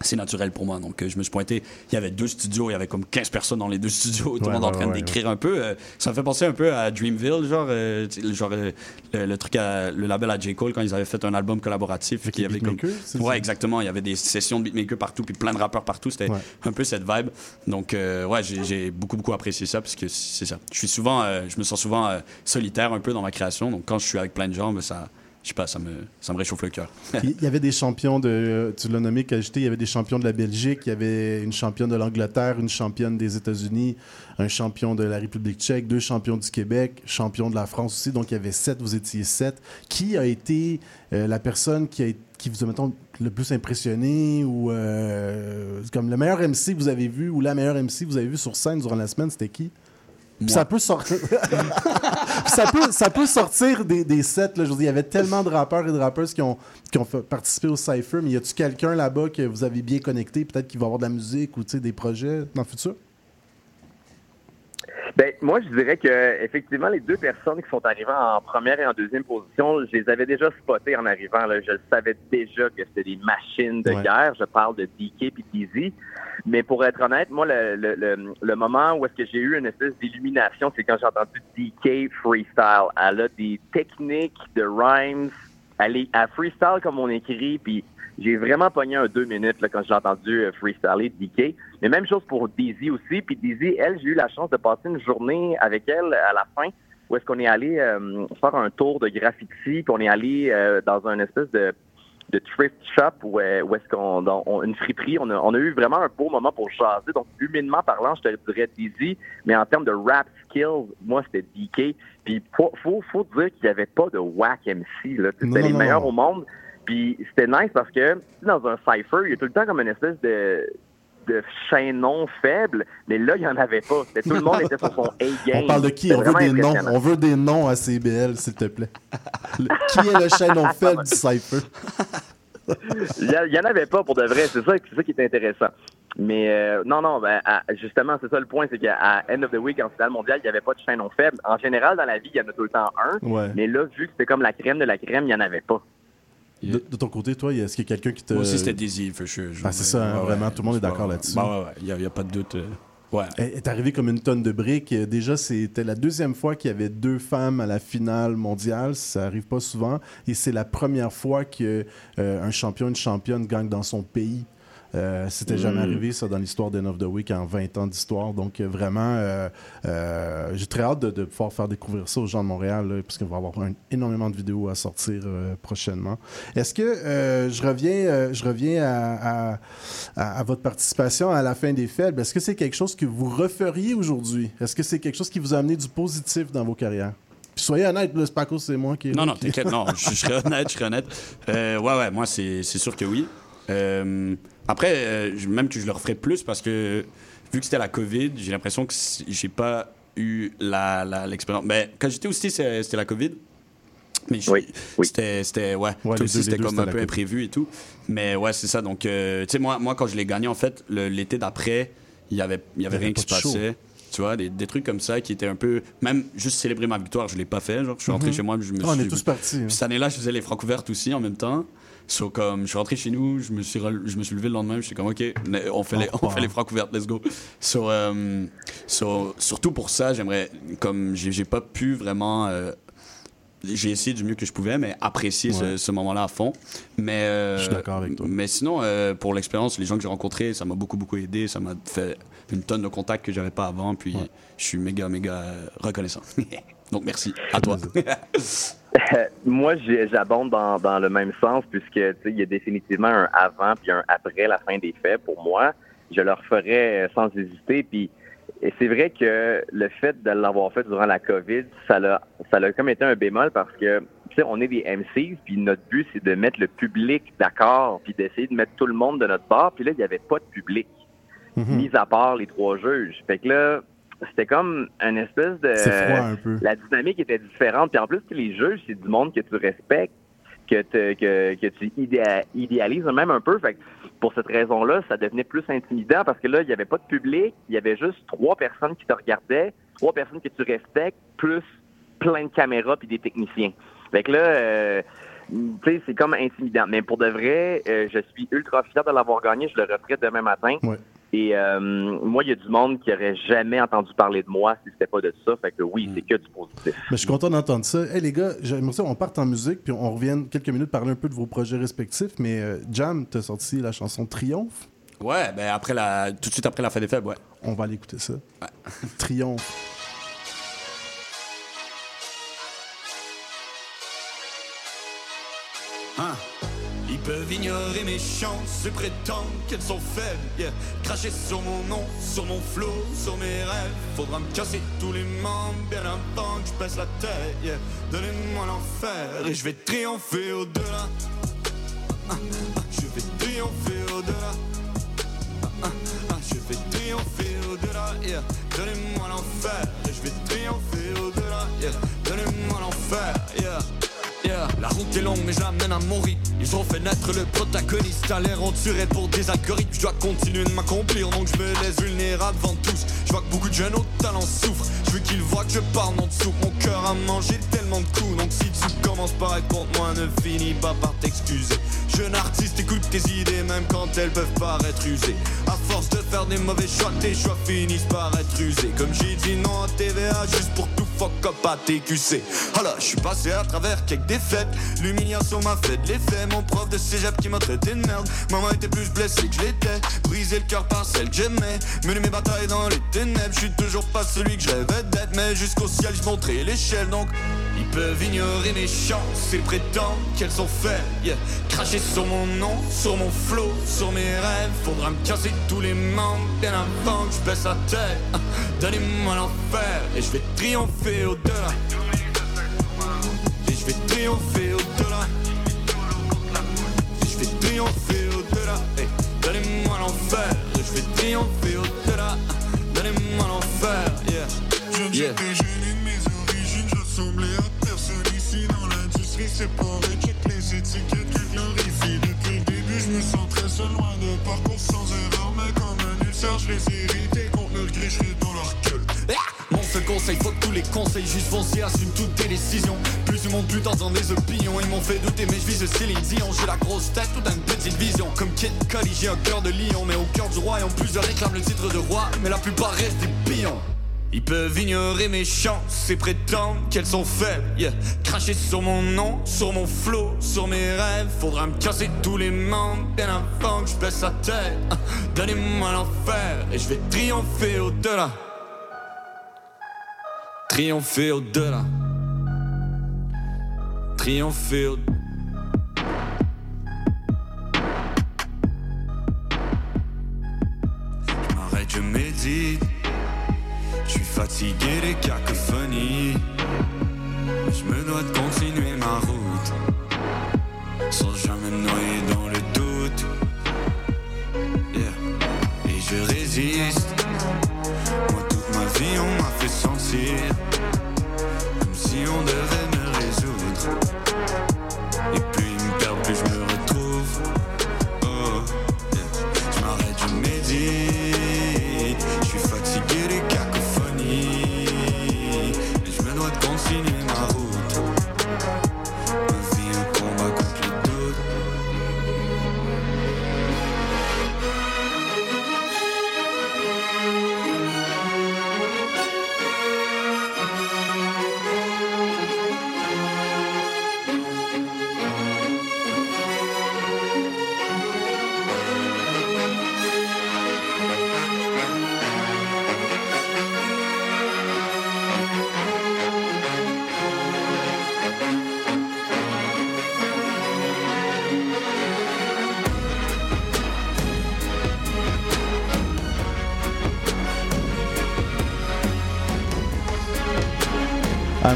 c'est naturel pour moi. Donc, euh, je me suis pointé. Il y avait deux studios, il y avait comme 15 personnes dans les deux studios, tout le Ouais, monde en ouais, train ouais, d'écrire un peu. Euh, ça me fait penser un peu à Dreamville, genre, euh, genre euh, le, le truc, à, le label à J. Cole, quand ils avaient fait un album collaboratif. qui avait comme... Ouais, exactement. Il y avait des sessions de beatmakers partout, puis plein de rappeurs partout. C'était un peu cette vibe. Donc, ouais, j'ai beaucoup, beaucoup apprécié ça, parce que c'est ça. Je suis souvent, je me sens souvent solitaire un peu dans ma création. Donc, quand je suis avec plein de gens, ben, ça, je sais pas, ça me, réchauffe le cœur. Il y avait des champions de. Tu l'as nommé, il y avait des champions de la Belgique, il y avait une championne de l'Angleterre, une championne des États-Unis, un champion de la République tchèque, deux champions du Québec, champion de la France aussi. Donc il y avait sept, vous étiez sept. Qui a été euh, la personne qui, qui vous a, mettons, le plus impressionné ou euh, comme le meilleur MC que vous avez vu ou la meilleure MC que vous avez vu sur scène durant la semaine, c'était qui? Ça peut sortir. ça, peut, ça peut sortir des, des sets. Là. Je veux dire, il y avait tellement de rappeurs et de rappeuses qui ont, qui ont fait- participé au Cypher, mais y a-tu quelqu'un là-bas que vous avez bien connecté, peut-être qui va avoir de la musique ou des projets dans le futur? Ben, moi, je dirais que effectivement, les deux personnes qui sont arrivées en première et en deuxième position, je les avais déjà spotées en arrivant. Là. Je savais déjà que c'était des machines de Ouais. guerre. Je parle de DK et Dizzy. Mais pour être honnête, moi, le, le, le, le moment où est-ce que j'ai eu une espèce d'illumination, c'est quand j'ai entendu DK freestyle. Elle a des techniques de rhymes. Elle est à freestyle comme on écrit, puis j'ai vraiment pogné un deux minutes là, quand j'ai entendu euh, freestyler DK. Mais même chose pour Daisy aussi. Puis Daisy, elle, j'ai eu la chance de passer une journée avec elle à la fin où est-ce qu'on est allé euh, faire un tour de graffiti, puis on est allé euh, dans un espèce de, de thrift shop où, euh, où est-ce qu'on dans on- une friperie. On a, on a eu vraiment un beau moment pour jaser. Donc humainement parlant, je te dirais Daisy, mais en termes de rap skills, moi c'était DK. Puis faut, faut, faut dire qu'il n'y avait pas de whack MC. C'était les meilleurs au monde. Puis c'était nice parce que dans un cipher, il y a tout le temps comme une espèce de de chaînon faible, mais là, il n'y en avait pas. Tout le monde était sur son A-game. On parle de qui? On veut des noms. On veut des noms à CBL, s'il te plaît. Le- qui est le chaînon faible du Cypher? Il y a- il y en avait pas pour de vrai. C'est ça, c'est ça qui est intéressant. Mais euh, non, non, ben, à- justement, c'est ça le point, c'est qu'à End of the Week, en finale mondiale, il n'y avait pas de chaînon faible. En général, dans la vie, il y en a tout le temps un. Ouais. Mais là, vu que c'était comme la crème de la crème, il n'y en avait pas. De, de ton côté, toi, est-ce qu'il y a quelqu'un qui te. Moi aussi, c'était Daisy, for sure. Ah, c'est ça, hein, vraiment, tout le monde est d'accord là-dessus. Bah ouais, ouais, il n'y a, pas de doute. euh. Ouais. est est arrivé comme une tonne de briques. Euh, Déjà, c'était la deuxième fois qu'il y avait deux femmes à la finale mondiale. Ça arrive pas souvent. Et c'est la première fois qu'un un champion, une championne gagne dans son pays. Euh, C'était jamais Mm. arrivé, ça, dans l'histoire d'End of the Week en 20 ans d'histoire. Donc, euh, vraiment, euh, j'ai très hâte de, de pouvoir faire découvrir ça aux gens de Montréal, là, parce qu'on va avoir un- énormément de vidéos à sortir prochainement. Est-ce que je reviens, je reviens à, à- à- à votre participation à la fin des fêtes? Est-ce que c'est quelque chose que vous referiez aujourd'hui? Est-ce que c'est quelque chose qui vous a amené du positif dans vos carrières? Puis soyez honnête, c'est pas c'est moi qui. Non, non, qui- t'inquiète, non, je, je serais honnête, je serais honnête. Euh, ouais, ouais, moi, c'est c'est sûr que oui. Euh, après, euh, je- même que je le referais plus parce que, vu que c'était la COVID, j'ai l'impression que j'ai pas eu la- la- l'expérience. Mais quand j'étais aussi, c'était la COVID. Mais je- c'était, c'était, ouais, les aussi, c'était comme un peu imprévu et tout. Mais ouais, c'est ça. Donc, euh, tu sais, moi, moi, quand je l'ai gagné, en fait, l'été d'après, il y avait, il y avait rien qui se passait. Tu vois, des, des trucs comme ça qui étaient un peu. Même juste célébrer ma victoire, je l'ai pas fait. Genre, je suis rentré Mhm. chez moi, je me on suis. est tous partis, hein. Puis cette année-là, je faisais les francs ouvertes aussi en même temps. So, comme, je suis rentré chez nous, je me suis, je me suis levé le lendemain, je suis comme, OK, on fait, les, Oh, on fait les francs ouvertes, let's go. So, euh, so, surtout pour ça, j'aimerais, comme j'ai pas pu vraiment. euh, j'ai essayé du mieux que je pouvais, mais apprécier ce moment-là à fond. Mais, euh, Je suis d'accord avec toi. Mais sinon, euh, pour l'expérience, les gens que j'ai rencontrés, ça m'a beaucoup, beaucoup aidé. Ça m'a fait une tonne de contacts que j'avais pas avant. Puis je suis méga, méga reconnaissant. Donc merci à toi. Moi, j'abonde dans, dans le même sens puisque tu sais, il y a définitivement un avant puis un après la fin des faits. Pour moi, je le referais euh, sans hésiter. Puis et c'est vrai que le fait de l'avoir fait durant la COVID, ça l'a ça l'a comme été un bémol parce que tu sais, on est des MCs puis notre but c'est de mettre le public d'accord puis d'essayer de mettre tout le monde de notre part. Puis là, il n'y avait pas de public, mis à part les trois juges. Fait que là, c'était comme une espèce de froid un peu. la dynamique était différente. Puis en plus, les juges, c'est du monde que tu respectes, que, te- que, que tu idéa- idéalises même un peu. Fait que pour cette raison-là, ça devenait plus intimidant parce que là, il n'y avait pas de public, il y avait juste trois personnes qui te regardaient, trois personnes que tu respectes, plus plein de caméras puis des techniciens. Fait que là, euh, tu sais, c'est comme intimidant. Mais pour de vrai, euh, je suis ultra fier de l'avoir gagné. Je le referai demain matin. Et euh, moi, il y a du monde qui aurait jamais entendu parler de moi si c'était pas de ça. Fait que oui, c'est que du positif. Mais je suis content d'entendre ça. Hey les gars, j'aimerais ça qu'on parte en musique puis on revienne quelques minutes parler un peu de vos projets respectifs. Mais euh, Jam, t'as sorti la chanson Triomphe. Ouais, ben après la, tout de suite après la fin des faibles, ouais. On va aller écouter ça. Triomphe. Hein? Peuvent ignorer mes chances et prétendre qu'elles sont faibles. yeah. Cracher sur mon nom, sur mon flow, sur mes rêves. Faudra me casser tous les membres bien avant que je baisse la tête. yeah. Donnez-moi l'enfer et je vais triompher au-delà. Je vais triompher au-delà. Je vais triompher au-delà. yeah. Donnez-moi l'enfer et je vais triompher au-delà. Donnez-moi l'enfer. La route est longue mais je l'amène à mon Ils ont fait naître le protagoniste. À l'air tuerait pour des algorithmes. Je dois continuer de m'accomplir donc je me laisse vulnérable devant tous. Je vois que beaucoup de jeunes au talent souffrent. Je veux qu'ils voient que je parle en dessous Mon cœur a mangé tellement de coups. Donc si tu commences par être contre moi ne finis pas par t'excuser. Jeune artiste écoute tes idées même quand elles peuvent paraître usées. À force de faire des mauvais choix tes choix finissent par être usés. Comme j'ai dit non à TVA juste pour tout fuck up à TQC Alors je suis passé à travers quelques défaites. L'humiliation m'a fait de l'effet. Mon prof de cégep qui m'a traité de merde. Maman était plus blessée que je l'étais Brisé le cœur par celle que j'aimais. Mené mes batailles dans les ténèbres. Je suis toujours pas celui que je rêvais d'être. Mais jusqu'au ciel je montrais l'échelle. Donc ils peuvent ignorer mes chances Et prétendre qu'elles sont faibles. Cracher sur mon nom, sur mon flow, sur mes rêves. Faudra me casser tous les membres Bien avant que je baisse la tête. Ah, Donnez-moi l'enfer Et je vais triompher au-delà et je vais triompher au-delà. Et je vais triompher au-delà. Hey, Donnez-moi l'enfer. Je vais triompher au-delà. Donnez-moi l'enfer. Yeah. Je Yeah. de mes origines, je ressemblais à personne ici dans l'industrie, c'est pareil, check les étiquettes qui glorifient. Depuis le début, je me sens très seul, loin de parcours sans erreur, mais comme un ulcère, je les ai hérités contre le gris, je dans leur gueule. Mon seul conseils, faut que tous les conseils juste foncés assument toutes tes décisions. Plus du monde, plus dans des opinions. Ils m'ont fait douter, mais je vise Céline Dion. J'ai la grosse tête, toute une petite vision. Comme Kid Cudi, j'ai un cœur de lion, mais au cœur du royaume, plusieurs réclament le titre de roi, mais la plupart restent des pions. Ils peuvent ignorer mes chances et prétendre qu'elles sont faibles. Yeah. Cracher sur mon nom, sur mon flow, sur mes rêves. Faudra me casser tous les membres bien avant que je baisse la tête. Ah, Donnez-moi l'enfer et je vais triompher au-delà. Triompher au-delà. Triompher au Je je médite. Je suis fatigué des cacophonies. Je me dois de continuer ma route. Sans jamais me noyer dans le doute. Et je résiste. Sentir. Comme si on devait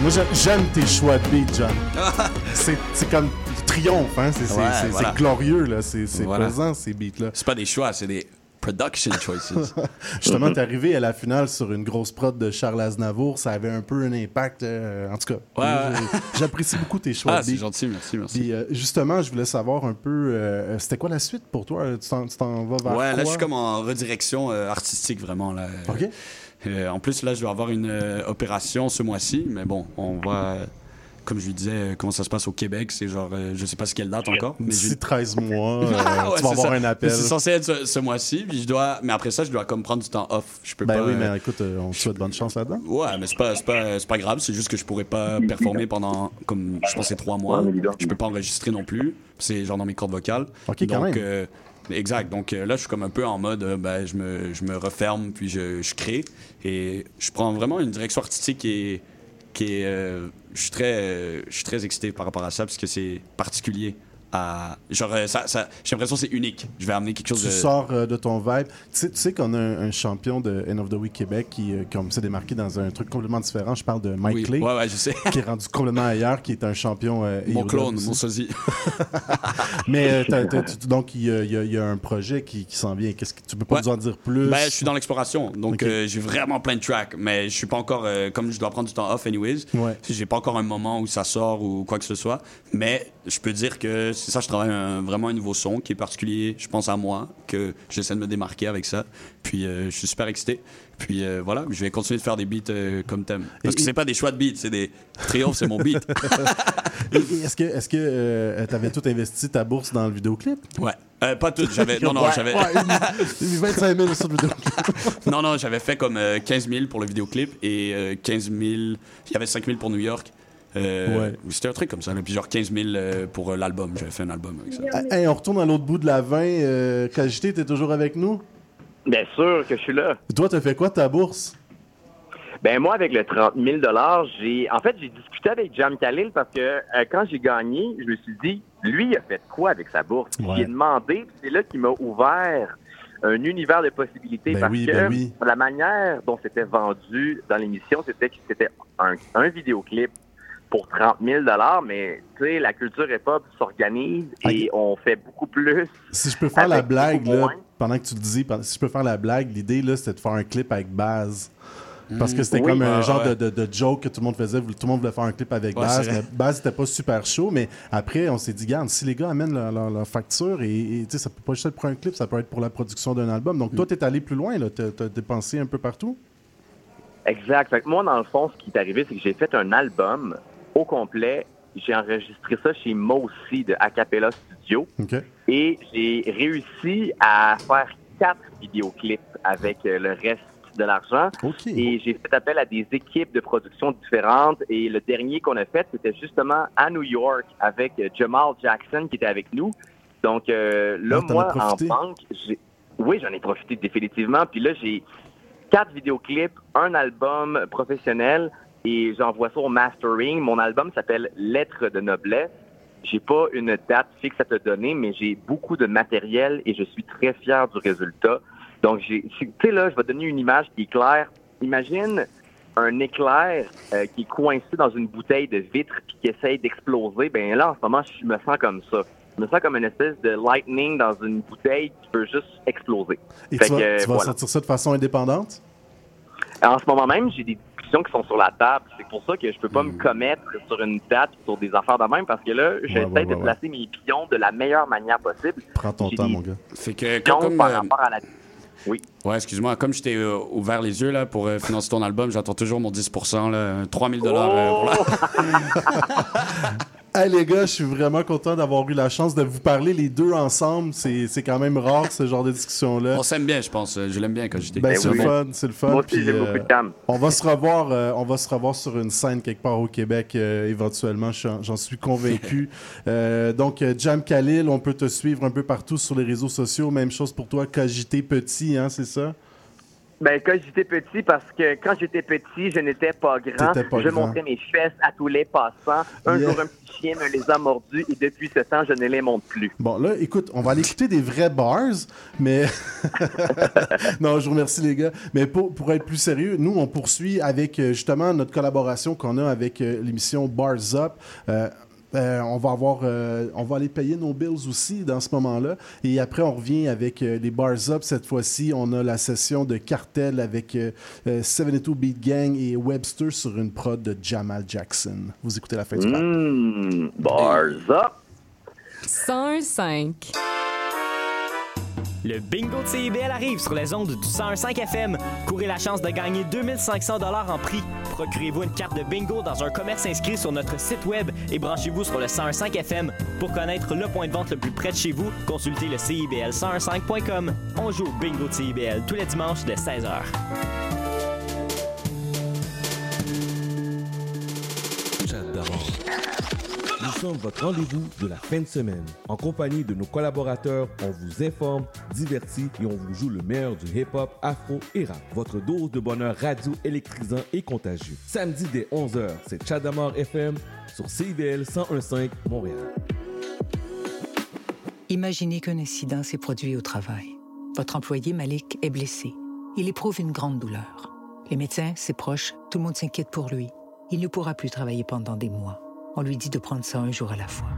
moi, j'aime tes choix de beat, John. c'est comme triomphe, hein? C'est Ouais, voilà. glorieux, là. C'est Voilà. ces beats-là. C'est pas des choix, c'est des production choices. Justement, t'es arrivé à la finale sur une grosse prod de Charles Aznavour. Ça avait un peu un impact. euh, en tout cas, Ouais, j'apprécie beaucoup tes choix Ah, c'est gentil, merci, merci. Puis, euh, justement, je voulais savoir un peu, euh, c'était quoi la suite pour toi? Tu t'en, vas vers Ouais, là, quoi? je suis comme en redirection artistique, vraiment. Là. OK. Euh, en plus, là, je vais avoir une euh, opération ce mois-ci, mais bon, on va. euh, comme je lui disais, euh, comment ça se passe au Québec, c'est genre, euh, je sais pas ce quelle date encore. Mais D'ici j'ai- 13 mois, euh, Ah, ouais, tu vas c'est avoir ça. un appel. C'est censé être ce, ce mois-ci, puis je dois. Mais après ça, je dois comme prendre du temps off. Je peux Ben pas. oui, mais écoute, euh, on te souhaite bonne chance là-dedans. Ouais, mais c'est pas, c'est pas, c'est pas grave, c'est juste que je pourrais pas performer pendant, comme je pense, c'est trois mois. Je peux pas enregistrer non plus. C'est genre dans mes cordes vocales. Ok, quand Donc, même. Exact. Donc euh, là, je suis comme un peu en mode, euh, ben, je, me, je me referme, puis je, je crée. Et je prends vraiment une direction artistique qui est. Qui est euh, je, suis très, euh, je suis très excité par rapport à ça, parce que c'est particulier. À, genre, euh, ça, ça, j'ai l'impression que c'est unique. Je vais amener quelque chose Tu de. sors euh, de ton vibe. Tu sais, tu sais qu'on a un, un champion de End of the Week Québec qui, euh, comme s'est démarqué dans un truc complètement différent. Je parle de Mike Oui, Clay. ouais, ouais, je sais. Qui est rendu complètement ailleurs, qui est un champion. euh, Mon clone, mon sosie. Mais t'as- t'as- tu- donc, il y, a- y y un projet qui, qui s'en vient. Qu'est-ce que tu peux pas Ouais. nous en dire plus? Ben, je suis dans l'exploration, donc j'ai vraiment plein de tracks, mais je suis pas encore, comme je dois prendre du temps off anyways, Ouais. j'ai pas encore un moment où ça sort ou quoi que ce soit, mais je peux dire que c'est ça, je travaille un- vraiment un nouveau son qui est particulier, je pense à moi, que j'essaie de me démarquer avec ça, puis euh, je suis super excité, puis euh, voilà, je vais continuer de faire des beats euh, comme thème, parce que c'est pas des choix de beats, c'est des triomphes, c'est mon beat. Et- et Est-ce que est-ce que t'avais tout investi ta bourse dans le vidéoclip? Ouais. Euh, pas tout, j'avais. Non, non, Ouais, j'avais. ouais, une- une 25 000 sur le vidéoclip. non, non, j'avais fait comme euh, 15 000 pour le vidéoclip et euh, 15 000. Il y avait 5 000 pour New York. Euh, C'était un truc comme ça, là, puis genre 15 000 euh, pour euh, l'album. J'avais fait un album avec ça. Hey, on retourne à l'autre bout de la 20. Euh, Kajité, t'es toujours avec nous? Bien sûr que je suis là. Toi, t'as fait quoi de ta bourse? Ben moi, avec le 30 000 j'ai en fait j'ai discuté avec Jam Khalil parce que euh, quand j'ai gagné, je me suis dit, lui, il a fait quoi avec sa bourse? Ouais. J'ai demandé, puis c'est là qu'il m'a ouvert un univers de possibilités Ben parce oui, que ben oui. la manière dont c'était vendu dans l'émission, c'était que c'était un, un vidéoclip pour 30 000 mais tu sais, la culture hip-hop s'organise et on fait beaucoup plus. Si je peux faire la blague, là, pendant que tu le dis, si je peux faire la blague, l'idée, là, c'était de faire un clip avec Baz. Parce que c'était Oui. comme un Ah, genre ouais. de, de- de joke que tout le monde faisait. Tout le monde voulait faire un clip avec Ouais, Baz. Mais Baz n'était pas super chaud. Mais après, on s'est dit, garde, si les gars amènent leur, leur- leur facture, et, et, tu sais, ça peut pas juste être pour un clip, ça peut être pour la production d'un album. Donc, toi, Mm. t'es allé plus loin. Tu as dépensé un peu partout? Exact. Fait que moi, dans le fond, ce qui est arrivé, c'est que j'ai fait un album au complet. J'ai enregistré ça chez Mossy de Acapella Studio. Et j'ai réussi à faire quatre vidéoclips avec euh, le reste de l'argent. Et j'ai fait appel à des équipes de production différentes. Et le dernier qu'on a fait, c'était justement à New York avec euh, Jamal Jackson qui était avec nous. Donc euh, là, Ah, moi, en banque, oui, j'en ai profité définitivement. Puis là, j'ai quatre vidéoclips, un album professionnel et j'envoie ça au mastering. Mon album s'appelle Lettres de noblesse. J'ai pas une date fixe à te donner, mais j'ai beaucoup de matériel et je suis très fier du résultat. Donc, tu sais là, je vais donner une image qui est claire. Imagine un éclair euh, qui est coincé dans une bouteille de vitre puis qui essaye d'exploser. Ben là, en ce moment, je me sens comme ça. Je me sens comme une espèce de lightning dans une bouteille qui peut juste exploser. Et Fait tu vas, que, tu vas voilà. sortir ça de façon indépendante? En ce moment même, j'ai des discussions qui sont sur la table. C'est pour ça que je peux pas me commettre sur une date sur des affaires de même parce que là, j'essaie ouais, de ouais, placer mes pions de la meilleure manière possible. Prends ton temps, mon gars. Fait que pions comme, par euh, rapport à la... Oui. Ouais, excuse-moi. Comme je t'ai euh, ouvert les yeux là, pour euh, financer ton album, j'attends toujours mon 10 là, 3000 dollars. euh, pour la- Hey les gars, je suis vraiment content d'avoir eu la chance de vous parler les deux ensemble. C'est c'est quand même rare ce genre de discussion-là. On s'aime bien, je pense. Je l'aime bien quand j'étais. Ben, c'est le fun, c'est le fun. Moi aussi, puis, j'ai euh, beaucoup de calme. On va se revoir, euh, on va se revoir sur une scène quelque part au Québec euh, éventuellement. J'en suis convaincu. Euh, donc Jam Khalil, on peut te suivre un peu partout sur les réseaux sociaux. Même chose pour toi, Cogité Petit, hein, c'est ça? Ben, quand j'étais petit, parce que quand j'étais petit, je n'étais pas grand. Pas je grand. montrais mes fesses à tous les passants. Un Yeah. jour, un petit chien me les a mordus et depuis ce temps, je ne les montre plus. Bon, là, écoute, on va aller écouter des vrais bars, mais. non, je vous remercie, les gars. Mais pour, pour être plus sérieux, nous, on poursuit avec euh, justement notre collaboration qu'on a avec euh, l'émission Bars Up. Euh, euh, on va avoir, euh, on va aller payer nos bills aussi dans ce moment-là. Et après, on revient avec euh, les Bars Up. Cette fois-ci, on a la session de cartel avec euh, euh, 72 Beat Gang et Webster sur une prod de Jamal Jackson. Vous écoutez la fin du rap. Mmh, bars up. 101.5. Le bingo de CIBL arrive sur les ondes du 101.5 FM. Courez la chance de gagner 2500 dollars en prix. Procurez-vous une carte de bingo dans un commerce inscrit sur notre site web et branchez-vous sur le 101.5 FM. Pour connaître le point de vente le plus près de chez vous, consultez le CIBL1015.com. On joue au bingo de CIBL tous les dimanches dès 16h. Votre rendez-vous de la fin de semaine. En compagnie de nos collaborateurs, on vous informe, divertit et on vous joue le meilleur du hip-hop, afro et rap. Votre dose de bonheur radio électrisant et contagieux. Samedi dès 11h, c'est Chadamar FM sur CIVL 1015 Montréal. Imaginez qu'un incident s'est produit au travail. Votre employé Malik est blessé. Il éprouve une grande douleur. Les médecins, ses proches, tout le monde s'inquiète pour lui. Il ne pourra plus travailler pendant des mois. On lui dit de prendre ça un jour à la fois.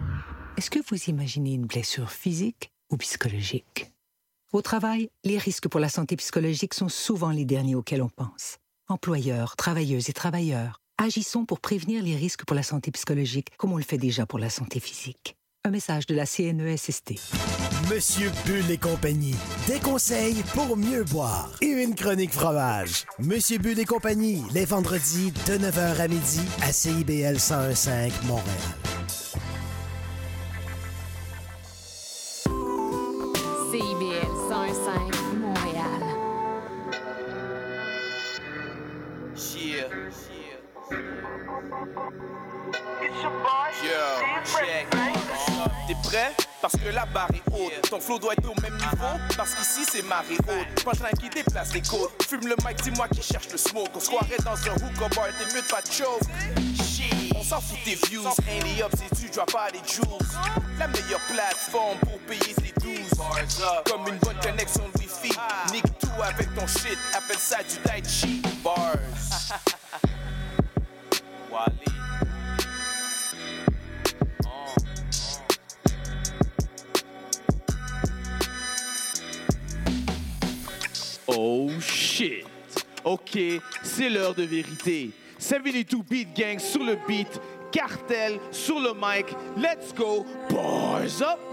Est-ce que vous imaginez une blessure physique ou psychologique? Au travail, les risques pour la santé psychologique sont souvent les derniers auxquels on pense. Employeurs, travailleuses et travailleurs, agissons pour prévenir les risques pour la santé psychologique comme on le fait déjà pour la santé physique. Un message de la CNESST. Monsieur Bull et compagnie. Des conseils pour mieux boire. Et une chronique fromage. Monsieur Bull et compagnie, les vendredis de 9h à midi à CIBL 1015 Montréal. CIBL 101.5 Montréal. Yeah. Yeah, check. T'es prêt? Parce que la barre est haute. Ton flow doit être au même niveau. Parce qu'ici c'est marée haute. Punchline qui déplace les côtes. Fume le mic, dis-moi qui cherche le smoke. On se croirait dans un hookah bar, t'es mieux de pas de choke. Shit. On s'en fout des views. Ain't up si tu drop pas des jewels. La meilleure plateforme pour payer les 12. Comme une bonne connexion Wi-Fi. Nique tout avec ton shit. Appelle ça du tai chi. Bars. Wally. Oh shit. Ok, c'est l'heure de vérité. 72 Beat Gang sur le beat, cartel sur le mic. Let's go, bars up.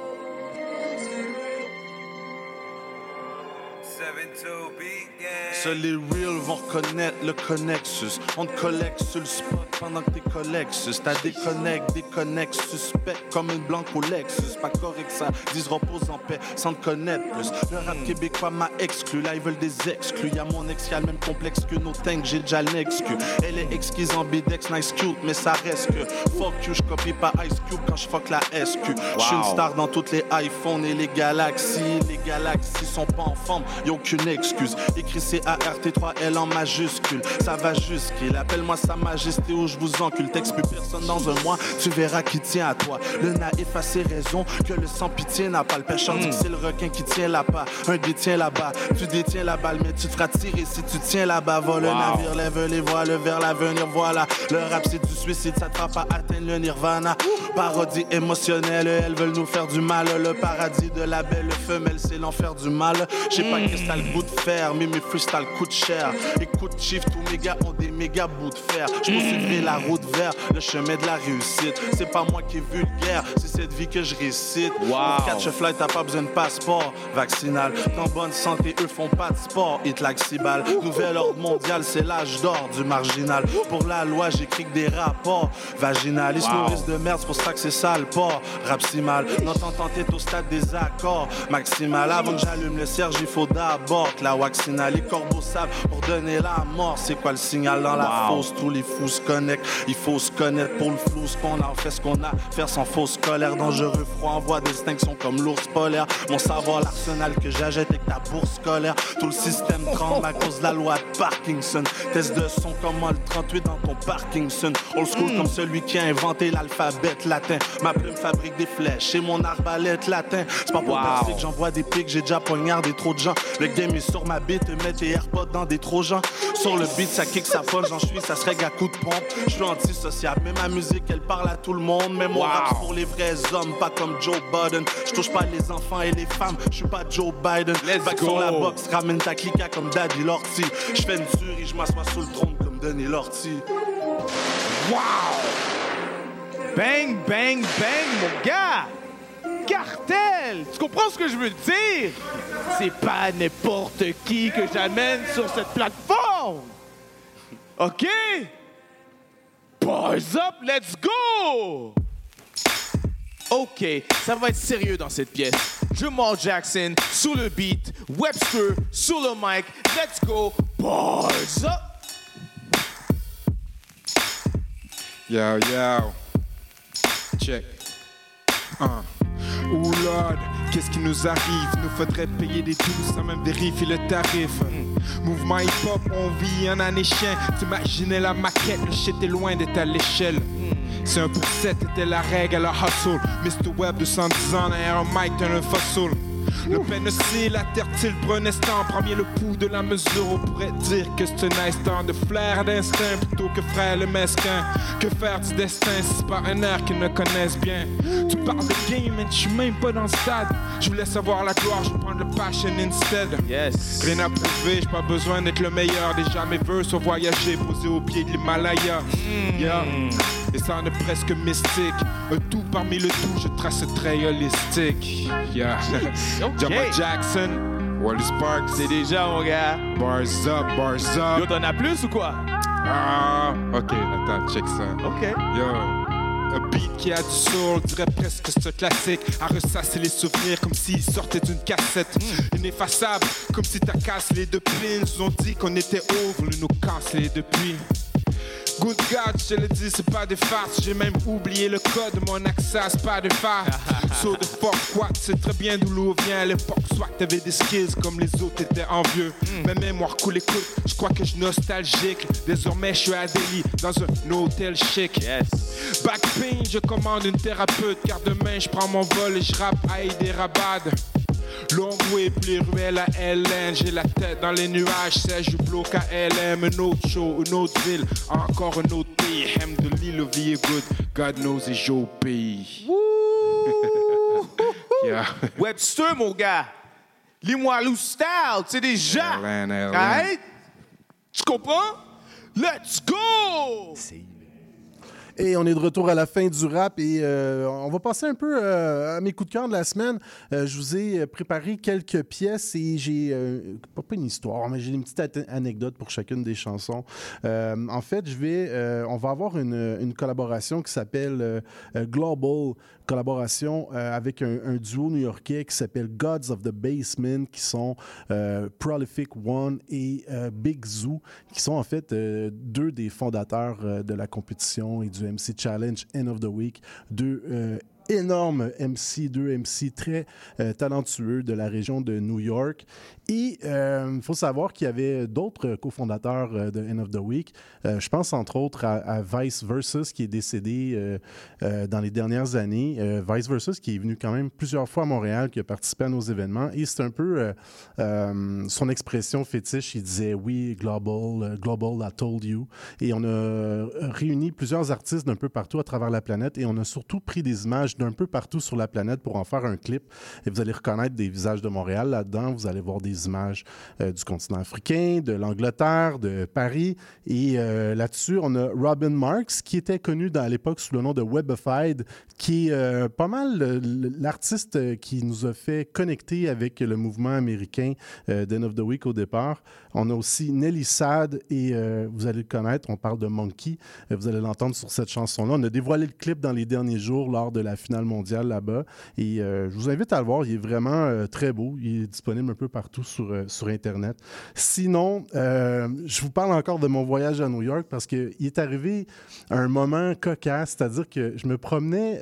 Seuls les real vont reconnaître le connexus. On te collecte sur le spot pendant que t'es collexus. T'as déconnecte, déconnecte, suspect comme une blanque au Lexus. Pas correct ça, disent repose en paix sans te connaître plus. Le rap québécois m'a exclu, là ils veulent des exclus. Y'a mon ex qui a le même complexe que nos tanks, j'ai déjà l'excu. Elle est exquise en bidex, nice cute, mais ça reste que fuck you, j'copie pas Ice Cube quand j'fuck la SQ. J'suis une star dans toutes les iPhones et les galaxies. Les galaxies sont pas en forme, aucune excuse. Écrit C-A-R-T-3-L en majuscule, ça va jusqu'il. Appelle-moi sa majesté ou je vous encule. Texte plus personne dans un mois, tu verras qui tient à toi. Le naïf a ses raisons que le sans pitié n'a pas. Le pêcheur dit que c'est le requin qui tient là-bas. Un détient là-bas, tu détiens la balle, mais tu te feras tirer si tu tiens là-bas. Va le Wow. navire, lève les voiles vers l'avenir, voilà. Le rap c'est du suicide, ça te fera pas atteindre le nirvana. Parodie émotionnelle, elles veulent nous faire du mal. Le paradis de la belle femelle, c'est l'enfer du mal. J'ai pas Cristal goût de fer, mais mes freestyles coûtent cher. Écoute, chief, tous mes gars ont des méga bouts de fer. Je poursuivrai la route vers le chemin de la réussite. C'est pas moi qui est vulgaire, c'est cette vie que je récite. Wow. Catch a flight, t'as pas besoin de passeport vaccinal. Dans bonne santé, eux font pas de sport. Hit like Cibal. Nouvel ordre mondial, c'est l'âge d'or du marginal. Pour la loi, j'écris que des rapports vaginal. Ils se Wow. nourrissent de merde, c'est pour ça que c'est sale port. Rap si mal. Notre entente est au stade des accords maximal. Avant que j'allume le serge, il faut d'abord que la waxina. Les corbeaux savent pour donner la mort. C'est quoi le signal dans la Wow. fosse? Tous les fous se connectent. Il faut se connaître pour le flou. Ce qu'on a, on fait ce qu'on a. Faire sans fausse colère. Dangereux, froid, envoie des distinctions comme l'ours polaire. Mon savoir, l'arsenal que j'achète avec ta bourse scolaire. Tout le système tremble à cause de la loi de Parkinson. Test de son, comment le 38 dans ton Parkinson? Old school Mm. comme celui qui a inventé l'alphabet latin. Ma plume fabrique des flèches et mon arbalète latin. C'est pas pour Wow. percer que j'envoie des pics, j'ai déjà poignardé trop de gens. Le game est sur ma bite, mets tes AirPods dans des trojans. Sur le beat, ça kick, ça punch, j'en suis, ça serait à coup de pompe. Je suis antisociable, mais ma musique, elle parle à tout le monde. Mais mon Wow. rap, pour les vrais hommes, pas comme Joe Biden. Je touche pas les enfants et les femmes, je suis pas Joe Biden. Let's Back go. sur la boxe, ramène ta clica comme Daddy Lorty. Je fais une tuerie, je m'assois sous le trône comme Denis Lorty. Wow! Bang, bang, bang, mon gars! Cartel! Tu comprends ce que je veux dire? C'est pas n'importe qui que j'amène sur cette plateforme! OK? Boys up, let's go! OK, ça va être sérieux dans cette pièce. Jamal Jackson sur le beat, Webster sur le mic, let's go, boys up! Yo, yo. Check. Un. Ouh Lord, qu'est-ce qui nous arrive? Nous faudrait payer des douces sans même vérifier le tarif. Mouvement hip-hop, on vit en année chien. T'imaginais la maquette, le shit est loin d'être à l'échelle. C'est un pour sept, était la règle à la hustle. Mr. Web, 210 ans derrière un mic, un fossil. Le pénocile, la terre-t-il prenait ce temps. Premier le pouls de la mesure, on pourrait dire que c'est un instant de flair d'instinct plutôt que frère le mesquin. Que faire du destin si c'est pas un air qu'ils ne connaissent bien? Tu parles de game, mais je suis même pas dans le stade. Je voulais savoir la gloire, je prendre le passion instead. Yes. Rien à prouver, j'ai pas besoin d'être le meilleur. Déjà mes vœux sont voyager, posés au pied de l'Himalaya. Yeah. Et ça en est presque mystique. Un tout parmi le tout, je trace trait holistique. Yeah. Jamal Jackson, Wallace Parks. C'est déjà, mon gars. Bars up, bars up. Yo, t'en as plus ou quoi? Ah, ok, attends, check ça. Ok. Yo. Un beat qui a du soul, dirais presque que c'est un classique. À ressasser les souvenirs comme s'ils sortaient d'une cassette. Ineffaçable, comme si t'as cassé les deux pins. Ils ont dit qu'on était over, nous nous cassés depuis? Good God, je le dis, c'est pas des farces. J'ai même oublié le code, mon accès, c'est pas des farces. so the fuck what, c'est très bien d'où l'eau vient. À l'époque, soit t'avais des skills comme les autres étaient envieux. Ma mémoire coule écoute, je crois que je suis nostalgique. Désormais, je suis à Delhi, dans un hôtel chic. Back pain, je commande une thérapeute, car demain, je prends mon vol et je rappe à Hyderabad. Long way, plus ruelle à LN. J'ai la tête dans les nuages, c'est je bloque à LM. Un autre show, une autre ville, encore un autre pays. Hem de l'île, le vie est good. God knows it's your pays. yeah. Webster, mon gars. Limoilou style, tu sais déjà. Right? Tu comprends? Let's go! Et on est de retour à la fin du rap et euh, on va passer un peu euh, à mes coups de cœur de la semaine. Euh, je vous ai préparé quelques pièces et j'ai, pas, pas une histoire, mais j'ai une petite anecdote pour chacune des chansons. Euh, en fait, je vais, on va avoir une, une collaboration qui s'appelle euh, euh, Global, collaboration euh, avec un, duo new-yorkais qui s'appelle Gods of the Basement, qui sont euh, Prolific One et euh, Big Zoo, qui sont en fait deux des fondateurs de la compétition et du MC Challenge End of the Week, euh, énormes MC, deux MC très euh, talentueux de la région de New York. Et il faut savoir qu'il y avait d'autres cofondateurs euh, de End of the Week. Euh, je pense entre autres à, à Vice Versus qui est décédé euh, euh, dans les dernières années. Euh, Vice Versus qui est venu quand même plusieurs fois à Montréal, qui a participé à nos événements. Et c'est un peu euh, euh, son expression fétiche. Il disait oui, global, euh, global, I told you. Et on a euh, réuni plusieurs artistes d'un peu partout à travers la planète et on a surtout pris des images d'un peu partout sur la planète pour en faire un clip. Et vous allez reconnaître des visages de Montréal là-dedans. Vous allez voir des images euh, du continent africain, de l'Angleterre, de Paris. Et euh, là-dessus, on a Robin Marks, qui était connu dans- à l'époque sous le nom de Webified, qui est euh, pas mal l'artiste qui nous a fait connecter avec le mouvement américain d'End of the Week au départ. On a aussi Nelly Sad, et euh, vous allez le connaître, on parle de Monkey. Euh, vous allez l'entendre sur cette chanson-là. On a dévoilé le clip dans les derniers jours lors de la finale mondiale là-bas. Et euh, je vous invite à le voir. Il est vraiment très beau. Il est disponible un peu partout sur, Internet. Sinon, je vous parle encore de mon voyage à New York parce qu'il est arrivé un moment cocasse, c'est-à-dire que je me promenais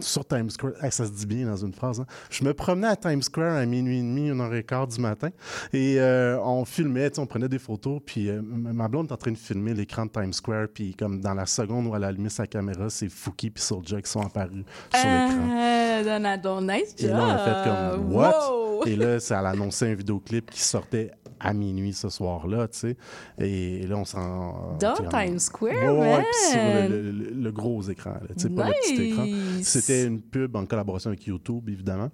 sur Times Square. Ah, ça se dit bien dans une phrase. hein. Je me promenais à Times Square à minuit et demi, une heure et quart du matin. Et on filmait, on prenait des photos. Puis euh, ma blonde est en train de filmer l'écran de Times Square. Puis comme dans la seconde où elle a allumé sa caméra, c'est Fouki puis Soulja qui sont apparus sur l'écran. Euh, Donado, nice job. Et là, on a fait comme What? Wow. Et là, ça a annoncé un vidéoclip qui sortait à minuit ce soir-là, tu sais. Et là, on s'en. Dans Times Square, Ouais, ouais, sur le, le- le- le gros écran, tu sais, pas le petit écran. C'était une pub en collaboration avec YouTube, évidemment.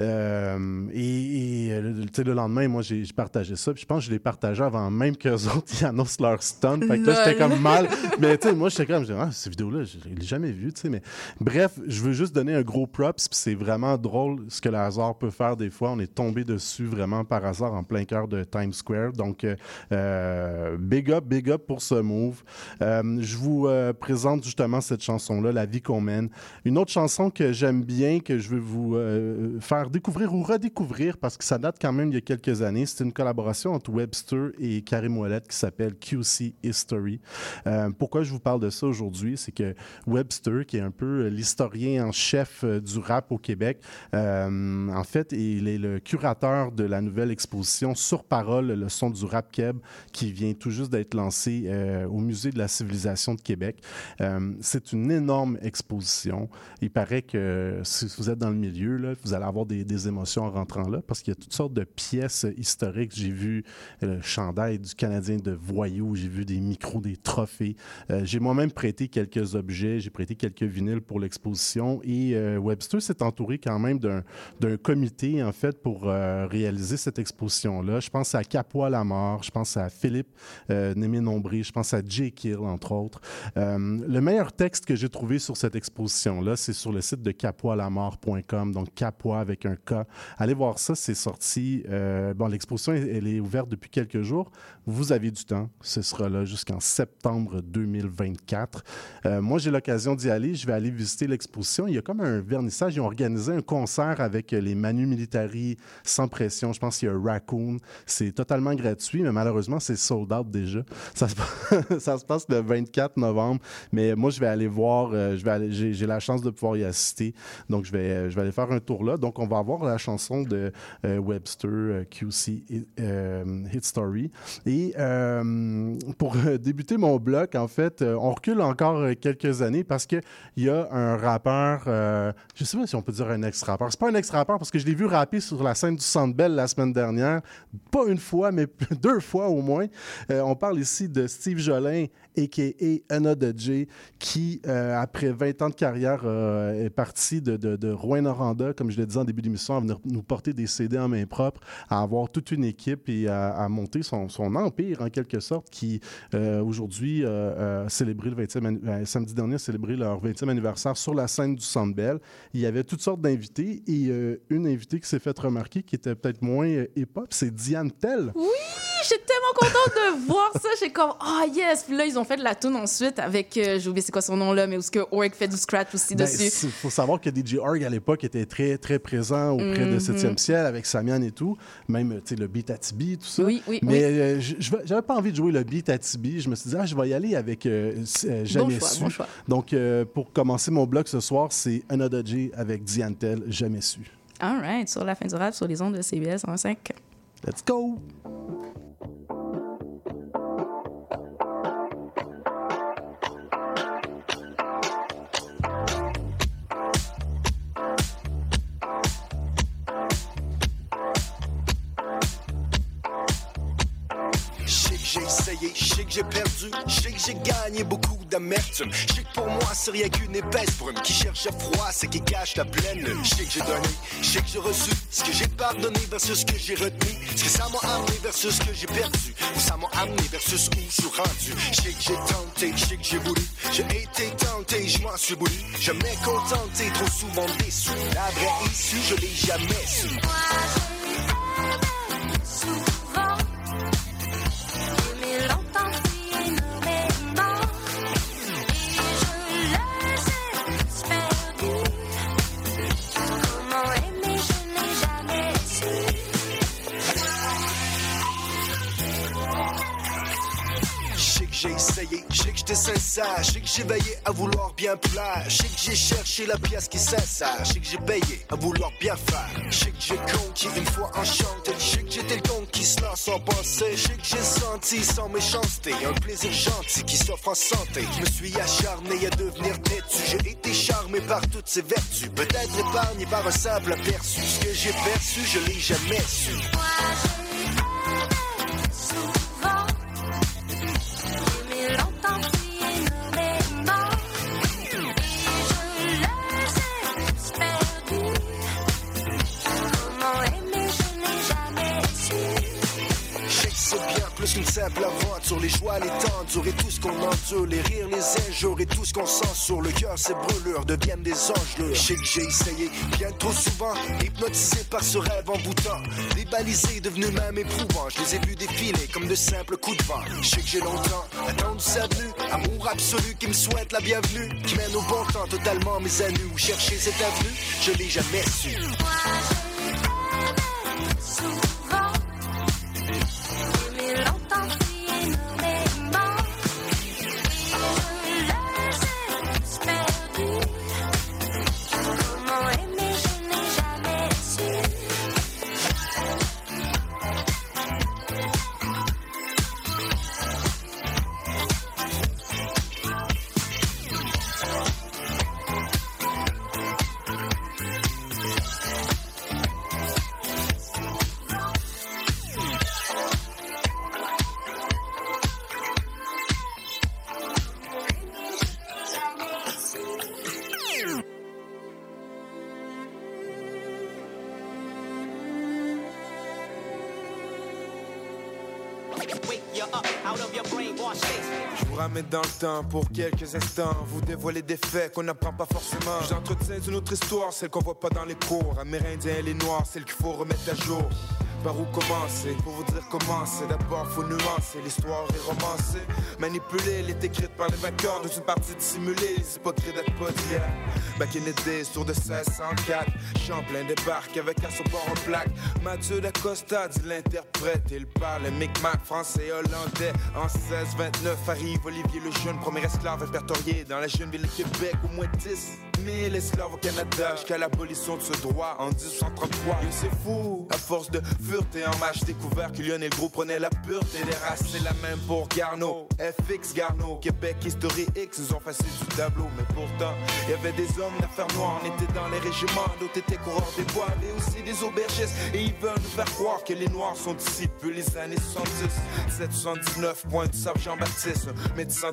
Euh, et et, euh, le- sais, le lendemain, moi, j'ai partagé ça. Puis je pense je l'ai partagé avant même qu'eux autres ils annoncent leur stunt. Fait que là, j'étais comme mal. Mais tu sais, moi, j'étais comme, ah, cette vidéo-là, je l'ai jamais vue, tu sais. Mais bref, je veux juste donner un gros props. Puis c'est vraiment drôle ce que le hasard peut faire des fois. On est tombé dessus vraiment par hasard en plein cœur de Times Square. Donc, euh, euh, big up, big up pour ce move. Euh, je vous euh, présente justement cette chanson-là, La vie qu'on mène. Une autre chanson que j'aime bien, que je veux vous faire découvrir ou redécouvrir parce que ça date quand même il y a quelques années. C'est une collaboration Webster et Karim Ouellet qui s'appelle QC History. Euh, pourquoi je vous parle de ça aujourd'hui? C'est que Webster, qui est un peu l'historien en chef euh, du rap au Québec, euh, en fait, il est le curateur de la nouvelle exposition Sur Parole, le son du rap keb, qui vient tout juste d'être lancé euh, au Musée de la civilisation de Québec. C'est une énorme exposition. Il paraît que si vous êtes dans le milieu, vous allez avoir des, des émotions en rentrant là, parce qu'il y a toutes sortes de pièces historiques. J'ai vu le chandail du Canadien de Voyou, j'ai vu des micros, des trophées. Euh, j'ai moi-même prêté quelques objets, j'ai prêté quelques vinyles pour l'exposition et euh, Webster s'est entouré quand même d'un comité, en fait, pour euh, réaliser cette exposition-là. Je pense à Capois Lamar, je pense à Philippe euh, Némé-Nombré, je pense à Jay Kill, entre autres. Le meilleur texte que j'ai trouvé sur cette exposition-là, c'est sur le site de capoislamar.com, donc Capois avec un K. Allez voir ça, c'est sorti. bon, l'exposition, elle est ouverte depuis quelques jours. Vous avez du temps. Ce sera là jusqu'en septembre 2024. Euh, moi, j'ai l'occasion d'y aller. Je vais aller visiter l'exposition. Il y a comme un vernissage. Ils ont organisé un concert avec euh, les Manu Militari sans pression. Je pense qu'il y a Raccoon. C'est totalement gratuit, mais malheureusement, c'est sold out déjà. Ça se, passe- le 24 novembre. Mais moi, je vais aller voir. euh, je j'ai, la chance de pouvoir y assister. Donc, je vais, je vais aller faire un tour là. Donc, on va avoir la chanson de Webster, QC Hit Story. Et euh, pour euh, débuter mon bloc, en fait, euh, on recule encore euh, quelques années parce qu'il y a un rappeur, euh, je sais pas si on peut dire un ex-rappeur. C'est pas un ex-rappeur parce que je l'ai vu rapper sur la scène du Centre Bell la semaine dernière. Pas une fois, mais deux fois au moins. Euh, on parle ici de Steve Jolin, a.k.a. Anna J, qui, euh, après 20 ans de carrière, euh, est parti de, de, de Rouen-Noranda, comme je l'ai dit en début d'émission, à venir nous porter des CD en main propre, à avoir toute une équipe et à, monter son, son, empire, en quelque sorte, qui, euh, aujourd'hui, célébré le 20e, euh, samedi dernier, célébré leur 20e anniversaire sur la scène du Centre Bell. Il y avait toutes sortes d'invités et une invitée qui s'est faite remarquer, qui était peut-être moins hip-hop, c'est Diane Tell. Oui, j'étais tellement contente de voir ça. J'ai comme, ah yes. Puis là, ils ont fait de la tune ensuite avec, euh, j'ai oublié c'est quoi son nom là, mais où ce que Org fait du scratch aussi Ben, dessus. Il faut savoir que DJ Org à l'époque était très, très présent auprès de Mhm. 7e ciel avec Samian et tout. Même tu sais, le beat à Tibi, tout ça. Oui, oui, Mais oui. euh, je- je- j'avais pas envie de jouer le beat à Tibi. Je me suis dit, ah, je vais y aller avec euh, euh, Jamais choix, su. bon choix. Donc, euh, pour commencer mon blog ce soir, c'est Another J avec Diane Tell, Jamais su. All right, sur la fin du rap, sur les ondes de CBS 105. Let's go! J'ai perdu, je sais que j'ai gagné beaucoup d'amertume. Je sais que pour moi c'est rien qu'une épaisse brume qui cherche à froid, c'est qui cache la pleine lune. Que j'ai donné, je sais que j'ai reçu ce que j'ai pardonné versus ce que j'ai retenu. Ce que ça m'a amené versus ce que j'ai perdu. Ou ça m'a amené versus où je suis rendu. Je que j'ai tenté, je sais que j'ai voulu. J'ai été tenté, je m'en suis voulu. Je m'ai contenté, trop souvent déçu. La vraie issue, je l'ai jamais su. J'ai essayé, je que j'étais sincère, je sais que j'ai veillé à vouloir bien plaire, je sais que j'ai cherché la pièce qui s'insère, je que j'ai payé à vouloir bien faire, je que j'ai conquis une fois enchanté, je sais que j'étais le con qui se lance sans penser, je que j'ai senti sans méchanceté un plaisir gentil qui s'offre en santé. Je me suis acharné à devenir têtu, j'ai été charmé par toutes ses vertus, peut-être épargné par un simple aperçu, ce que j'ai perçu, je l'ai jamais su. Souvent, mais plus qu'une simple aventure, les joies, les tendures et tout ce qu'on endure, les rires, les injures et tout ce qu'on sent sur le cœur, ces brûlures deviennent des anges. Je sais que j'ai essayé bien trop souvent, hypnotisé par ce rêve envoûtant, dévalisé, devenu même éprouvant. Je les ai vus défiler comme de simples coups de vent. Je sais que j'ai longtemps attendu sa venue, amour absolu qui me souhaite la bienvenue, qui mène au bon temps totalement mes nu. Où chercher cette avenue, je l'ai jamais su. Dans le temps pour quelques instants. Vous dévoiler des faits qu'on n'apprend pas forcément. J'entretiens une autre histoire, celle qu'on voit pas dans les cours. Amérindiens et les noirs, celle qu'il faut remettre à jour. Par où commencer? Pour vous dire comment c'est. D'abord, faut nuancer. L'histoire est romancée. Manipulée, elle est écrite par les vainqueurs dans une partie dissimulée. Les hypocrites d'être d'hier. Back in the tour de 1604. Champlain débarque avec un support en plaque. Mathieu d'Acosta dit l'interprète. Il parle micmac, français hollandais. En 1629 arrive Olivier le Jeune, premier esclave répertorié dans la jeune ville de Québec. Au moins 10 000 esclaves au Canada jusqu'à l'abolition de ce droit en 1833. Et c'est fou, à force de fureté en match, découvert que Lionel Gros prenait la pureté des races. C'est la même pour Garneau, FX Garneau, Québec History X, ils ont facile du tableau. Mais pourtant, il y avait des hommes d'affaires noires, on était dans les régiments, d'autres étaient coureurs des bois, et aussi des aubergistes. Et ils veulent nous faire croire que les noirs sont d'ici depuis les années 70. 779, point du Jean-Baptiste, médecin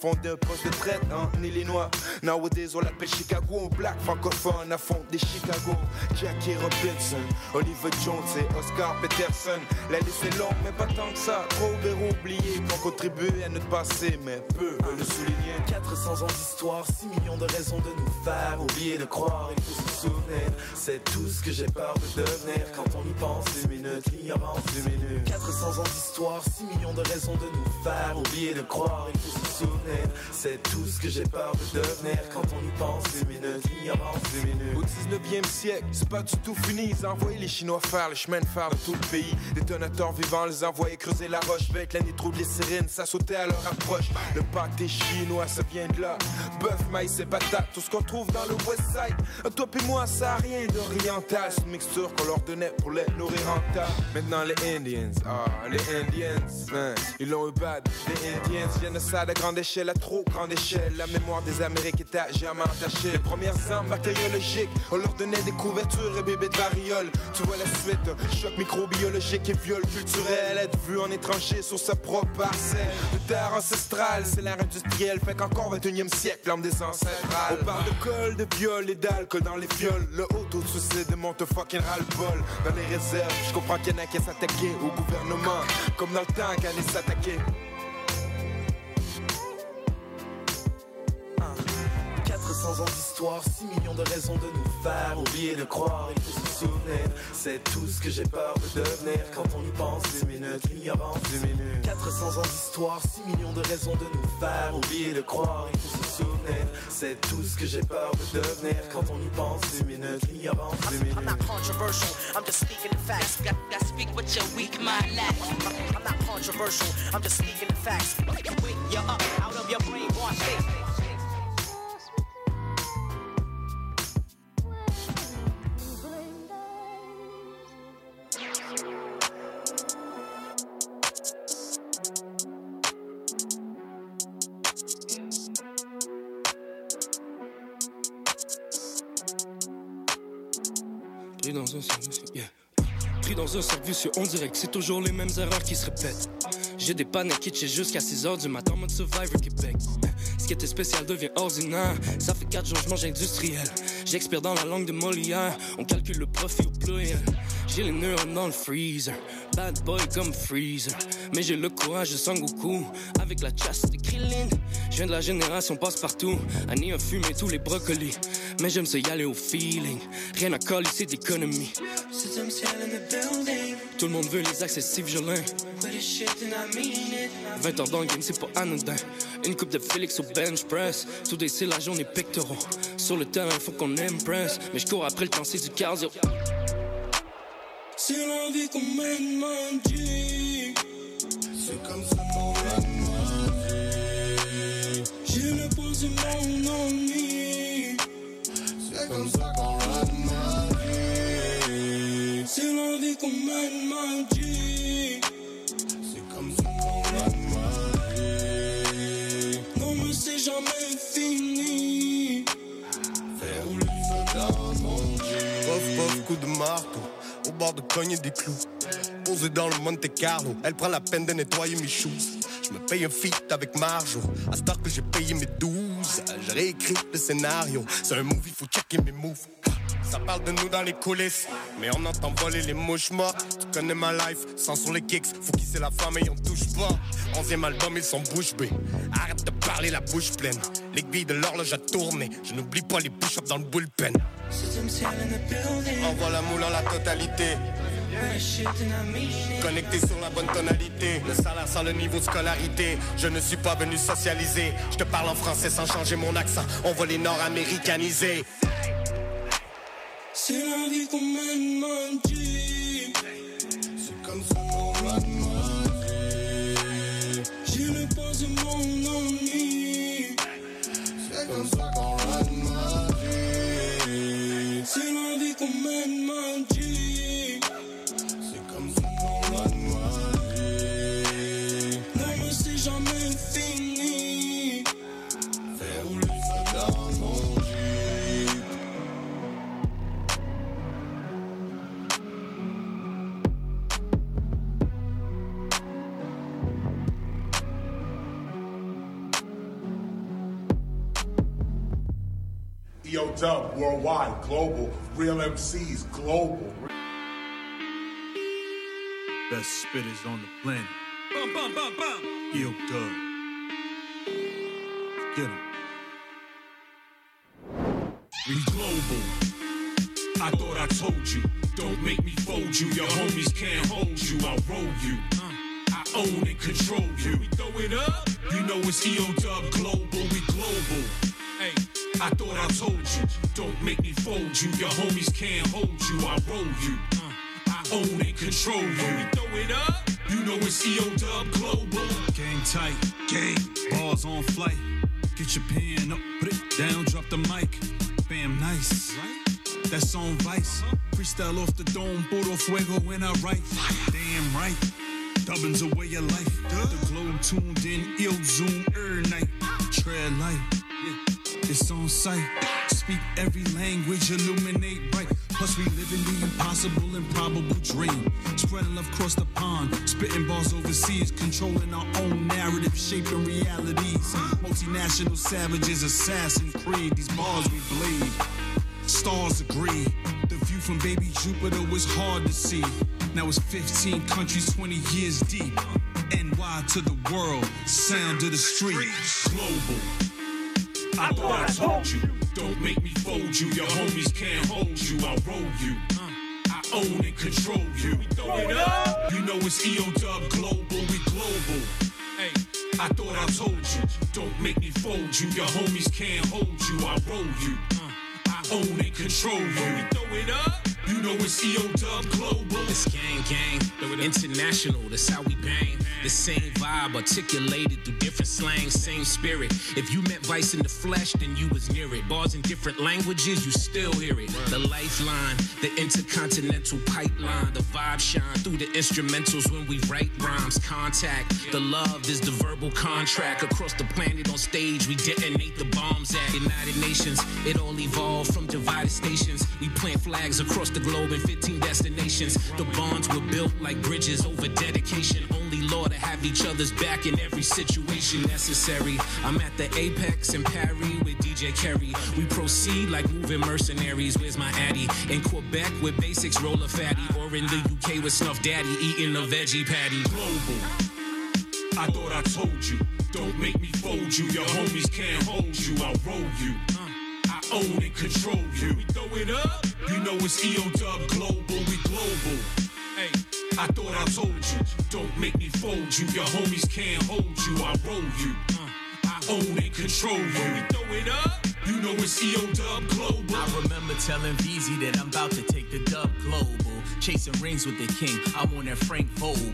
fondé un poste de traite en Illinois. Nowadays, on l'appelle Chicago, black francophone fond des Chicago. Jackie Robinson, Oliver Jones et Oscar Peterson. La liste est longue, mais pas tant que ça. Trop verrou oubliés qui ont contribué à notre passé, mais peu le souligner. 400 ans d'histoire, 6 millions de raisons de nous faire oublier de croire, il faut se souvenir. C'est tout ce que j'ai peur de devenir quand on y pense une minute, l'ignorance d'une minute. 400 ans d'histoire, 6 millions de raisons de nous faire oublier de croire, il faut se souvenir. C'est tout ce que j'ai peur de devenir quand on y pense Au 19e siècle, c'est pas du tout fini. Ils envoyaient les Chinois faire les chemins de fer de tout le pays. Détonateurs vivants les envoyaient creuser la roche. Avec la nitroglycérine, ça sautait à leur approche. Le pâté chinois, ça vient de là. Bœuf, maïs et patates, tout ce qu'on trouve dans le West Side. Toi et moi, ça a rien d'oriental. C'est une mixture qu'on leur donnait pour les nourrir en tas. Maintenant, les Indians, ah, les Indians, hein, ils l'ont eu bad. Les Indians viennent ça à grande échelle, à trop grande échelle. La mémoire des Amériques est à jamais entachée. Les premières armes bactériologiques, on leur donnait des couvertures et bébés de variole. Tu vois la suite, choc microbiologique et viol culturel. Être vu en étranger sur sa propre parcelle. De terre ancestrale, c'est l'ère industrielle. Fait qu'encore 21 siècle, l'homme des ancestrales. On parle de col, de viol et d'alcool dans les fioles. Le auto-suicide monte fucking ras-le-bol. Dans les réserves, je comprends qu'il y en a qui s'attaquer au gouvernement. Comme dans le temps qu'elle s'attaquer. 400 ans d'histoire, 6 millions de raisons de nous faire oublier de croire, il faut se souvenir. C'est tout ce que j'ai peur de devenir quand on y pense une minute, l'ignorance d'une minute. 400 ans d'histoire, 6 millions de raisons de nous faire oublier de croire, il faut se souvenir. C'est tout ce que j'ai peur de devenir quand on y pense une minute, l'ignorance d'une minute. I'm not controversial, I'm just speaking the facts. Got, speak what your weak mind lacks. I'm, not controversial, I'm just speaking the facts. Wake you up on dirait que c'est toujours les mêmes erreurs qui se répètent. J'ai des pannes kitsch jusqu'à 6h du matin, mode Survivor Québec. Ce qui était spécial devient ordinaire. Ça fait 4 jours, je mange industriel. J'expire dans la langue de Molière. On calcule le profit au pluriel. J'ai les neurones dans le freezer. Bad boy comme freezer. Mais j'ai le courage de Sangoku. Avec la chasse de Krillin. Je viens de la génération passe-partout. Annie a fumé tous les brocolis. Mais j'aime ça y aller au feeling. Rien à coller, c'est d'économie. Tout le monde veut les mean it. 20 heures dans le game, c'est pas anodin. Une coupe de Félix au bench press. Tout des la journée pectoraux. Sur le terrain, faut qu'on impress. Mais je cours après le temps, c'est du cardio. C'est la vie qu'on mène, man, G. C'est comme ça qu'on mène, ma vie. J'ai le posé mon ennui. C'est comme ça qu'on mène, ma vie. C'est la vie qu'on mène, ma. C'est comme ça qu'on mène, ma. Non, mais c'est jamais fini. Faire rouler le feu dans mon G. Pof, pof, coup de au bord de cogner des clous. Posé dans le Monte Carlo, elle prend la peine de nettoyer mes shoes. Je me paye un feat avec Marjo, à ce que j'ai payé mes 12. J'ai réécrit le scénario, c'est un movie, faut checker mes moves. Ça parle de nous dans les coulisses, mais on entend voler les mouches mortes. Tu connais ma life, sans sur les kicks, faut kisser la femme et on touche pas. Onzième album, ils sont bouche bée. Arrête de parler la bouche pleine. L'aiguille de l'horloge a tourné, je n'oublie pas les push-ups dans le bullpen. Envoie la moule en la totalité. Connecté sur la bonne tonalité, le salaire sans le niveau de scolarité. Je ne suis pas venu socialiser. Je te parle en français sans changer mon accent. On va les nord-américaniser. C'est la vie qu'on mène, man, C'est comme ça qu'on m'a demandé. J'ai le poste de mon ami. C'est comme ça qu'on m'a demandé. C'est la vie qu'on mène, man, EO Dub, worldwide, global. Real MCs, global. Best spitters on the planet. Bum, bum, bum, bum. EO Dub. Get 'em. We global. I thought I told you. Don't make me fold you. Your homies can't hold you. I'll roll you. I own and control you. We throw it up. You know it's EO Dub Global. We global. I thought I told you. Don't make me fold you. Your homies can't hold you. I'll roll you. Uh, I own and control you. We throw it up. You know it's EO Dub Global. Gang tight, gang, balls on flight. Get your pen up, put it down, drop the mic. Bam, nice. That's on Vice. Uh-huh. Freestyle off the dome, puro fuego when I write. Damn right. Dubbins a way of life. The globe tuned in, ill zoom every night. Ah. Tread light. It's on sight. Speak every language, illuminate bright. Plus we live in the impossible, improbable dream. Spreading love across the pond, spitting bars overseas, controlling our own narrative, shaping realities. Multinational savages, assassin creed. These bars we bleed. Stars agree. The view from baby Jupiter was hard to see. Now it's 15 countries, 20 years deep. NY to the world, sound of the street. Global. I thought I told you. Don't make me fold you. Your homies can't hold you. I'll roll you. I own and control you. Throw it up. You know it's EO Dub Global. We global. Hey, I thought I told you. Don't make me fold you. Your homies can't hold you. I'll roll you. I own and control you. We throw it up. You know it's EO Dub Global. It's gang gang, international, that's how we bang. The same vibe articulated through different slang, same spirit. If you met Vice in the flesh, then you was near it. Bars in different languages, you still hear it. The lifeline, the intercontinental pipeline, the vibe shine through the instrumentals when we write rhymes. Contact, the love is the verbal contract. Across the planet on stage, we detonate the bombs at United Nations. It all evolved from divided stations. We plant flags across the globe in 15 destinations. The bonds were built like bridges over dedication. Only law to have each other's back in every situation necessary. I'm at the apex in Paris with DJ Kerry. We proceed like moving mercenaries. Where's my addy? In Quebec with basics, roll a fatty. Or in the UK with Snuff Daddy, eating a veggie patty. Global. I thought I told you. Don't make me fold you. Your homies can't hold you. I'll roll you. I own and control you. We throw it up. You know it's EO Dub Global. We global. Hey, I thought I told you. Don't make me fold you. Your homies can't hold you. I'll roll you. Uh, I own and control you. We throw it up. You know it's EO Dub Global. I remember telling VZ that I'm about to take the dub global. Chasing rings with the king, I'm on that Frank Vogel.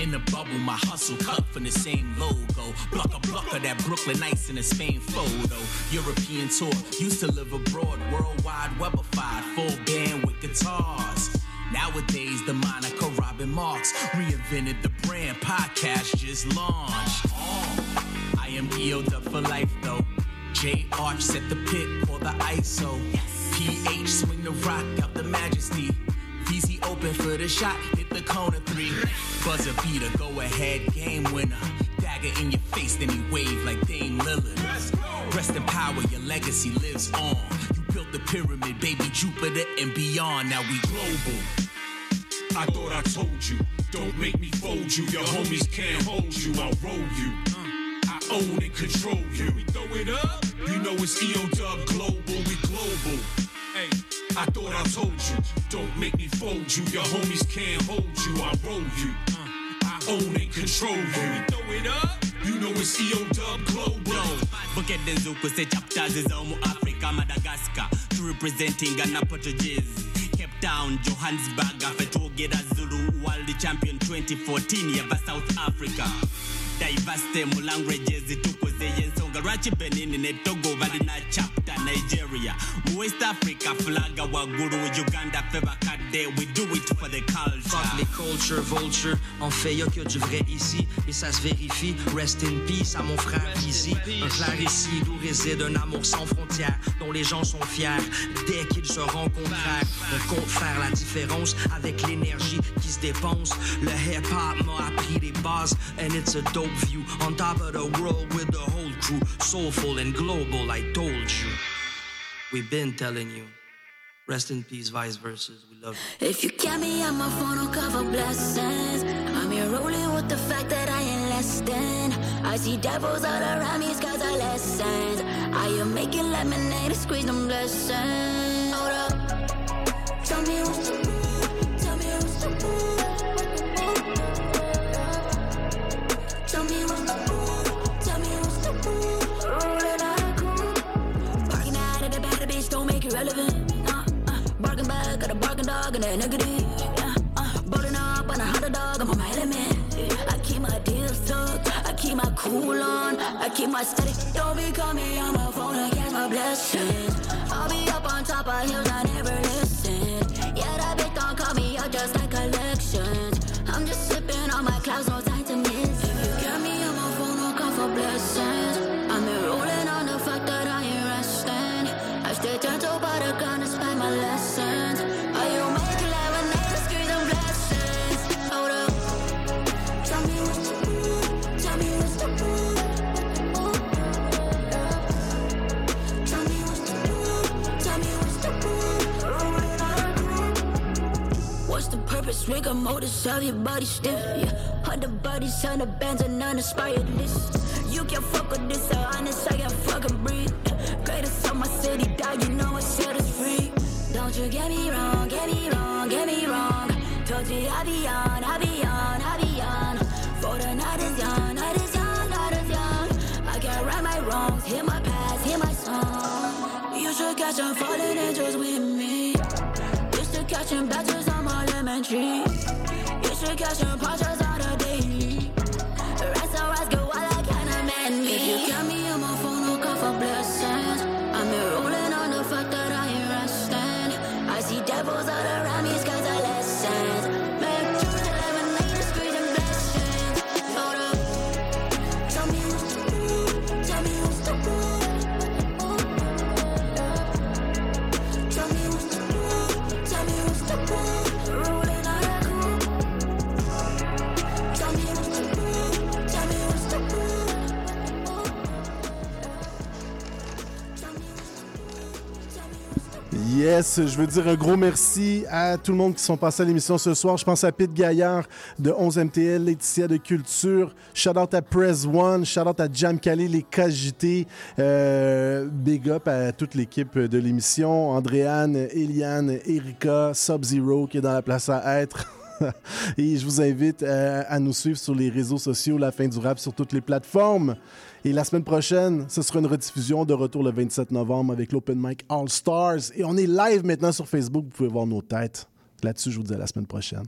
In the bubble, my hustle cut from the same logo. Blocker, blocker, that Brooklyn Nights in the Spain photo. European tour, used to live abroad, worldwide, webified, full band with guitars. Nowadays, the moniker Robin Marks reinvented the brand. Podcast just launched. Uh, I am EO'd up for life though. J Arch set the pit for the ISO. PH swing the rock out the majesty. VZ open for the shot, hit the corner three. Buzzer beater, go ahead, game winner. Dagger in your face, then he wave like Dame Lillard. Rest in power, your legacy lives on. You built the pyramid, baby Jupiter and beyond. Now we global. I thought I told you. Don't make me fold you. Your homies can't hold you. I'll roll you. I own and control you. We throw it up. You know it's EO Dub Global. We global. I thought I told you. Don't make me fold you. Your homies can't hold you. I'll roll you. I own and control you. We throw it up. You know it's EO Dub Global. Bukete Zuku se chapter zizomu Africa Madagascar to representing Ghana Portuguese Cape Town Johannesburg afetogera Zulu World Champion 2014 yeva South Africa Diverse Diversity mu languages tukuze lwaki Benin Togo balina chapter Nigeria. West Africa flaga waggulu Uganda fe bakadde we do it for the culture. Fuck les culture vulture, en fait y'a que du vrai ici. Et ça se vérifie. Rest in peace à mon frère Easy, un clair ici d'où réside un amour sans frontières dont les gens sont fiers. Dès qu'ils se rencontrent. On compte faire la différence avec l'énergie qui se dépense. Le hip hop m'a appris les bases and it's a dope view. On top of the world with the whole crew, soulful and global. I told you. We've been telling you. Rest in peace, vice versa. We love you. If you get me on my phone, I'll cover blessings. I'm here rolling with the fact that I ain't less than. I see devils all around me, skies are lessons. I am making lemonade squeeze them blessings. Hold up. Tell me what's dog and a negative. Yeah, uh, up on a hundred dog, I'm on my element. I keep my deals tucked, I keep my cool on, I keep my steady. Don't be me on my phone catch my blessings. I'll be up on top of hills, I never listen. Yeah, that bitch don't call me out just like collections. I'm just sipping on my clouds, no time to miss. If you got me on my phone, I'll come for blessings. Purpose? Rigor mortis, have your body stiff. Yeah. Hundred bodies, hundred bands, and uninspired list. You can fuck with this, so honest, I can fucking breathe. Greatest of my city, dog, you know I shit is free. Don't you get me wrong, get me wrong, get me wrong. Told you I be on, I be on, I be on. For the night is young, night is young, night is young. I can right my wrongs, hear my past, hear my song. You should catch some falling angels with me. Used to catching badges on my lemon tree. You should catch some punches on Yes, je veux dire un gros merci à tout le monde qui sont passés à l'émission ce soir. Je pense à Pete Gaillard de 11MTL, Laetitia de Culture, shout out à Press One, shout out à Jam Calais, les KJT, euh, big up à toute l'équipe de l'émission, Andréane, Eliane, Erika, Sub-Zero qui est dans la place à être. Et je vous invite euh, à nous suivre sur les réseaux sociaux, La Fin du Rap, sur toutes les plateformes. Et la semaine prochaine, ce sera une rediffusion de retour le 27 novembre avec l'Open Mic All Stars. Et on est live maintenant sur Facebook. Vous pouvez voir nos têtes. Là-dessus, je vous dis à la semaine prochaine.